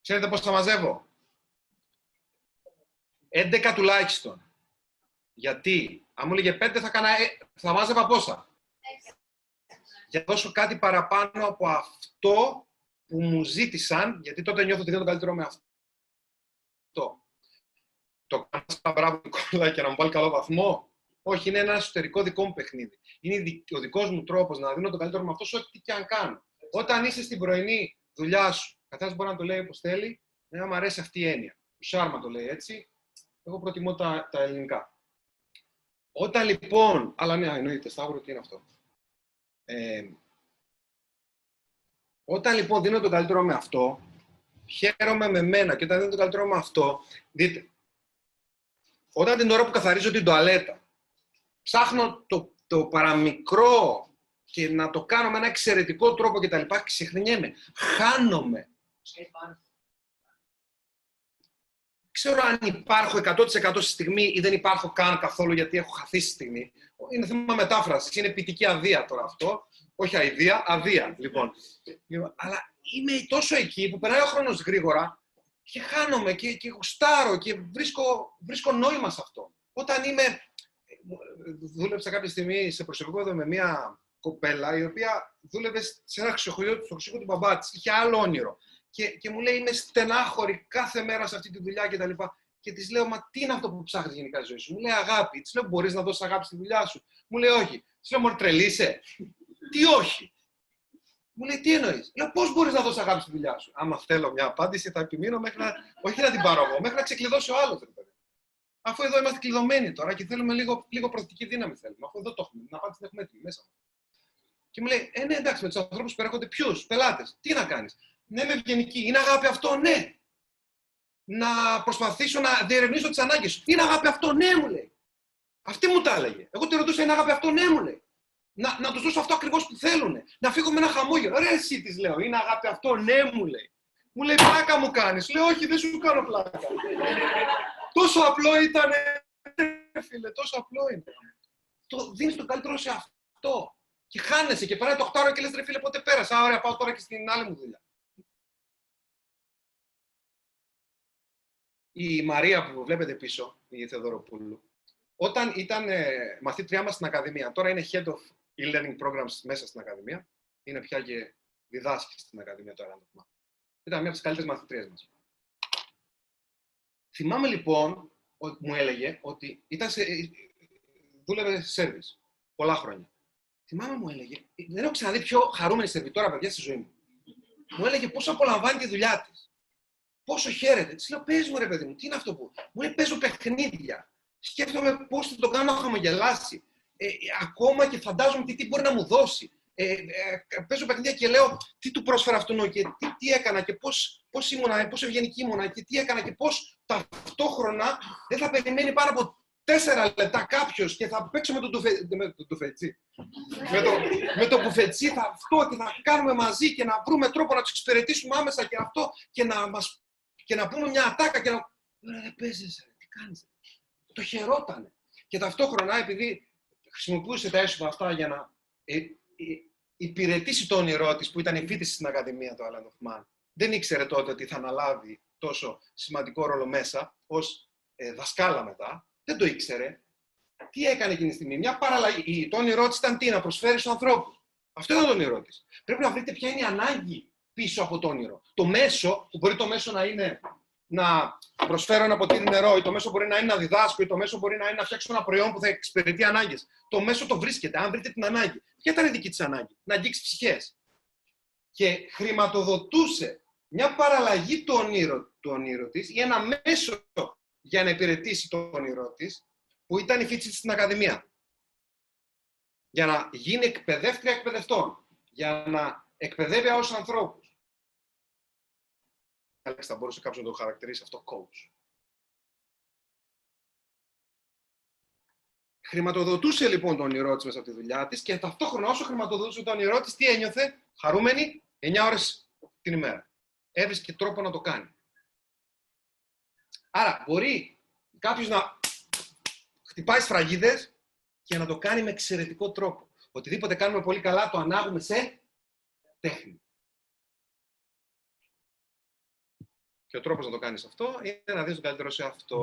Ξέρετε πώς θα μαζεύω; 11 τουλάχιστον. Γιατί, αν μου έλεγε 5 θα, κάνα, ε, θα μάζευα πόσα; Για να δώσω κάτι παραπάνω από αυτό που μου ζήτησαν, γιατί τότε νιώθω ότι δεν το καλύτερο με αυτό. Το κάνω στα μπράβο Νικόλα και να μου βάλει καλό βαθμό. Όχι, είναι ένα εσωτερικό δικό μου παιχνίδι. Είναι ο δικός μου τρόπος να δίνω το καλύτερο με αυτό σε ό,τι και αν κάνω. Όταν είσαι στην πρωινή δουλειά σου, καθένας μπορεί να το λέει όπως θέλει, να μου αρέσει αυτή η έννοια. Ο Σάρμα το λέει έτσι. Εγώ προτιμώ τα, τα ελληνικά. Όταν λοιπόν. Αλλά ναι, εννοείται, Σταύρο, τι είναι αυτό; Ε, όταν λοιπόν δίνω το καλύτερο με αυτό, χαίρομαι με μένα και όταν δίνω το καλύτερο με αυτό, δείτε, όταν την ώρα που καθαρίζω την τοαλέτα, ψάχνω το, το παραμικρό και να το κάνω με ένα εξαιρετικό τρόπο και τα λοιπά, ξεχνιέμαι, χάνομαι. Ξέρω αν υπάρχω 100% στη στιγμή ή δεν υπάρχω καν καθόλου γιατί έχω χαθεί στη στιγμή. Είναι θέμα μετάφρασης. Είναι ποιητική αδεία τώρα αυτό. Όχι αηδία, αδεία λοιπόν. Αλλά είμαι τόσο εκεί που περνάει ο χρόνος γρήγορα και χάνομαι και, και γουστάρω και βρίσκω, βρίσκω νόημα σε αυτό. Όταν είμαι. Δούλεψα κάποια στιγμή σε προσωπικό εδώ με μια κοπέλα η οποία δούλευε σε ένα ξεχωριό στο ξεχωριό του μπαμπά της. Είχε άλλο όνειρο. Και, και μου λέει: Είμαι στενάχωρη κάθε μέρα σε αυτή τη δουλειά κτλ. Και, και της λέω: Μα τι είναι αυτό που ψάχνεις γενικά στη ζωή σου; Μου λέει: Αγάπη. Της λέω: Μπορείς να δώσεις αγάπη στη δουλειά σου; Μου λέει: Όχι. Της λέω: Μωρή τρελήσε. τι όχι. Μου λέει: Τι εννοείς. Λέω: Πώς μπορείς να δώσεις αγάπη στη δουλειά σου; Άμα θέλω μια απάντηση, θα επιμείνω μέχρι να. Όχι να την πάρω εγώ, μέχρι να ξεκλειδώσει ο άλλος. Αφού εδώ είμαστε κλειδωμένοι τώρα και θέλουμε λίγο, λίγο προθετική δύναμη. Θέλουμε. Αφού εδώ το έχουμε. Την απάντηση την έχουμε έτοιμη μέσα. Και μου λέει: Ε, ναι, εντάξει, με τους ανθρώπους που έρχονται ποιους, πελάτες. Τι να κάνεις; Ναι, με ευγενική. Είναι αγάπη αυτό, ναι. Να προσπαθήσω να διερευνήσω τις ανάγκες σου. Είναι αγάπη αυτό, ναι, μου λέει. Αυτή μου τα έλεγε. Εγώ τη ρωτούσα: Είναι αγάπη αυτό, ναι, μου λέει. Να, να τους δώσω αυτό ακριβώς που θέλουν. Να φύγω με ένα χαμόγελο. Ρε, εσύ της λέω: Είναι αγάπη αυτό, ναι, μου λέει. Μου λέει: Πλάκα μου κάνεις. Λέω: Όχι, δεν σου κάνω πλάκα. τόσο απλό ήταν. Φίλε, τόσο απλό είναι. Το δίνεις το καλύτερο σε αυτό. Και χάνεσαι και περάει το 8 ώρα και λες: Ρε φίλε, πότε πέρασα. Ωραία, πάω τώρα και στην άλλη μου δουλειά. Η Μαρία που βλέπετε πίσω, η Θεοδωροπούλου, όταν ήταν ε, μαθήτριά μας στην Ακαδημία, τώρα είναι Head of E-Learning Programs μέσα στην Ακαδημία, είναι πια και διδάσκει στην Ακαδημία το Erasmus Ήταν μια από τις καλύτερες μαθητρίες μας. Θυμάμαι λοιπόν, μου έλεγε ότι ήταν σε, ε, δούλευε σε σερβις πολλά χρόνια. Θυμάμαι μου έλεγε, δεν έχω ξαναδεί πιο χαρούμενη σερβιτόρα παιδιά στη ζωή μου. Μου έλεγε πόσο απολαμβάνει τη δουλειά της πόσο χαίρεται. Της λέω, πες μου ρε παιδί μου, τι είναι αυτό που. Μου λέει, παίζω παιχνίδια. Σκέφτομαι πώς θα το κάνω να χαμογελάσει. Ε, ε, ακόμα και φαντάζομαι τι, τι μπορεί να μου δώσει. Ε, ε, παίζω παιχνίδια και λέω τι του πρόσφερα αυτόν και τι, τι έκανα και πώς, πώς ήμουνα, πώς ευγενική ήμουνα και τι έκανα και πώς ταυτόχρονα δεν θα περιμένει πάνω από τέσσερα λεπτά κάποιος και θα παίξω με τον τουφε, με το τουφετσί. με, το, με το μπουφετσί θα αυτό και θα κάνουμε μαζί και να βρούμε τρόπο να τους εξυπηρετήσουμε άμεσα και αυτό και να μας και να πούμε μια ατάκα και να. Δεν παίζεσαι, τι κάνεις. Το χαιρότανε. Και ταυτόχρονα, επειδή χρησιμοποιούσε τα έσοδα αυτά για να ε, ε, υπηρετήσει το όνειρό της που ήταν η φίτηση στην Ακαδημία του Alan of δεν ήξερε τότε ότι θα αναλάβει τόσο σημαντικό ρόλο μέσα ως ε, δασκάλα μετά. Δεν το ήξερε. Τι έκανε εκείνη τη στιγμή; Μια παραλλαγή. Το όνειρό της ήταν τι, να προσφέρει στους ανθρώπους. Αυτό ήταν το όνειρό της. Πρέπει να βρείτε ποια είναι η ανάγκη πίσω από το όνειρο. Το μέσο, που μπορεί το μέσο να είναι να προσφέρω ένα ποτήρι νερό, ή το μέσο μπορεί να είναι να διδάσκω, ή το μέσο μπορεί να είναι να φτιάξω ένα προϊόν που θα εξυπηρετεί ανάγκες. Το μέσο το βρίσκεται. Αν βρείτε την ανάγκη, ποια ήταν η δική της ανάγκη, να αγγίξει ψυχές. Και χρηματοδοτούσε μια παραλλαγή του ονείρου, του ονείρου της ή ένα μέσο για να υπηρετήσει το όνειρό της, που ήταν η φίτση στην Ακαδημία. Για να γίνει εκπαιδεύτρια εκπαιδευτών. Για να εκπαιδεύει άλλους ανθρώπους. Άλεξ, θα μπορούσε κάποιος να το χαρακτηρίσει αυτό coach. Χρηματοδοτούσε λοιπόν τον όνειρό της μέσα από τη δουλειά της και ταυτόχρονα όσο χρηματοδοτούσε τον όνειρό της, τι ένιωθε, χαρούμενη 9 ώρες την ημέρα. Έβρισκε τρόπο να το κάνει. Άρα μπορεί κάποιος να χτυπάει σφραγίδες και να το κάνει με εξαιρετικό τρόπο. Οτιδήποτε κάνουμε πολύ καλά το ανάγουμε σε τέχνη. Και ο τρόπος να το κάνεις αυτό είναι να δεις το καλύτερο σε αυτό.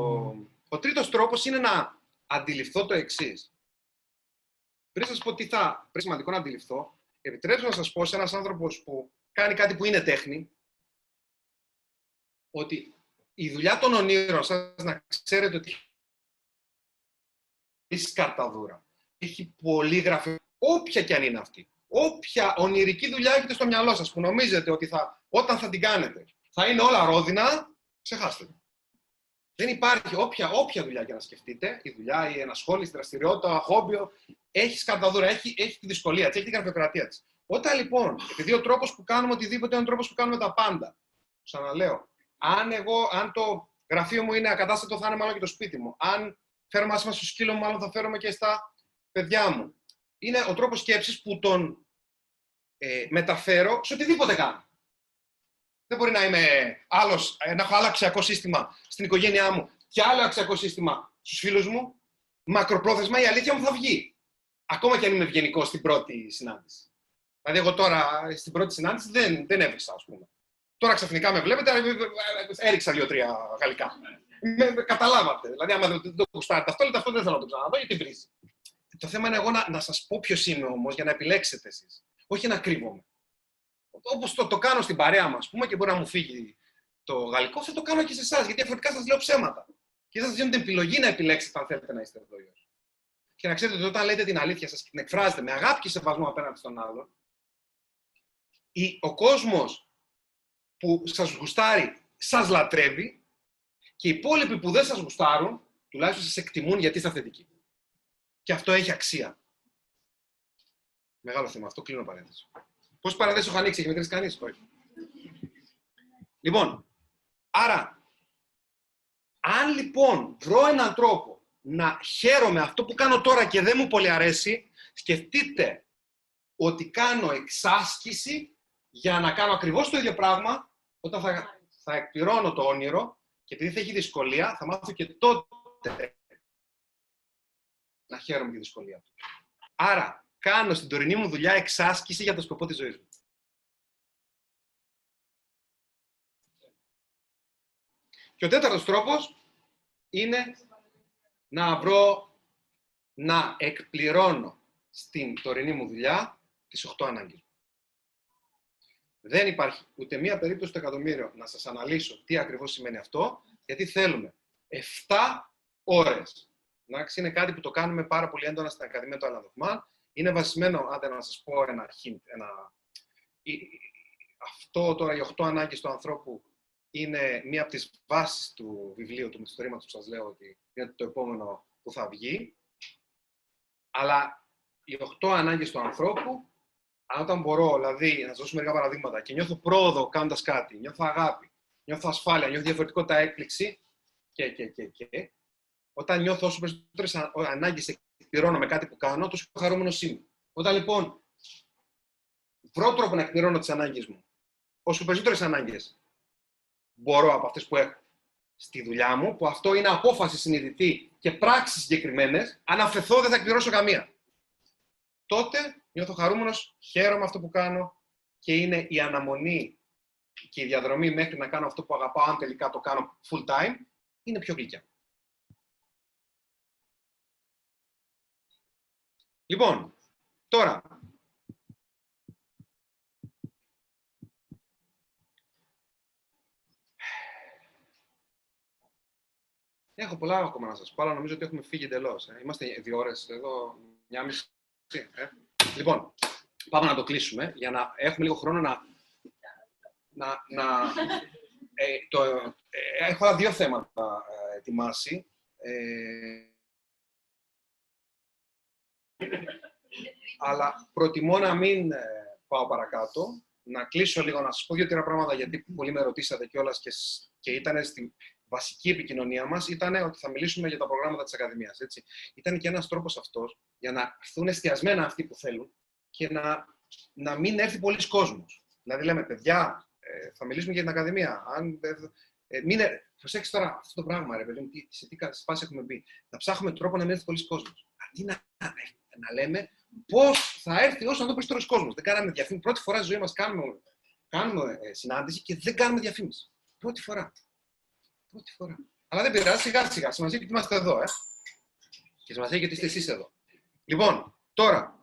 Ο τρίτος τρόπος είναι να αντιληφθώ το εξής. Πριν σας πω τι θα πριν σημαντικό να αντιληφθώ, επιτρέψτε να σας πω σε ένας άνθρωπος που κάνει κάτι που είναι τέχνη, ότι η δουλειά των ονείρων σας να ξέρετε ότι έχει σκαρταδούρα. Έχει πολύ γραφή, όποια και αν είναι αυτή. Όποια ονειρική δουλειά έχετε στο μυαλό σας που νομίζετε ότι θα, όταν θα την κάνετε θα είναι όλα ρόδινα, ξεχάστε. Δεν υπάρχει όποια, όποια δουλειά για να σκεφτείτε, η δουλειά, η ενασχόληση, η δραστηριότητα, χόμπιο, έχει σκαρδαδούρα, έχει, έχει τη δυσκολία της, έχει την γραφειοκρατία της. Όταν λοιπόν, επειδή ο τρόπος που κάνουμε οτιδήποτε είναι ο τρόπος που κάνουμε τα πάντα, ξαναλέω, αν, εγώ, αν το γραφείο μου είναι ακατάστατο, θα είναι μάλλον και το σπίτι μου. Αν φέρω μαζί στο σκύλο μου, μάλλον θα φέρουμε και στα παιδιά μου. Είναι ο τρόπος σκέψης που τον ε, μεταφέρω σε οτιδήποτε κάνω. Δεν μπορεί να είμαι άλλος, να έχω άλλο αξιακό σύστημα στην οικογένειά μου και άλλο αξιακό σύστημα στους φίλους μου. Μακροπρόθεσμα η αλήθεια μου θα βγει. Ακόμα και αν είμαι ευγενικό στην πρώτη συνάντηση. Δηλαδή, εγώ τώρα στην πρώτη συνάντηση δεν, δεν έβρισα, ας πούμε. Τώρα ξαφνικά με βλέπετε, έριξα δύο-τρία γαλλικά. Με, καταλάβατε. Δηλαδή, άμα δεν το κουστάρετε αυτό, λέτε αυτό δεν θέλω να το ξαναδώ, γιατί βρίζει. Το θέμα είναι εγώ να, να σας πω ποιος είμαι όμως, για να επιλέξετε εσείς. Όχι να κρύβομαι. Όπως το, το κάνω στην παρέα μα, πούμε, και μπορεί να μου φύγει το γαλλικό, θα το κάνω και σε εσάς, γιατί διαφορετικά σας λέω ψέματα. Και σας δίνω την επιλογή να επιλέξετε αν θέλετε να είστε εδώ ή όχι. Και να ξέρετε ότι όταν λέτε την αλήθεια σας και την εκφράζετε με αγάπη και σεβασμό απέναντι στον άλλον, ο κόσμος που σας γουστάρει σας λατρεύει και οι υπόλοιποι που δεν σας γουστάρουν, τουλάχιστον σας εκτιμούν γιατί είστε θετικοί. Και αυτό έχει αξία. Μεγάλο θέμα αυτό, κλείνω παρένθεση. Πόσε παραδέσεις έχω ανοίξει, έχει μετρήσει κανείς, όχι. Λοιπόν, άρα, αν λοιπόν βρω έναν τρόπο να χαίρομαι αυτό που κάνω τώρα και δεν μου πολύ αρέσει, σκεφτείτε ότι κάνω εξάσκηση για να κάνω ακριβώς το ίδιο πράγμα όταν θα, θα εκπληρώνω το όνειρο και επειδή θα έχει δυσκολία, θα μάθω και τότε να χαίρομαι τη δυσκολία του. Άρα, κάνω στην τωρινή μου δουλειά εξάσκηση για το σκοπό της ζωής μου. Και ο τέταρτος τρόπος είναι να βρω να εκπληρώνω στην τωρινή μου δουλειά τις 8 ανάγκες μου. Δεν υπάρχει ούτε μία περίπτωση στο εκατομμύριο να σας αναλύσω τι ακριβώς σημαίνει αυτό, γιατί θέλουμε 7 ώρες. Εντάξει, είναι κάτι που το κάνουμε πάρα πολύ έντονα στην Ακαδημία του Αλλαδοφμάν είναι βασισμένο, άντε να σας πω ένα hint, ένα... Αυτό τώρα, οι 8 ανάγκες του ανθρώπου, είναι μία από τις βάσεις του βιβλίου, του μυθιστορήματος που σας λέω ότι είναι το επόμενο που θα βγει. Αλλά οι 8 ανάγκες του ανθρώπου, όταν μπορώ, δηλαδή, να σας δώσω μερικά παραδείγματα και νιώθω πρόοδο κάνοντας κάτι, νιώθω αγάπη, νιώθω ασφάλεια, νιώθω διαφορετικότητα έκπληξη και, και, και, και, όταν νιώθω όσο περισσότερες ανάγκες εκπληρώνω με κάτι που κάνω, τόσο πιο χαρούμενος είμαι. Όταν λοιπόν βρω τρόπο να εκπληρώνω τις ανάγκες μου, όσο περισσότερες ανάγκες μπορώ από αυτές που έχω στη δουλειά μου, που αυτό είναι απόφαση συνειδητή και πράξει συγκεκριμένες, αν αφαιθώ δεν θα εκπληρώσω καμία. Τότε νιώθω χαρούμενος, χαίρομαι αυτό που κάνω και είναι η αναμονή και η διαδρομή μέχρι να κάνω αυτό που αγαπάω, αν τελικά το κάνω full time, είναι πιο γλυκιά. Λοιπόν, τώρα. Έχω πολλά ακόμα να σας πω, αλλά νομίζω ότι έχουμε φύγει εντελώς. Ε. Είμαστε δύο ώρες εδώ, μια μισή. Ε. Λοιπόν, πάμε να το κλείσουμε, για να έχουμε λίγο χρόνο να... να, να ε, το, ε, έχω δύο θέματα ε, ετοιμάσει. Ε, αλλά προτιμώ να μην ε, πάω παρακάτω, να κλείσω λίγο, να σας πω δύο-τρία πράγματα, γιατί πολλοί με ρωτήσατε κιόλας και, και ήταν στην βασική επικοινωνία μας, ήταν ότι θα μιλήσουμε για τα προγράμματα της Ακαδημίας. Έτσι. Ήταν και ένας τρόπος αυτός για να έρθουν εστιασμένα αυτοί που θέλουν και να, να μην έρθει πολλοί κόσμος. Δηλαδή, λέμε, παιδιά, ε, θα μιλήσουμε για την Ακαδημία. Αν, ε, μην, προσέξτε τώρα αυτό το πράγμα, ρε παιδί σε τι φάση έχουμε μπει. Να ψάχνουμε τρόπο να μην έρθει πολλοί κόσμος. Αντί να, να λέμε πώς θα έρθει όσο να το περισσότερο κόσμος. Δεν κάναμε διαφήμιση. Πρώτη φορά στη ζωή μας κάνουμε, κάνουμε ε, συνάντηση και δεν κάνουμε διαφήμιση. Πρώτη φορά. Πρώτη φορά. Αλλά δεν πειράζει, σιγά σιγά. Σημασία έχει ότι είμαστε εδώ, ε. Και σημασία έχει ότι είστε εσείς εδώ. Λοιπόν, τώρα.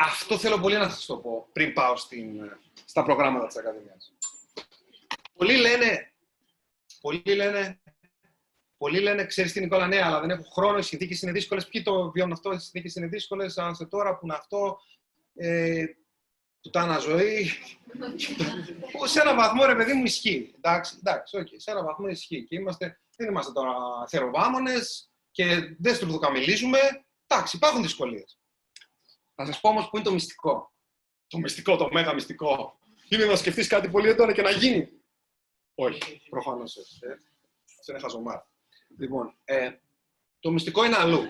Αυτό θέλω πολύ να σας το πω πριν πάω στην, στα προγράμματα της Ακαδημίας. Πολλοί λένε, πολλοί λένε, πολλοί λένε, ξέρεις τι Νικόλα, ναι, αλλά δεν έχω χρόνο, οι συνθήκες είναι δύσκολες. Ποιοι το βιώνουν αυτό, οι συνθήκες είναι δύσκολες, αν σε τώρα που είναι αυτό, ε, πουτάνα ζωή. που σε ένα βαθμό, ρε παιδί μου, ισχύει. Εντάξει, εντάξει, okay, σε ένα βαθμό ισχύει. Και είμαστε, δεν είμαστε τώρα θεροβάμονες και δεν στρουθοκαμιλίζουμε. Εντάξει, υπάρχουν δυσκολίες. Θα σας πω όμως που είναι το μυστικό. Το μυστικό, το μέγα μυστικό. Είναι να σκεφτείς κάτι πολύ έντονα και να γίνει. Όχι, προφανώς όχι. Ε. Σε είναι χαζομάρα. Λοιπόν, ε, το μυστικό είναι αλλού.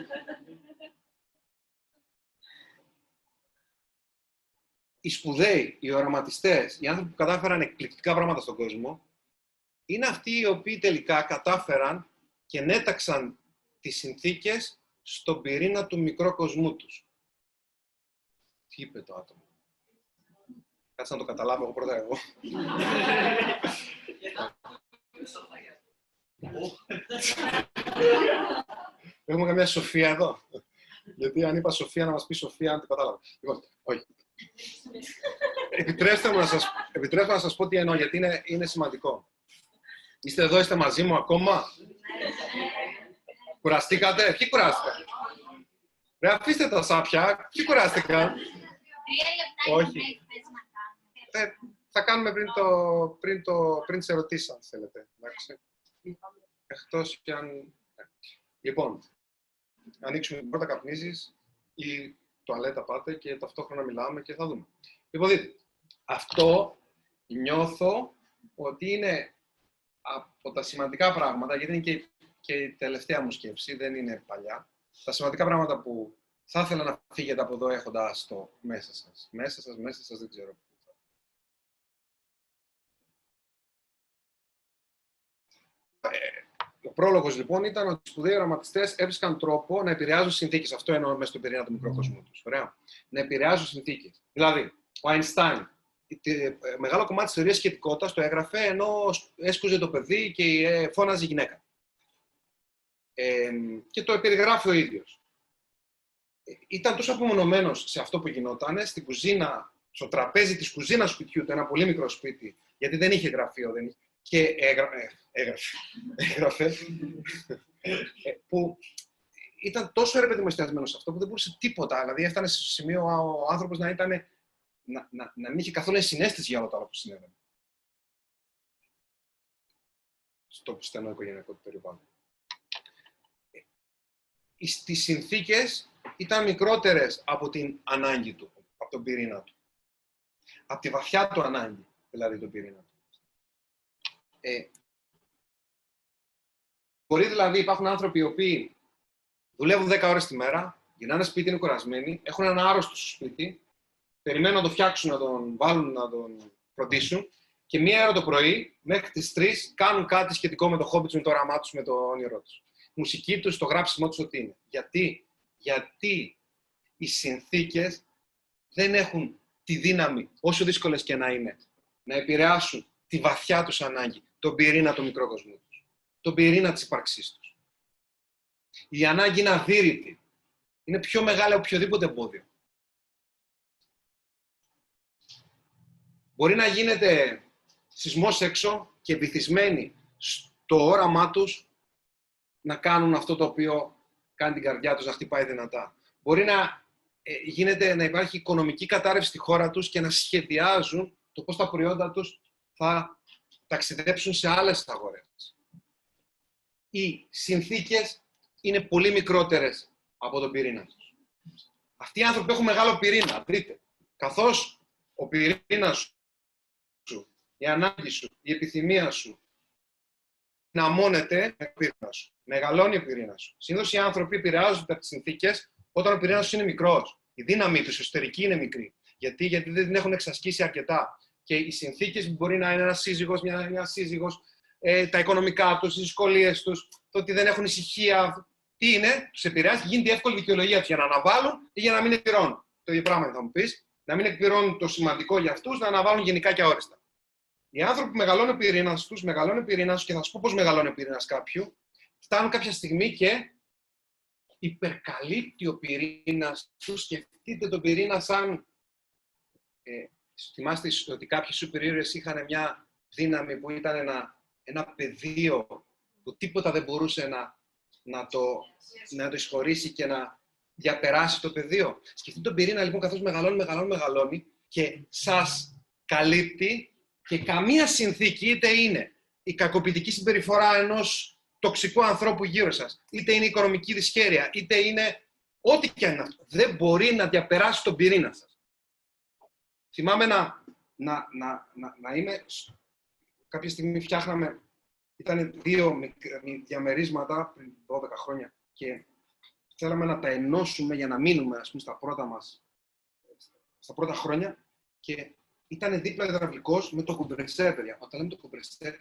Οι σπουδαίοι, οι οραματιστές, οι άνθρωποι που κατάφεραν εκπληκτικά πράγματα στον κόσμο, είναι αυτοί οι οποίοι τελικά κατάφεραν και νέταξαν τις συνθήκες στον πυρήνα του μικρόκοσμού τους. Τι είπε το άτομο; Κάτσε να το καταλάβω εγώ πρώτα εγώ. Έχουμε καμιά Σοφία εδώ. Γιατί αν είπα Σοφία να μας πει Σοφία, αν την κατάλαβα. Λοιπόν, όχι. Επιτρέψτε μου να σας, επιτρέψτε να σας πω τι εννοώ, γιατί είναι, είναι σημαντικό. Είστε εδώ, είστε μαζί μου ακόμα; Κουραστήκατε, ποιοι κουράστηκαν; Ρε αφήστε τα σάπια, ποιοι κουράστηκαν; Όχι. Ε, θα κάνουμε πριν, το, πριν, το, πριν τις ερωτήσεις, αν θέλετε. Εντάξει. Εκτός κι αν... Λοιπόν, ανοίξουμε την πόρτα, καπνίζεις ή τουαλέτα πάτε και ταυτόχρονα μιλάμε και θα δούμε. Λοιπόν, δείτε, αυτό νιώθω ότι είναι από τα σημαντικά πράγματα, γιατί είναι και, και η τελευταία μου σκέψη, δεν είναι παλιά, τα σημαντικά πράγματα που θα ήθελα να φύγετε από εδώ έχοντας το μέσα σας. Μέσα σας, μέσα σας, δεν ξέρω. Ο πρόλογος λοιπόν ήταν ότι οι σπουδαίοι οραματιστές έβρισκαν τρόπο να επηρεάζουν συνθήκες. Αυτό εννοώ μέσα στον πυρήνα του μικροκοσμού τους. Ωραία. Να επηρεάζουν συνθήκες. Δηλαδή, ο Αϊνστάιν, μεγάλο κομμάτι της θεωρίας σχετικότητας το έγραφε ενώ έσκουζε το παιδί και ε, φώναζε η γυναίκα. Ε, και το περιγράφει ο ίδιος ήταν τόσο απομονωμένος σε αυτό που γινόταν, στην κουζίνα, στο τραπέζι της κουζίνας σπιτιού του, ένα πολύ μικρό σπίτι, γιατί δεν είχε γραφείο, δεν είχε, και έγραφε, έγραφε, έγραφε που ήταν τόσο ρε σε αυτό που δεν μπορούσε τίποτα. Δηλαδή έφτανε στο σημείο ο άνθρωπος να ήταν. Να, να, να μην είχε καθόλου συνέστηση για όλα τα άλλα που συνέβαινε. Στο στενό οικογενειακό του περιβάλλον. Ε, στις συνθήκες ήταν μικρότερες από την ανάγκη του, από τον πυρήνα του. Από τη βαθιά του ανάγκη, δηλαδή τον πυρήνα του. Ε, μπορεί δηλαδή, υπάρχουν άνθρωποι οι οποίοι δουλεύουν 10 ώρες τη μέρα, γυρνάνε σπίτι, είναι κουρασμένοι, έχουν ένα άρρωστο στο σπίτι, περιμένουν να το φτιάξουν, να τον βάλουν, να τον φροντίσουν και μία ώρα το πρωί μέχρι τις 3 κάνουν κάτι σχετικό με το χόμπι τους, με το όραμά τους, με το όνειρό τους. μουσική τους, το γράψιμό τους, ό,τι είναι. Γιατί γιατί οι συνθήκες δεν έχουν τη δύναμη, όσο δύσκολες και να είναι, να επηρεάσουν τη βαθιά τους ανάγκη, τον πυρήνα του μικρόκοσμου τους, τον πυρήνα της ύπαρξής τους. Η ανάγκη είναι αδύρυτη. Είναι πιο μεγάλη από οποιοδήποτε εμπόδιο. Μπορεί να γίνεται σεισμός έξω και βυθισμένοι στο όραμά τους να κάνουν αυτό το οποίο κάνει την καρδιά τους να χτυπάει δυνατά. Μπορεί να, ε, γίνεται, να υπάρχει οικονομική κατάρρευση στη χώρα τους και να σχεδιάζουν το πώς τα προϊόντα τους θα ταξιδέψουν σε άλλες αγορές. Οι συνθήκες είναι πολύ μικρότερες από τον πυρήνα τους. Αυτοί οι άνθρωποι έχουν μεγάλο πυρήνα, δείτε. Καθώς ο πυρήνας σου, η ανάγκη σου, η επιθυμία σου να μόνεται με πυρήνα σου. Μεγαλώνει ο πυρήνας σου. Συνήθως οι άνθρωποι επηρεάζονται από τις συνθήκες όταν ο πυρήνας σου είναι μικρός. Η δύναμή τους, η εσωτερική είναι μικρή. Γιατί, Γιατί δεν την έχουν εξασκήσει αρκετά. Και οι συνθήκες μπορεί να είναι ένας σύζυγος, μια, μια σύζυγος, ε, τα οικονομικά τους, οι δυσκολίες τους, το ότι δεν έχουν ησυχία. Τι είναι, τους επηρεάζει και γίνεται η εύκολη δικαιολογία τους για να αναβάλουν ή για να μην επιρρώνουν. Το ίδιο πράγμα θα μου πεις. να μην εκπληρώνουν το σημαντικό για αυτούς, να αναβάλουν γενικά και αόριστα. Οι άνθρωποι που μεγαλώνουν ο πυρήνας τους, μεγαλώνει ο πυρήνα και θα σου πω πώς μεγαλώνει ο πυρήνας κάποιου, φτάνουν κάποια στιγμή και υπερκαλύπτει ο πυρήνας τους. Σκεφτείτε τον πυρήνα σαν. Ε, θυμάστε ότι κάποιοι σούπερ είχαν μια δύναμη που ήταν ένα, ένα πεδίο που τίποτα δεν μπορούσε να, να, το, να το εισχωρήσει και να διαπεράσει το πεδίο. Σκεφτείτε τον πυρήνα λοιπόν καθώς μεγαλώνει, μεγαλώνει, μεγαλώνει και σας καλύπτει και καμία συνθήκη είτε είναι η κακοποιητική συμπεριφορά ενός τοξικού ανθρώπου γύρω σας, είτε είναι η οικονομική δυσχέρεια, είτε είναι ό,τι και αν είναι αυτό, δεν μπορεί να διαπεράσει τον πυρήνα σας. Θυμάμαι να, να, να, να, να είμαι, κάποια στιγμή φτιάχναμε, ήταν δύο διαμερίσματα πριν 12 χρόνια και θέλαμε να τα ενώσουμε για να μείνουμε ας πούμε, στα πρώτα μας, στα πρώτα χρόνια και ήταν δίπλα υδραυλικός με το κομπρεσέρ, παιδιά. Όταν λέμε το κομπρεσέρ,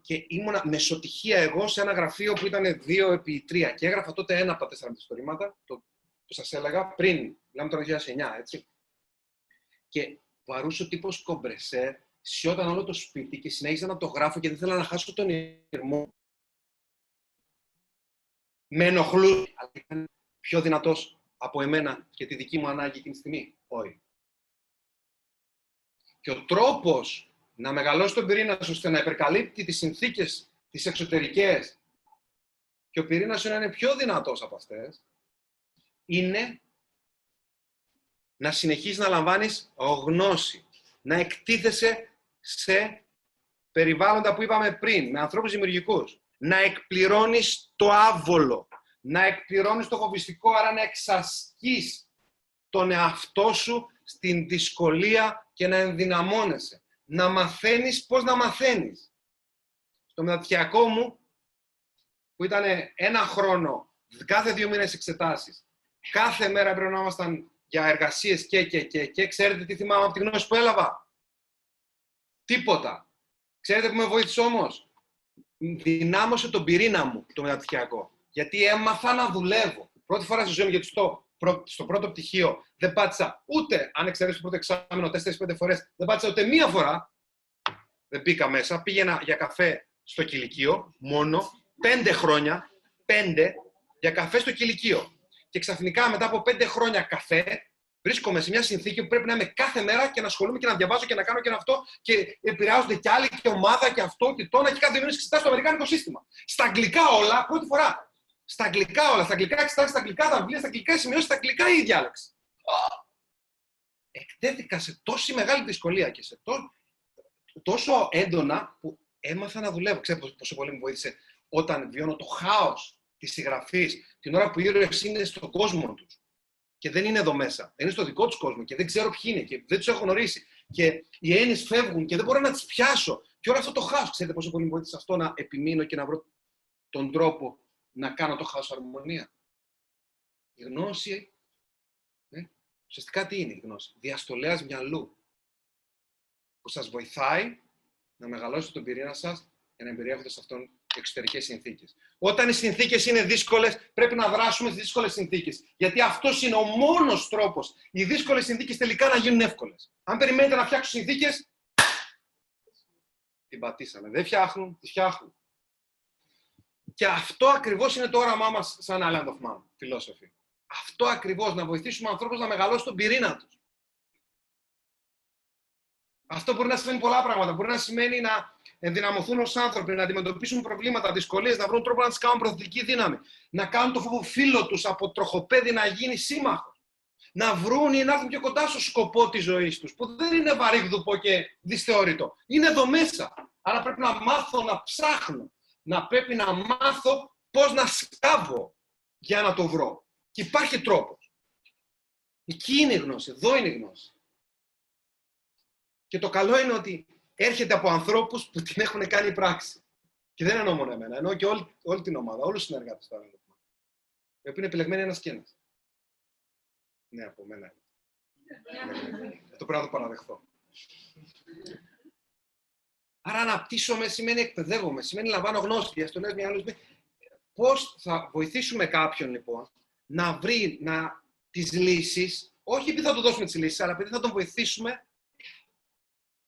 και ήμουνα μεσοτυχία εγώ σε ένα γραφείο που ήταν 2 επί 3 και έγραφα τότε ένα από τα τέσσερα μυθιστορήματα, το, το σας έλεγα πριν, μιλάμε το 2009, έτσι. Και βαρούσε ο τύπος κομπρεσέρ, σιώταν όλο το σπίτι και συνέχιζα να το γράφω και δεν ήθελα να χάσω τον ήρμο. Με ενοχλούσε, αλλά ήταν πιο δυνατός από εμένα και τη δική μου ανάγκη εκείνη τη στιγμή. Όχι. Και ο τρόπος να μεγαλώσει τον πυρήνα σου ώστε να υπερκαλύπτει τις συνθήκες τις εξωτερικές και ο πυρήνας σου να είναι πιο δυνατός από αυτές, είναι να συνεχίσεις να λαμβάνεις γνώση, να εκτίθεσαι σε περιβάλλοντα που είπαμε πριν, με ανθρώπους δημιουργικούς, να εκπληρώνεις το άβολο, να εκπληρώνεις το φοβιστικό, άρα να εξασκείς τον εαυτό σου στην δυσκολία και να ενδυναμώνεσαι να μαθαίνεις πώς να μαθαίνεις. Στο μεταπτυχιακό μου, που ήταν ένα χρόνο, κάθε δύο μήνες εξετάσεις, κάθε μέρα πρέπει να ήμασταν για εργασίες και, και, και, και, ξέρετε τι θυμάμαι από τη γνώση που έλαβα; Τίποτα. Ξέρετε που με βοήθησε όμως; Δυνάμωσε τον πυρήνα μου το μεταπτυχιακό. Γιατί έμαθα να δουλεύω. Πρώτη φορά στη ζωή μου, γιατί στο στο πρώτο πτυχίο δεν πάτησα ούτε, αν εξαιρέσεις το πρώτο εξάμεινο, 4-5 φορές, δεν πάτησα ούτε μία φορά. Δεν μπήκα μέσα. Πήγαινα για καφέ στο κηλικείο μόνο, πέντε χρόνια, πέντε, για καφέ στο κηλικείο. Και ξαφνικά μετά από πέντε χρόνια καφέ, βρίσκομαι σε μια συνθήκη που πρέπει να είμαι κάθε μέρα και να ασχολούμαι και να διαβάζω και να κάνω και αυτό και επηρεάζονται κι άλλοι και ομάδα και αυτό και τόνα και κάθε δύο μήνε εξετάσει το Αμερικάνικο σύστημα. Στα αγγλικά όλα, πρώτη φορά στα αγγλικά όλα, στα αγγλικά εξετάσει, στα αγγλικά τα βιβλία, στα αγγλικά σημειώσει, στα αγγλικά η διάλεξη. Εκτέθηκα σε τόση μεγάλη δυσκολία και σε τόσο έντονα που έμαθα να δουλεύω. Ξέρετε πόσο πολύ μου βοήθησε όταν βιώνω το χάος της συγγραφής, την ώρα που οι ήρωες είναι στον κόσμο τους και δεν είναι εδώ μέσα. Είναι στο δικό τους κόσμο και δεν ξέρω ποιοι είναι και δεν τους έχω γνωρίσει. Και οι έννοιες φεύγουν και δεν μπορώ να τις πιάσω. Και όλο αυτό το χάος, ξέρετε πόσο πολύ μου βοήθησε αυτό να επιμείνω και να βρω τον τρόπο να κάνω το χάος αρμονία. Η γνώση, ε, ουσιαστικά τι είναι η γνώση; Διαστολέας μυαλού που σας βοηθάει να μεγαλώσετε τον πυρήνα σας και να εμπεριέχονται σε αυτόν εξωτερικές συνθήκες. Όταν οι συνθήκες είναι δύσκολες, πρέπει να δράσουμε στις δύσκολες συνθήκες. Γιατί αυτός είναι ο μόνος τρόπος οι δύσκολες συνθήκες τελικά να γίνουν εύκολες. Αν περιμένετε να φτιάξουν συνθήκες, την πατήσαμε. Δεν φτιάχνουν, τις φτιάχνουν. Και αυτό ακριβώς είναι το όραμά μας σαν Island of Man, philosophy. Αυτό ακριβώς, να βοηθήσουμε ανθρώπους να μεγαλώσουν τον πυρήνα τους. Αυτό μπορεί να σημαίνει πολλά πράγματα. Μπορεί να σημαίνει να ενδυναμωθούν ως άνθρωποι, να αντιμετωπίσουν προβλήματα, δυσκολίες, να βρουν τρόπο να τις κάνουν προθετική δύναμη. Να κάνουν το φόβο φίλο τους από τροχοπέδι να γίνει σύμμαχος. Να βρουν ή να έρθουν πιο κοντά στο σκοπό της ζωής τους, που δεν είναι βαρύγδουπο και δυσθεώρητο. Είναι εδώ μέσα. Άρα πρέπει να μάθω να ψάχνω να πρέπει να μάθω πώς να σκάβω για να το βρω. Και υπάρχει τρόπος. Εκεί είναι η γνώση, εδώ είναι η γνώση. Και το καλό είναι ότι έρχεται από ανθρώπους που την έχουν κάνει πράξη. Και δεν εννοώ μόνο εμένα, εννοώ και όλη, όλη την ομάδα, όλους τους συνεργάτες του Άγγελου. Οι οποίοι είναι επιλεγμένοι ένας και ένας. Ναι, από μένα. Αυτό πρέπει να το παραδεχθώ. Άρα αναπτύσσομαι σημαίνει εκπαιδεύομαι, σημαίνει λαμβάνω γνώση, διαστολές μια άλλη. Πώς θα βοηθήσουμε κάποιον λοιπόν να βρει να, τις λύσεις Όχι επειδή θα του δώσουμε τις λύσεις, αλλά επειδή θα τον βοηθήσουμε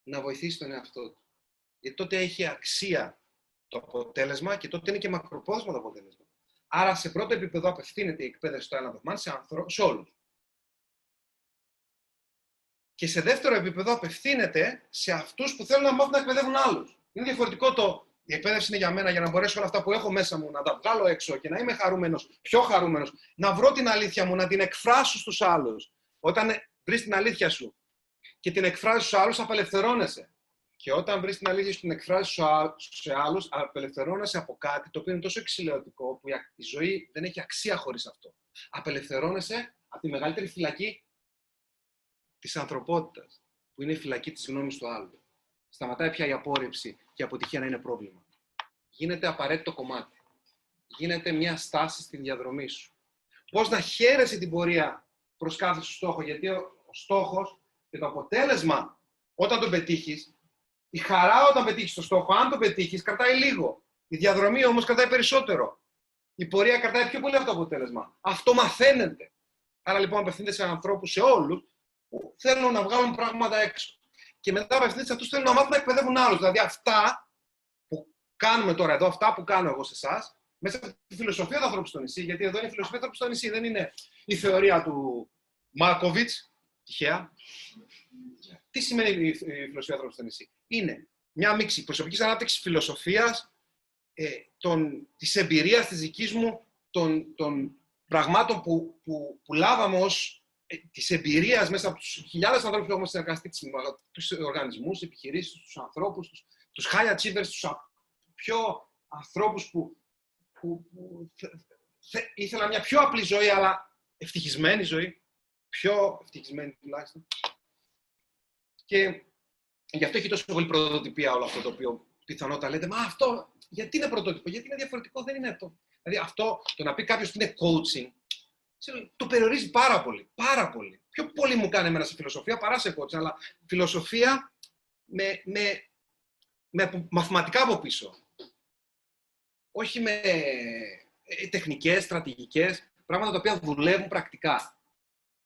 να βοηθήσει τον εαυτό του. Γιατί τότε έχει αξία το αποτέλεσμα και τότε είναι και μακροπρόθεσμο το αποτέλεσμα. Άρα σε πρώτο επίπεδο απευθύνεται η εκπαίδευση στο ένα δοχμάν σε, άνθρω... σε όλους. Και σε δεύτερο επίπεδο απευθύνεται σε αυτούς που θέλουν να μάθουν να εκπαιδεύουν άλλους. Είναι διαφορετικό το η εκπαίδευση είναι για μένα για να μπορέσω όλα αυτά που έχω μέσα μου να τα βγάλω έξω και να είμαι χαρούμενος, πιο χαρούμενος, να βρω την αλήθεια μου, να την εκφράσω στους άλλους. Όταν βρεις την αλήθεια σου και την εκφράζεις στους άλλους, απελευθερώνεσαι. Και όταν βρεις την αλήθεια σου την εκφράζει σε άλλους, απελευθερώνεσαι από κάτι το οποίο είναι τόσο εξηλαιωτικό που η ζωή δεν έχει αξία χωρίς αυτό. Απελευθερώνεσαι από τη μεγαλύτερη φυλακή της ανθρωπότητας, που είναι η φυλακή της γνώμης του άλλου. Σταματάει πια η απόρριψη και η αποτυχία να είναι πρόβλημα. Γίνεται απαραίτητο κομμάτι. Γίνεται μια στάση στη διαδρομή σου. Πώς να χαίρεσαι την πορεία προς κάθε σου στόχο, γιατί ο, ο στόχος και το αποτέλεσμα όταν τον πετύχεις, η χαρά όταν πετύχεις το στόχο, αν τον πετύχεις, κρατάει λίγο. Η διαδρομή όμως κρατάει περισσότερο. Η πορεία κρατάει πιο πολύ αυτό το αποτέλεσμα. Αυτό μαθαίνεται. Άρα λοιπόν απευθύνεται σε ανθρώπους, σε όλους, που θέλουν να βγάλουν πράγματα έξω. Και μετά απευθύνεται σε αυτούς που θέλουν να μάθουν να εκπαιδεύουν άλλους. Δηλαδή αυτά που κάνουμε τώρα εδώ, αυτά που κάνω εγώ σε εσάς, μέσα από τη φιλοσοφία του ανθρώπου στο νησί, γιατί εδώ είναι η φιλοσοφία του ανθρώπου στο νησί, δεν είναι η θεωρία του Μάρκοβιτς, τυχαία. Τι σημαίνει η φιλοσοφία του ανθρώπου στο νησί, Είναι μια μίξη προσωπικής ανάπτυξης φιλοσοφίας, ε, της εμπειρίας της δικής μου, των, των πραγμάτων που, που, που λάβαμε ως ε, της εμπειρίας μέσα από τους χιλιάδες ανθρώπους που έχουμε συνεργαστεί, του οργανισμούς, τις επιχειρήσεις, τους ανθρώπους, τους high achievers, τους πιο ανθρώπους που, που, που ήθελαν μια πιο απλή ζωή, αλλά ευτυχισμένη ζωή. Πιο ευτυχισμένη τουλάχιστον. Και γι' αυτό έχει τόσο πολύ πρωτοτυπία όλο αυτό το οποίο πιθανότατα λέτε, Μα αυτό γιατί είναι πρωτότυπο, γιατί είναι διαφορετικό, δεν είναι αυτό. Δηλαδή αυτό το να πει κάποιος ότι είναι coaching, το περιορίζει πάρα πολύ. Πάρα πολύ. Πιο πολύ μου κάνει εμένα σε φιλοσοφία παρά σε coaching, αλλά φιλοσοφία με, με, με μαθηματικά από πίσω. Όχι με ε, τεχνικές, στρατηγικές, πράγματα τα οποία δουλεύουν πρακτικά.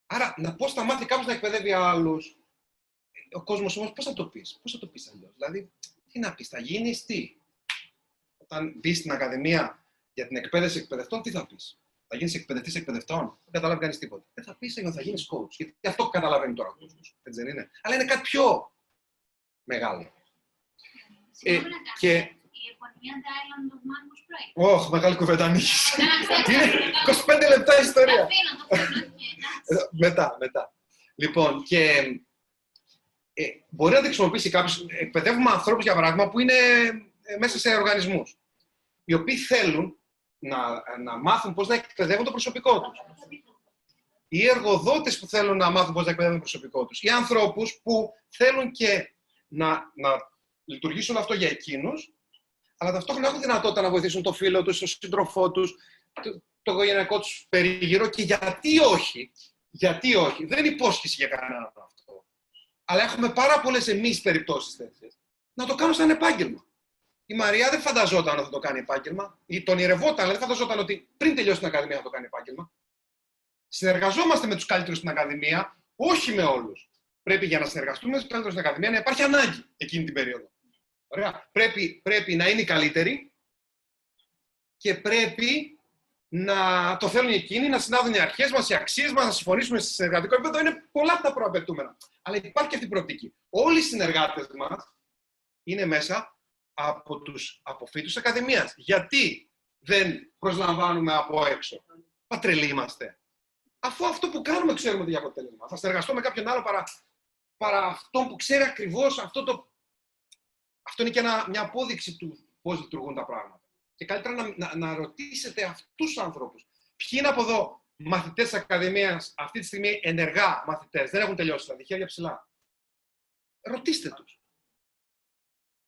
Άρα, να πώς θα μάθει κάποιος να εκπαιδεύει άλλους. Ο κόσμος όμως πώς θα το πεις, πώς θα το πεις αλλιώς; Δηλαδή, τι να πεις, θα γίνεις τι; Όταν μπεις στην Ακαδημία για την εκπαίδευση εκπαιδευτών, τι θα πεις; Θα γίνεις εκπαιδευτής εκπαιδευτών, δεν καταλάβει κανείς τίποτα. Δεν θα πεις ότι θα γίνεις coach. Γιατί αυτό καταλαβαίνει τώρα ο κόσμος. Έτσι δεν είναι. Αλλά είναι κάτι πιο μεγάλο. Ε, και... Η επωνυμία Island of Marcus Ωχ, μεγάλη κουβέντα ανοίγεις. είναι 25 λεπτά ιστορία. Ε, μετά, μετά. Λοιπόν, και ε, μπορεί να τη χρησιμοποιήσει κάποιος. Εκπαιδεύουμε ανθρώπους, για παράδειγμα, που είναι ε, μέσα σε οργανισμούς. Οι οποίοι θέλουν να, να μάθουν πώς να εκπαιδεύουν το προσωπικό τους. Οι εργοδότες που θέλουν να μάθουν πώς να εκπαιδεύουν το προσωπικό τους. Οι ανθρώπους που θέλουν και να, να λειτουργήσουν αυτό για εκείνους, αλλά ταυτόχρονα έχουν δυνατότητα να βοηθήσουν το φίλο τους, τον σύντροφό τους, το, το οικογενειακό τους περίγυρο και γιατί όχι. Γιατί όχι. Δεν είναι υπόσχεση για κανέναν αυτό. Αλλά έχουμε πάρα πολλές εμείς περιπτώσεις τέτοιες. Να το κάνουμε σαν επάγγελμα η Μαρία δεν φανταζόταν ότι θα το κάνει επάγγελμα. Ή τον ηρευόταν, αλλά δεν φανταζόταν ότι πριν τελειώσει την Ακαδημία θα το κάνει επάγγελμα. Συνεργαζόμαστε με τους καλύτερους στην Ακαδημία, όχι με όλους. Πρέπει για να συνεργαστούμε με τους καλύτερους στην Ακαδημία να υπάρχει ανάγκη εκείνη την περίοδο. Ωραία. Πρέπει, πρέπει να είναι οι καλύτεροι και πρέπει να το θέλουν εκείνοι, να συνάδουν οι αρχές μας, οι αξίες μας, να συμφωνήσουμε σε συνεργατικό επίπεδο. Είναι πολλά από τα προαπαιτούμενα. Αλλά υπάρχει και αυτή η προοπτική. Όλοι οι συνεργάτες μας είναι μέσα από τους αποφύτους της Ακαδημίας. Γιατί δεν προσλαμβάνουμε από έξω. Πατρελοί είμαστε. Αφού αυτό που κάνουμε ξέρουμε τι αποτέλεσμα. Θα συνεργαστώ με κάποιον άλλο παρά, παρά αυτόν που ξέρει ακριβώς αυτό το... Αυτό είναι και μια απόδειξη του πώς λειτουργούν τα πράγματα. Και καλύτερα να, να, να ρωτήσετε αυτούς τους ανθρώπους. Ποιοι είναι από εδώ μαθητές της Ακαδημίας, αυτή τη στιγμή ενεργά μαθητές, δεν έχουν τελειώσει, δηλαδή χέρια ψηλά; Ρωτήστε τους.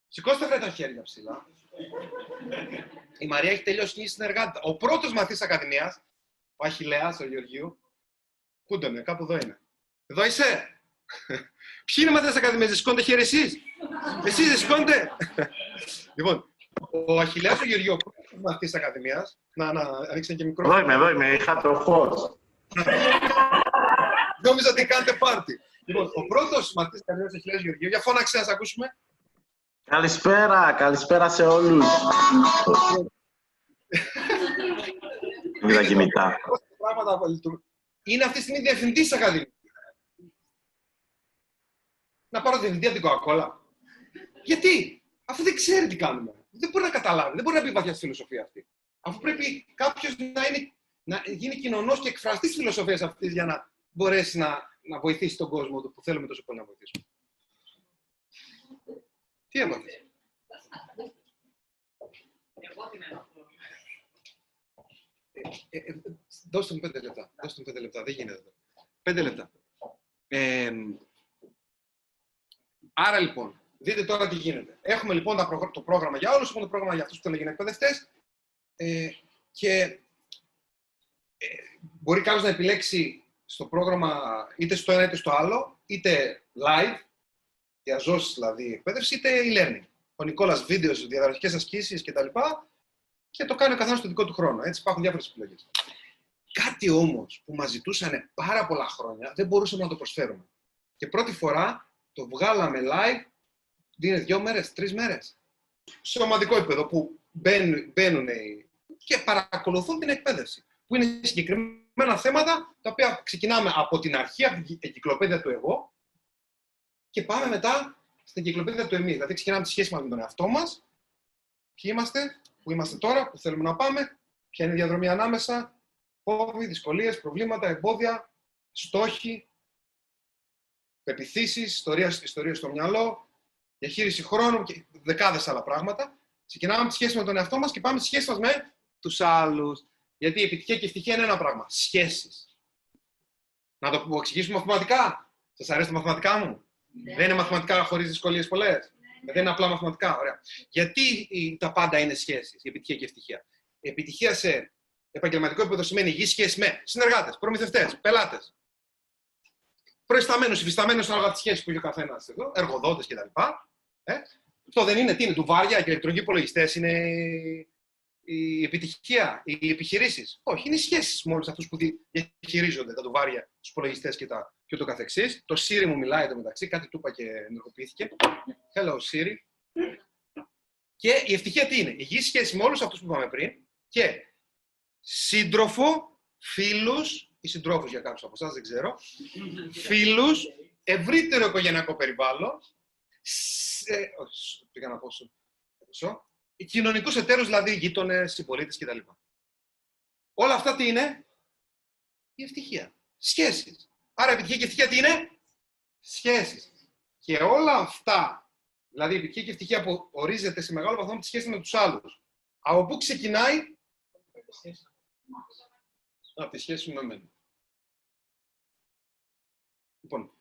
Σηκώστε βρε τα χέρια ψηλά. Η Μαρία έχει τελειώσει η συνεργάτη. Ο πρώτος μαθητής Ακαδημίας, ο Αχηλέα, ο Γεωργίου. Πού είναι, κάπου εδώ είναι. Εδώ είσαι. Ποιοι είναι μαθητές Ακαδημίας, δεν σηκώνετε χέρι εσείς; Εσεί δεν σηκώνετε. λοιπόν, ο Αχηλέα, ο Γεωργίου, ο πρώτο μαθητή Ακαδημίας. Να, να ανοίξει και μικρό. Εδώ είμαι, εδώ είμαι, είχα το φως. Νόμιζα ότι κάνετε πάρτι. Λοιπόν, ο πρώτος μαθητής Καρδιός Αχιλέας Γεωργίου, για φώναξε να σας ακούσουμε. Καλησπέρα, καλησπέρα σε όλους. Είδα κινητά. Πώς τα πράγματα λειτουργούν. Είναι αυτή τη στιγμή διευθυντής της Ακαδημίας. Να πάρω διευθυντή από την Coca-Cola. Γιατί, αφού δεν ξέρει τι κάνουμε. Δεν μπορεί να καταλάβει, δεν μπορεί να μπει βαθιά στη φιλοσοφία αυτή. Αφού πρέπει κάποιος να, είναι, να γίνει κοινωνός και εκφραστής τη φιλοσοφίας αυτής για να μπορέσει να, να βοηθήσει τον κόσμο του που θέλουμε τόσο πολύ να βοηθήσουμε. Τι έμαθες; Εγώ την έχω. Ε, ε, δώστε μου πέντε λεπτά. Δώστε μου πέντε λεπτά. Δεν γίνεται. Πέντε λεπτά. Ε, άρα λοιπόν, δείτε τώρα τι γίνεται. Έχουμε λοιπόν τα προγρ- το πρόγραμμα για όλους, έχουμε το πρόγραμμα για αυτούς που θέλουν να γίνουν εκπαιδευτές ε, και ε, μπορεί κάποιος να επιλέξει στο πρόγραμμα είτε στο ένα είτε στο άλλο, είτε live, διαζώσεις δηλαδή εκπαίδευσης, είτε e-learning. Ο Νικόλας βίντεος, διαδραστικές ασκήσεις κτλ. Και το κάνει ο καθένας στο δικό του χρόνο. Έτσι υπάρχουν διάφορες επιλογές. Κάτι όμως που μας ζητούσαν πάρα πολλά χρόνια, δεν μπορούσαμε να το προσφέρουμε. Και πρώτη φορά το βγάλαμε live, είναι δύο μέρες, τρεις μέρες. Σε ομαδικό επίπεδο που μπαίνουν, μπαίνουν οι- και παρακολουθούν την εκπαίδευση. Που είναι συγκεκριμένα θέματα τα οποία ξεκινάμε από την αρχή, από την εγκυκλοπαίδεια του εγώ και πάμε μετά στην εγκυκλοπαίδεια του εμείς. Δηλαδή ξεκινάμε τη σχέση μας με τον εαυτό μας, ποιοι είμαστε, που είμαστε τώρα, που θέλουμε να πάμε, ποια είναι η διαδρομή ανάμεσα, φόβοι, δυσκολίες, προβλήματα, εμπόδια, στόχοι, πεπιθήσεις, ιστορία, ιστορία στο μυαλό, διαχείριση χρόνου και δεκάδες άλλα πράγματα. Ξεκινάμε τη σχέση με τον εαυτό μας και πάμε στη σχέση μας με τους άλλους. Γιατί η επιτυχία και η ευτυχία είναι ένα πράγμα. Σχέσεις. Να το εξηγήσουμε μαθηματικά. Σας αρέσει τα μαθηματικά μου; Δεν είναι μαθηματικά χωρίς δυσκολίες πολλές. Δεν είναι απλά μαθηματικά. Ωραία. Γιατί η- τα πάντα είναι σχέσεις, η επιτυχία και η ευτυχία; Η επιτυχία σε επαγγελματικό επίπεδο σημαίνει υγιή σχέση με συνεργάτες, προμηθευτές, πελάτες. Προϊσταμένου, υφισταμένου ανάλογα από τι σχέσει που έχει ο καθένας εδώ, εργοδότες κτλ. Ε; Αυτό δεν είναι, τι είναι, τουβάρια και ηλεκτρονικοί υπολογιστές είναι η επιτυχία, οι επιχειρήσεις. Όχι, είναι οι σχέσεις με όλους αυτούς που δι- διαχειρίζονται τα τουβάρια, τους υπολογιστές και, τα, και ούτω καθεξής. Το Siri μου μιλάει εδώ μεταξύ, κάτι του είπα και ενεργοποιήθηκε. Hello Siri. Και η ευτυχία τι είναι, υγιής σχέση με όλους αυτούς που είπαμε πριν και σύντροφο, φίλους ή συντρόφους για κάποιους από εσάς, δεν ξέρω, φίλους, ευρύτερο οικογενειακό περιβάλλον, σε, όχι, πήγα να πω σου, σου, κοινωνικούς εταίρους, δηλαδή γείτονες, συμπολίτες κτλ. Όλα αυτά τι είναι; Η ευτυχία. Σχέσεις. Άρα επιτυχία και ευτυχία τι είναι; Σχέσεις. Και όλα αυτά, δηλαδή η επιτυχία και ευτυχία που ορίζεται σε μεγάλο βαθμό από τη σχέση με τους άλλους. Από πού ξεκινάει; Από τη σχέση με εμένα. Λοιπόν,